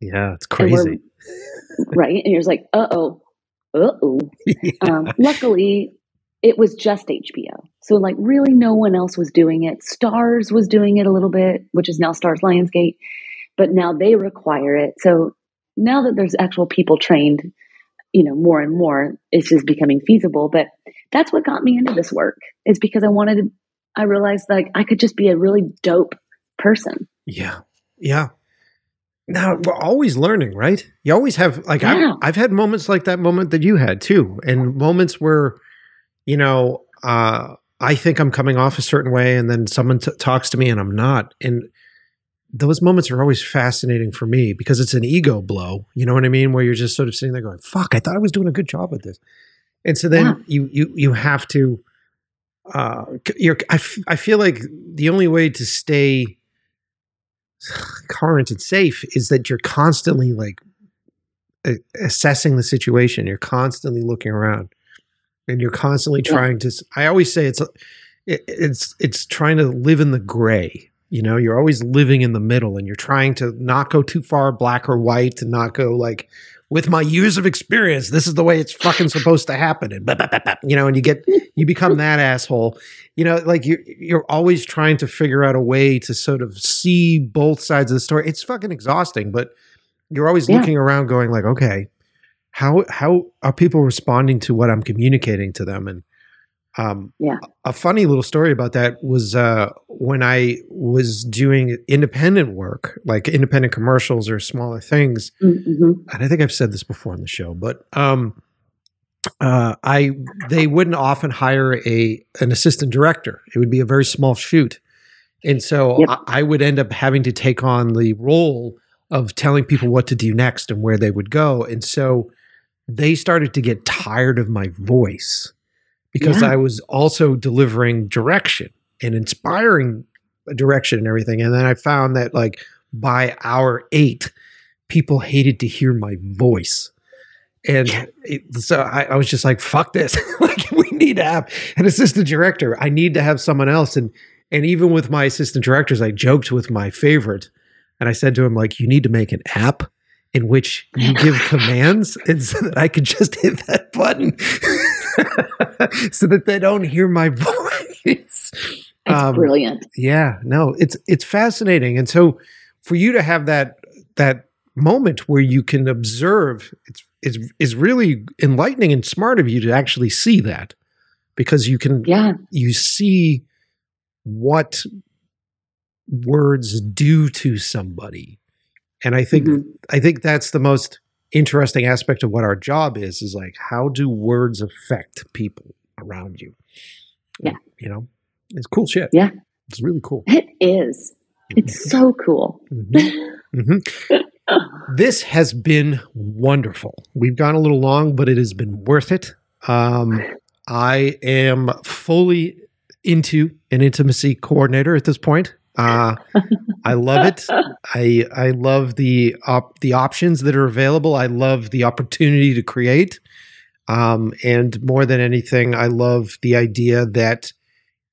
Yeah, it's crazy. <laughs> right. And you're just like, uh oh, uh-oh. <laughs> Um, luckily, it was just HBO. So, like, really, no one else was doing it. Starz was doing it a little bit, which is now Starz Lionsgate, but now they require it. So, now that there's actual people trained, you know, more and more, it's just becoming feasible. But that's what got me into this work, is because I wanted to, I realized like I could just be a really dope person. Yeah. Yeah. Now we're always learning, right? You always have like yeah. I've, I've had moments like that moment that you had too, and moments where, you know, uh, I think I'm coming off a certain way, and then someone t- talks to me and I'm not, and those moments are always fascinating for me because it's an ego blow. You know what I mean? Where you're just sort of sitting there going, "Fuck, I thought I was doing a good job at this," and so then yeah. you you you have to. Uh, you're. I, f- I feel like the only way to stay <sighs> current and safe is that you're constantly like assessing the situation. You're constantly looking around, and you're constantly trying to. I always say it's it's it's trying to live in the gray. You know, you're always living in the middle, and you're trying to not go too far black or white, to not go like with my years of experience, this is the way it's fucking supposed to happen. And blah, blah, blah, you know, and you get you become that asshole. You know, like you you're always trying to figure out a way to sort of see both sides of the story. It's fucking exhausting, but you're always yeah. looking around going like, okay, how how are people responding to what I'm communicating to them? And um, yeah. A funny little story about that was uh, when I was doing independent work, like independent commercials or smaller things. Mm-hmm. And I think I've said this before on the show, but um, uh, I they wouldn't often hire a an assistant director. It would be a very small shoot, and so yep. I, I, would end up having to take on the role of telling people what to do next and where they would go. And so they started to get tired of my voice because yeah. I was also delivering direction and inspiring direction and everything. And then I found that like by hour eight, people hated to hear my voice. And it, so I, I, was just like, fuck this. <laughs> like, we need to have an assistant director. I need to have someone else. And and even with my assistant directors, I joked with my favorite and I said to him, like, you need to make an app in which you give <laughs> commands and so that I could just <laughs> hit that button <laughs> so that they don't hear my <laughs> voice. It's um, brilliant. Yeah, no, it's it's fascinating. And so for you to have that that moment where you can observe, it's it's is really enlightening and smart of you to actually see that because you can yeah you see what words do to somebody and i think mm-hmm. i think that's the most interesting aspect of what our job is is like how do words affect people around you? Yeah. You know it's cool shit. Yeah. It's really cool. It is. It's mm-hmm. so cool. Mm-hmm. mm-hmm. <laughs> this has been wonderful. We've gone a little long but it has been worth it. Um, i am fully into an intimacy coordinator at this point uh, I love it. I I love the op- the options that are available. I love the opportunity to create. Um, and more than anything, I love the idea that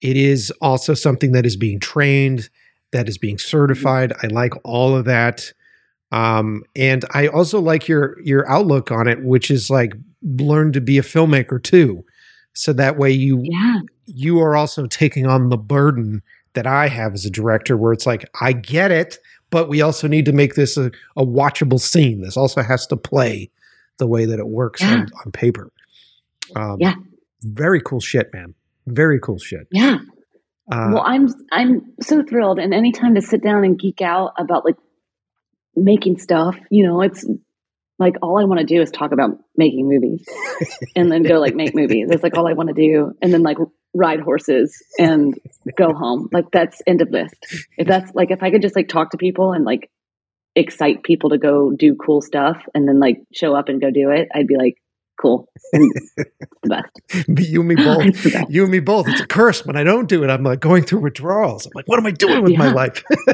it is also something that is being trained, that is being certified. I like all of that. Um, and I also like your your outlook on it, which is like learn to be a filmmaker too. So that way you yeah. you are also taking on the burden that I have as a director where it's like, I get it, but we also need to make this a, a watchable scene. This also has to play the way that it works yeah. on, on, paper. Um, yeah. Very cool shit, man. Very cool shit. Yeah. Uh, well, I'm I'm so thrilled, and anytime to sit down and geek out about like making stuff, you know, it's like all I want to do is talk about making movies, <laughs> and then go like make movies. It's like all I want to do, and then like ride horses and go home. Like that's end of list. If that's like if I could just like talk to people and like excite people to go do cool stuff and then like show up and go do it, I'd be like, cool. <laughs> the best. you and me both. <laughs> you and me both. It's a curse when I don't do it. I'm like going through withdrawals. I'm like, what am I doing with yeah. my life? <laughs>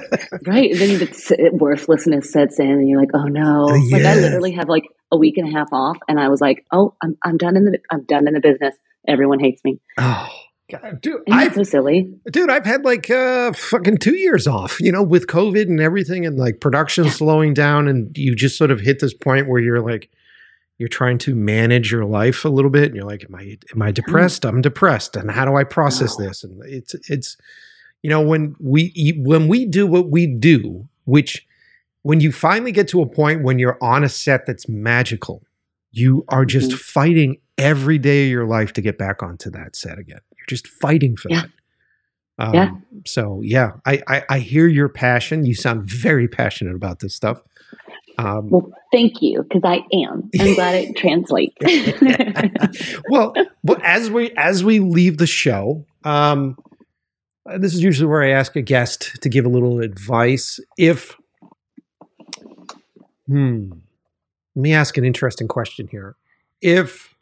right. And then the worthlessness sets in, and you're like, oh no. Yeah. Like I literally have like a week and a half off, and I was like, oh, I'm I'm done in the I'm done in the business. Everyone hates me. Oh. God, dude, I've so silly, dude. I've had like uh, fucking two years off, you know, with COVID and everything, and like production yeah. slowing down, and you just sort of hit this point where you're like, you're trying to manage your life a little bit, and you're like, am I am I depressed? I'm depressed, and how do I process no. this? And it's it's, you know, when we when we do what we do, which when you finally get to a point when you're on a set that's magical, you are just mm-hmm. fighting every day of your life to get back onto that set again you're just fighting for yeah. that. Um, yeah. So yeah, I, I, I hear your passion. You sound very passionate about this stuff. Um, well, thank you, because I am. I'm glad it <laughs> translates. <laughs> well, but as we as we leave the show, um, this is usually where I ask a guest to give a little advice. If, hmm, let me ask an interesting question here. If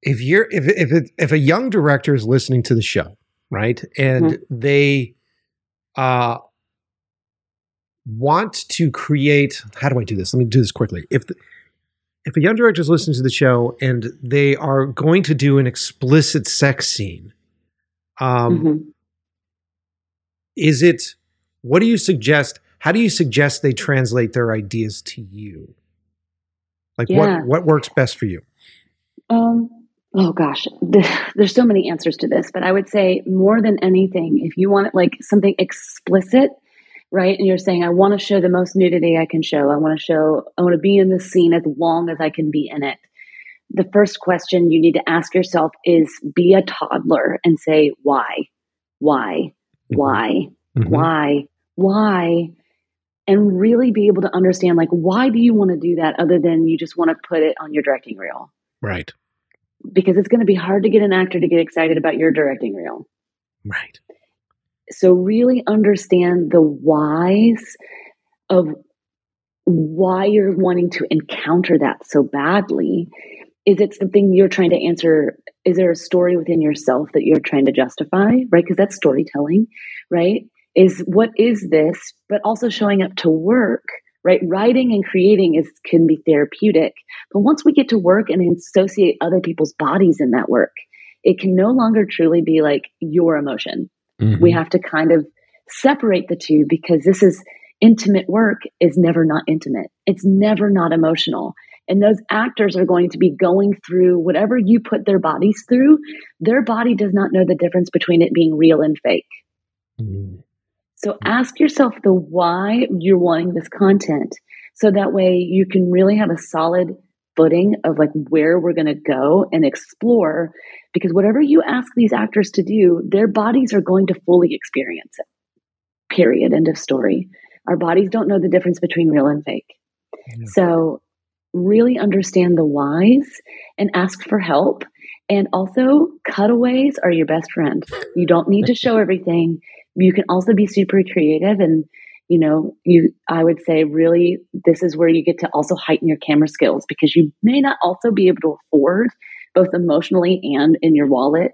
if you're if if it, if a young director is listening to the show, right, and mm-hmm. they uh want to create how do I do this? Let me do this quickly. If the, if a young director is listening to the show and they are going to do an explicit sex scene, um, mm-hmm. is it what do you suggest? How do you suggest they translate their ideas to you? Like yeah. what what works best for you? Um, oh gosh, there's so many answers to this, but I would say more than anything, if you want like something explicit, right? And you're saying, I want to show the most nudity I can show. I want to show, I want to be in the scene as long as I can be in it. The first question you need to ask yourself is be a toddler and say, why? Why? Mm-hmm. Why? Mm-hmm. Why? Why? And really be able to understand, like, why do you want to do that other than you just want to put it on your directing reel? Right. Because it's going to be hard to get an actor to get excited about your directing reel. Right. So, really understand the whys of why you're wanting to encounter that so badly. Is it something you're trying to answer? Is there a story within yourself that you're trying to justify? Right? Because that's storytelling, right? Is what is this? But also showing up to work right writing and creating is can be therapeutic but once we get to work and associate other people's bodies in that work it can no longer truly be like your emotion mm-hmm. we have to kind of separate the two because this is intimate work is never not intimate it's never not emotional and those actors are going to be going through whatever you put their bodies through their body does not know the difference between it being real and fake mm-hmm. So ask yourself the why you're wanting this content. So that way you can really have a solid footing of like where we're going to go and explore because whatever you ask these actors to do, their bodies are going to fully experience it. Period. End of story. Our bodies don't know the difference between real and fake. Yeah. So really understand the whys and ask for help. And also, cutaways are your best friend. You don't need to show everything you can also be super creative and you know you i would say really this is where you get to also heighten your camera skills because you may not also be able to afford both emotionally and in your wallet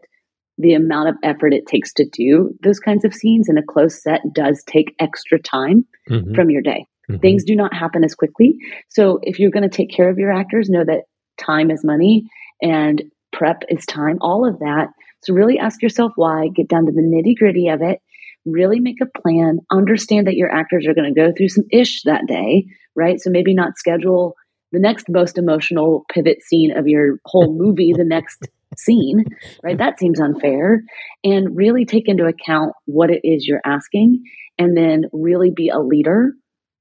the amount of effort it takes to do those kinds of scenes in a close set does take extra time mm-hmm. from your day mm-hmm. things do not happen as quickly so if you're going to take care of your actors know that time is money and prep is time all of that so really ask yourself why get down to the nitty gritty of it really make a plan, understand that your actors are going to go through some ish that day, right? So maybe not schedule the next most emotional pivot scene of your whole <laughs> movie, the next scene, right? That seems unfair. And really take into account what it is you're asking and then really be a leader,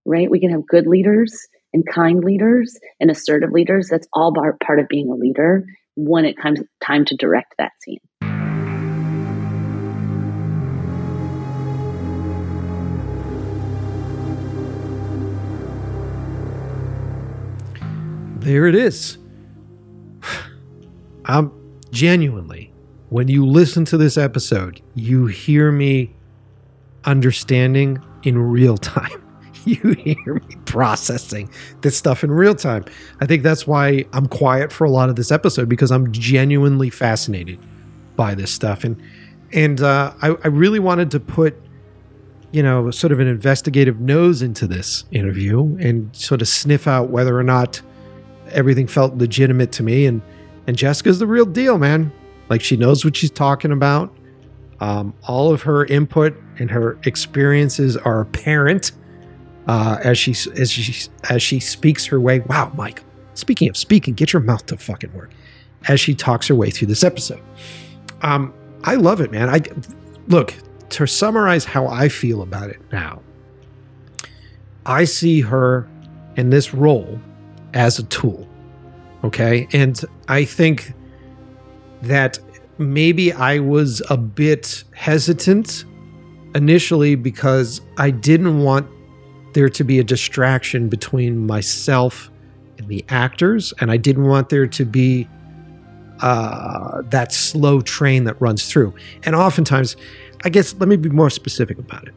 right? We can have good leaders and kind leaders and assertive leaders. That's all part of being a leader when it comes time to direct that scene. There it is. <sighs> I'm genuinely, when you listen to this episode, you hear me understanding in real time. <laughs> You hear me processing this stuff in real time. I think that's why I'm quiet for a lot of this episode because I'm genuinely fascinated by this stuff. And and uh, I, I really wanted to put you know, sort of an investigative nose into this interview and sort of sniff out whether or not everything felt legitimate to me. And and Jessica's the real deal, man. Like she knows what she's talking about. Um, all of her input and her experiences are apparent uh, as she as she as she speaks her way. Wow, Mike. Speaking of speaking, get your mouth to fucking work. As she talks her way through this episode, um, I love it, man. I look to summarize how I feel about it now. I see her in this role as a tool. Okay. And I think that maybe I was a bit hesitant initially because I didn't want there to be a distraction between myself and the actors. And I didn't want there to be uh, that slow train that runs through. And oftentimes, I guess, let me be more specific about it.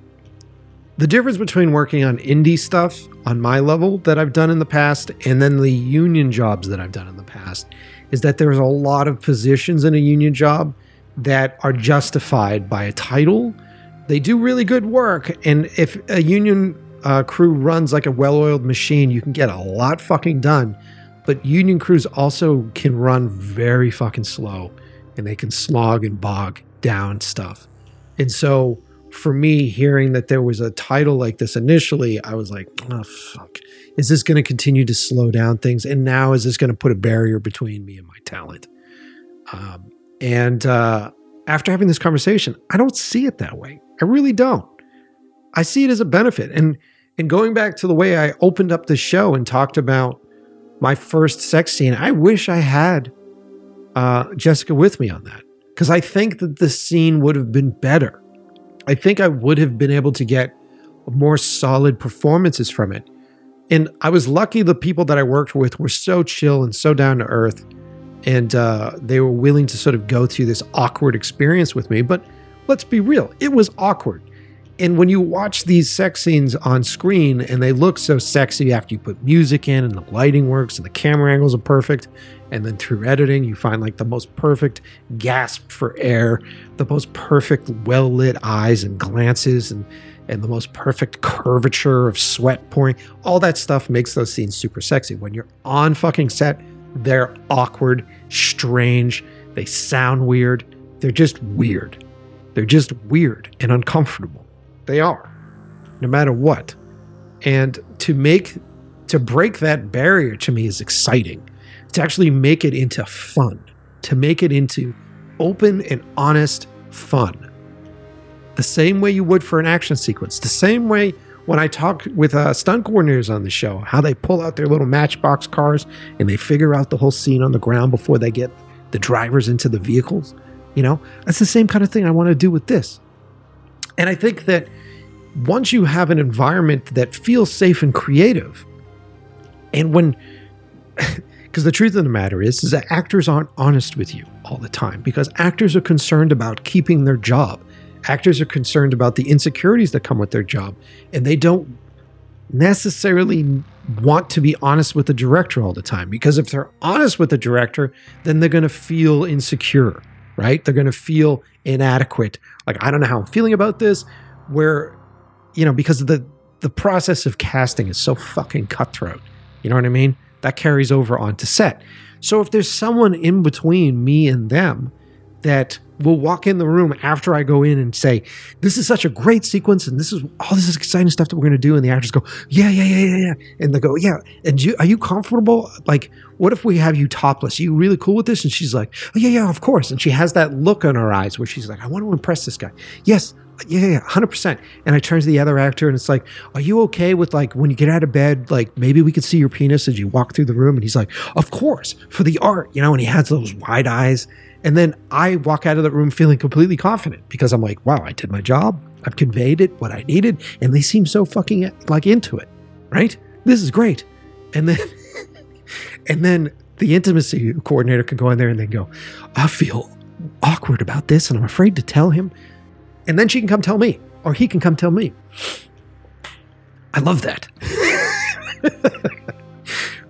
The difference between working on indie stuff on my level that I've done in the past and then the union jobs that I've done in the past is that there's a lot of positions in a union job that are justified by a title. They do really good work. And if a union uh, crew runs like a well oiled machine, you can get a lot fucking done. But union crews also can run very fucking slow and they can slog and bog down stuff. And so, for me, hearing that there was a title like this initially, I was like, oh, fuck. Is this going to continue to slow down things? And now is this going to put a barrier between me and my talent? Um, and uh, after having this conversation, I don't see it that way. I really don't. I see it as a benefit. And and going back to the way I opened up the show and talked about my first sex scene, I wish I had uh, Jessica with me on that because I think that the scene would have been better I think I would have been able to get more solid performances from it. And I was lucky the people that I worked with were so chill and so down to earth and uh, they were willing to sort of go through this awkward experience with me. But let's be real, it was awkward. And when you watch these sex scenes on screen and they look so sexy after you put music in and the lighting works and the camera angles are perfect, and then through editing, you find like the most perfect gasp for air, the most perfect well lit eyes and glances, and, and the most perfect curvature of sweat pouring. All that stuff makes those scenes super sexy. When you're on fucking set, they're awkward, strange, they sound weird, they're just weird. They're just weird and uncomfortable. They are, no matter what. And to make, to break that barrier to me is exciting. To actually make it into fun, to make it into open and honest fun. The same way you would for an action sequence, the same way when I talk with uh, stunt coordinators on the show, how they pull out their little matchbox cars and they figure out the whole scene on the ground before they get the drivers into the vehicles. You know, that's the same kind of thing I want to do with this. And I think that once you have an environment that feels safe and creative, and when, <laughs> because the truth of the matter is, is that actors aren't honest with you all the time because actors are concerned about keeping their job. Actors are concerned about the insecurities that come with their job and they don't necessarily want to be honest with the director all the time because if they're honest with the director then they're going to feel insecure right? They're going to feel inadequate. Like i don't know how i'm feeling about this where you know because the the process of casting is so fucking cutthroat. You know what i mean? That carries over onto set. So if there's someone in between me and them that will walk in the room after I go in and say, "This is such a great sequence, and this is all this is exciting stuff that we're going to do." And the actors go, "Yeah, yeah, yeah, yeah, yeah," and they go, "Yeah." And you, are you comfortable? Like, what if we have you topless? Are you really cool with this? And she's like, "Oh yeah, yeah, of course." And she has that look in her eyes where she's like, "I want to impress this guy." Yes, yeah, yeah, hundred percent. And I turn to the other actor and it's like, "Are you okay with like when you get out of bed, like maybe we could see your penis as you walk through the room?" And he's like, "Of course, for the art," you know. And he has those wide eyes and then I walk out of the room feeling completely confident because I'm like, wow, I did my job. I've conveyed it, what I needed. And they seem so fucking like into it, right? This is great. And then, <laughs> and then the intimacy coordinator can go in there and then go, I feel awkward about this and I'm afraid to tell him. And then she can come tell me, or he can come tell me. I love that. <laughs>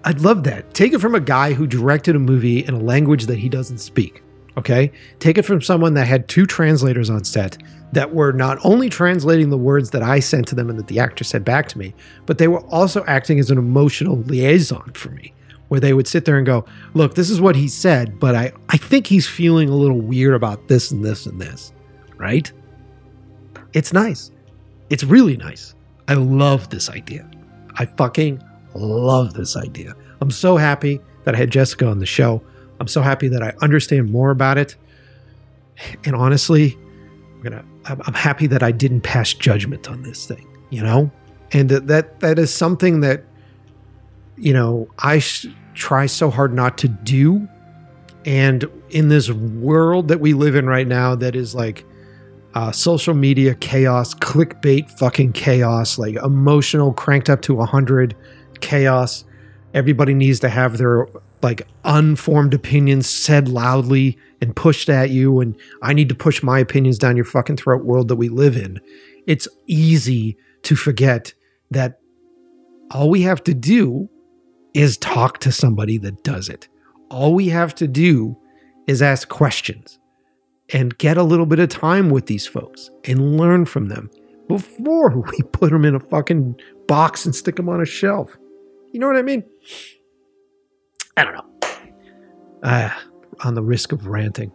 I'd love that. Take it from a guy who directed a movie in a language that he doesn't speak. Okay. Take it from someone that had two translators on set that were not only translating the words that I sent to them and that the actor said back to me, but they were also acting as an emotional liaison for me, where they would sit there and go, Look, this is what he said, but I, I think he's feeling a little weird about this and this and this. Right? It's nice. It's really nice. I love this idea. I fucking love this idea. I'm so happy that I had Jessica on the show. I'm so happy that I understand more about it. And honestly, I'm gonna I'm happy that I didn't pass judgment on this thing, you know? And that that, is something that you know, I sh- try so hard not to do. And in this world that we live in right now that is like uh, social media chaos, clickbait fucking chaos, like emotional cranked up to 100 chaos. Everybody needs to have their like unformed opinions said loudly and pushed at you and I need to push my opinions down your fucking throat world that we live in. It's easy to forget that all we have to do is talk to somebody that does it. All we have to do is ask questions and get a little bit of time with these folks and learn from them before <laughs> we put them in a fucking box and stick them on a shelf. You know what I mean? I don't know. Uh, on the risk of ranting.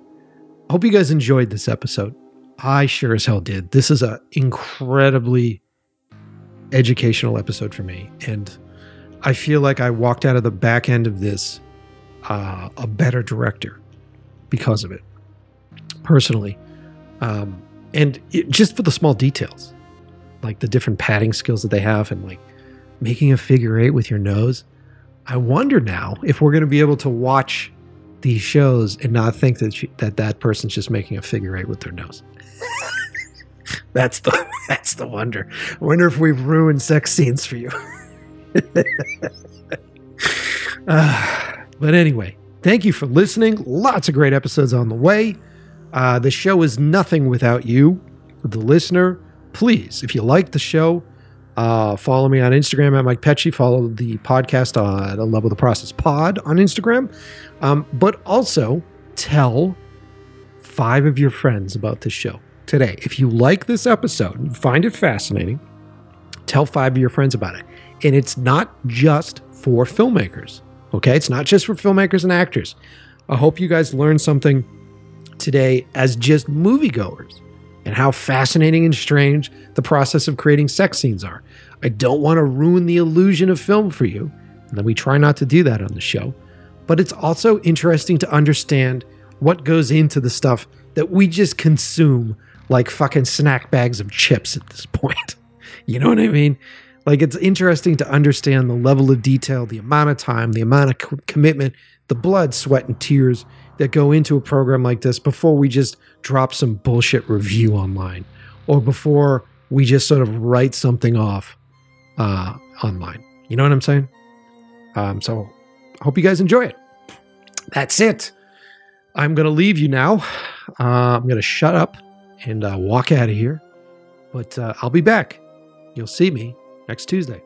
Hope you guys enjoyed this episode. I sure as hell did. This is an incredibly educational episode for me. And I feel like I walked out of the back end of this uh, a better director because of it, personally. Um, and it, just for the small details, like the different padding skills that they have and like making a figure eight with your nose. I wonder now if we're going to be able to watch these shows and not think that she, that that person's just making a figure eight with their nose. <laughs> that's the <laughs> that's the wonder. I wonder if we've ruined sex scenes for you. uh, <laughs> <sighs> but anyway, Thank you for listening. Lots of great episodes on the way. Uh, the show is nothing without you, the listener. Please, if you like the show, uh, follow me on Instagram at Mike Pecci. Follow the podcast on Love with the Process Pod on Instagram. Um, but also tell five of your friends about this show today. If you like this episode, find it fascinating, tell five of your friends about it. And it's not just for filmmakers, okay? It's not just for filmmakers and actors. I hope you guys learned something today as just moviegoers and how fascinating and strange the process of creating sex scenes are. I don't want to ruin the illusion of film for you, and we try not to do that on the show. But it's also interesting to understand what goes into the stuff that we just consume like fucking snack bags of chips at this <laughs> point. you know what I mean? Like it's interesting to understand the level of detail, the amount of time, the amount of co- commitment, the blood, sweat, and tears that go into a program like this before we just drop some bullshit review online or before we just sort of write something off uh, online. You know what I'm saying? Um, so I hope you guys enjoy it. That's it. I'm going to leave you now. Uh, I'm going to shut up and uh, walk out of here. But uh, I'll be back. You'll see me next Tuesday.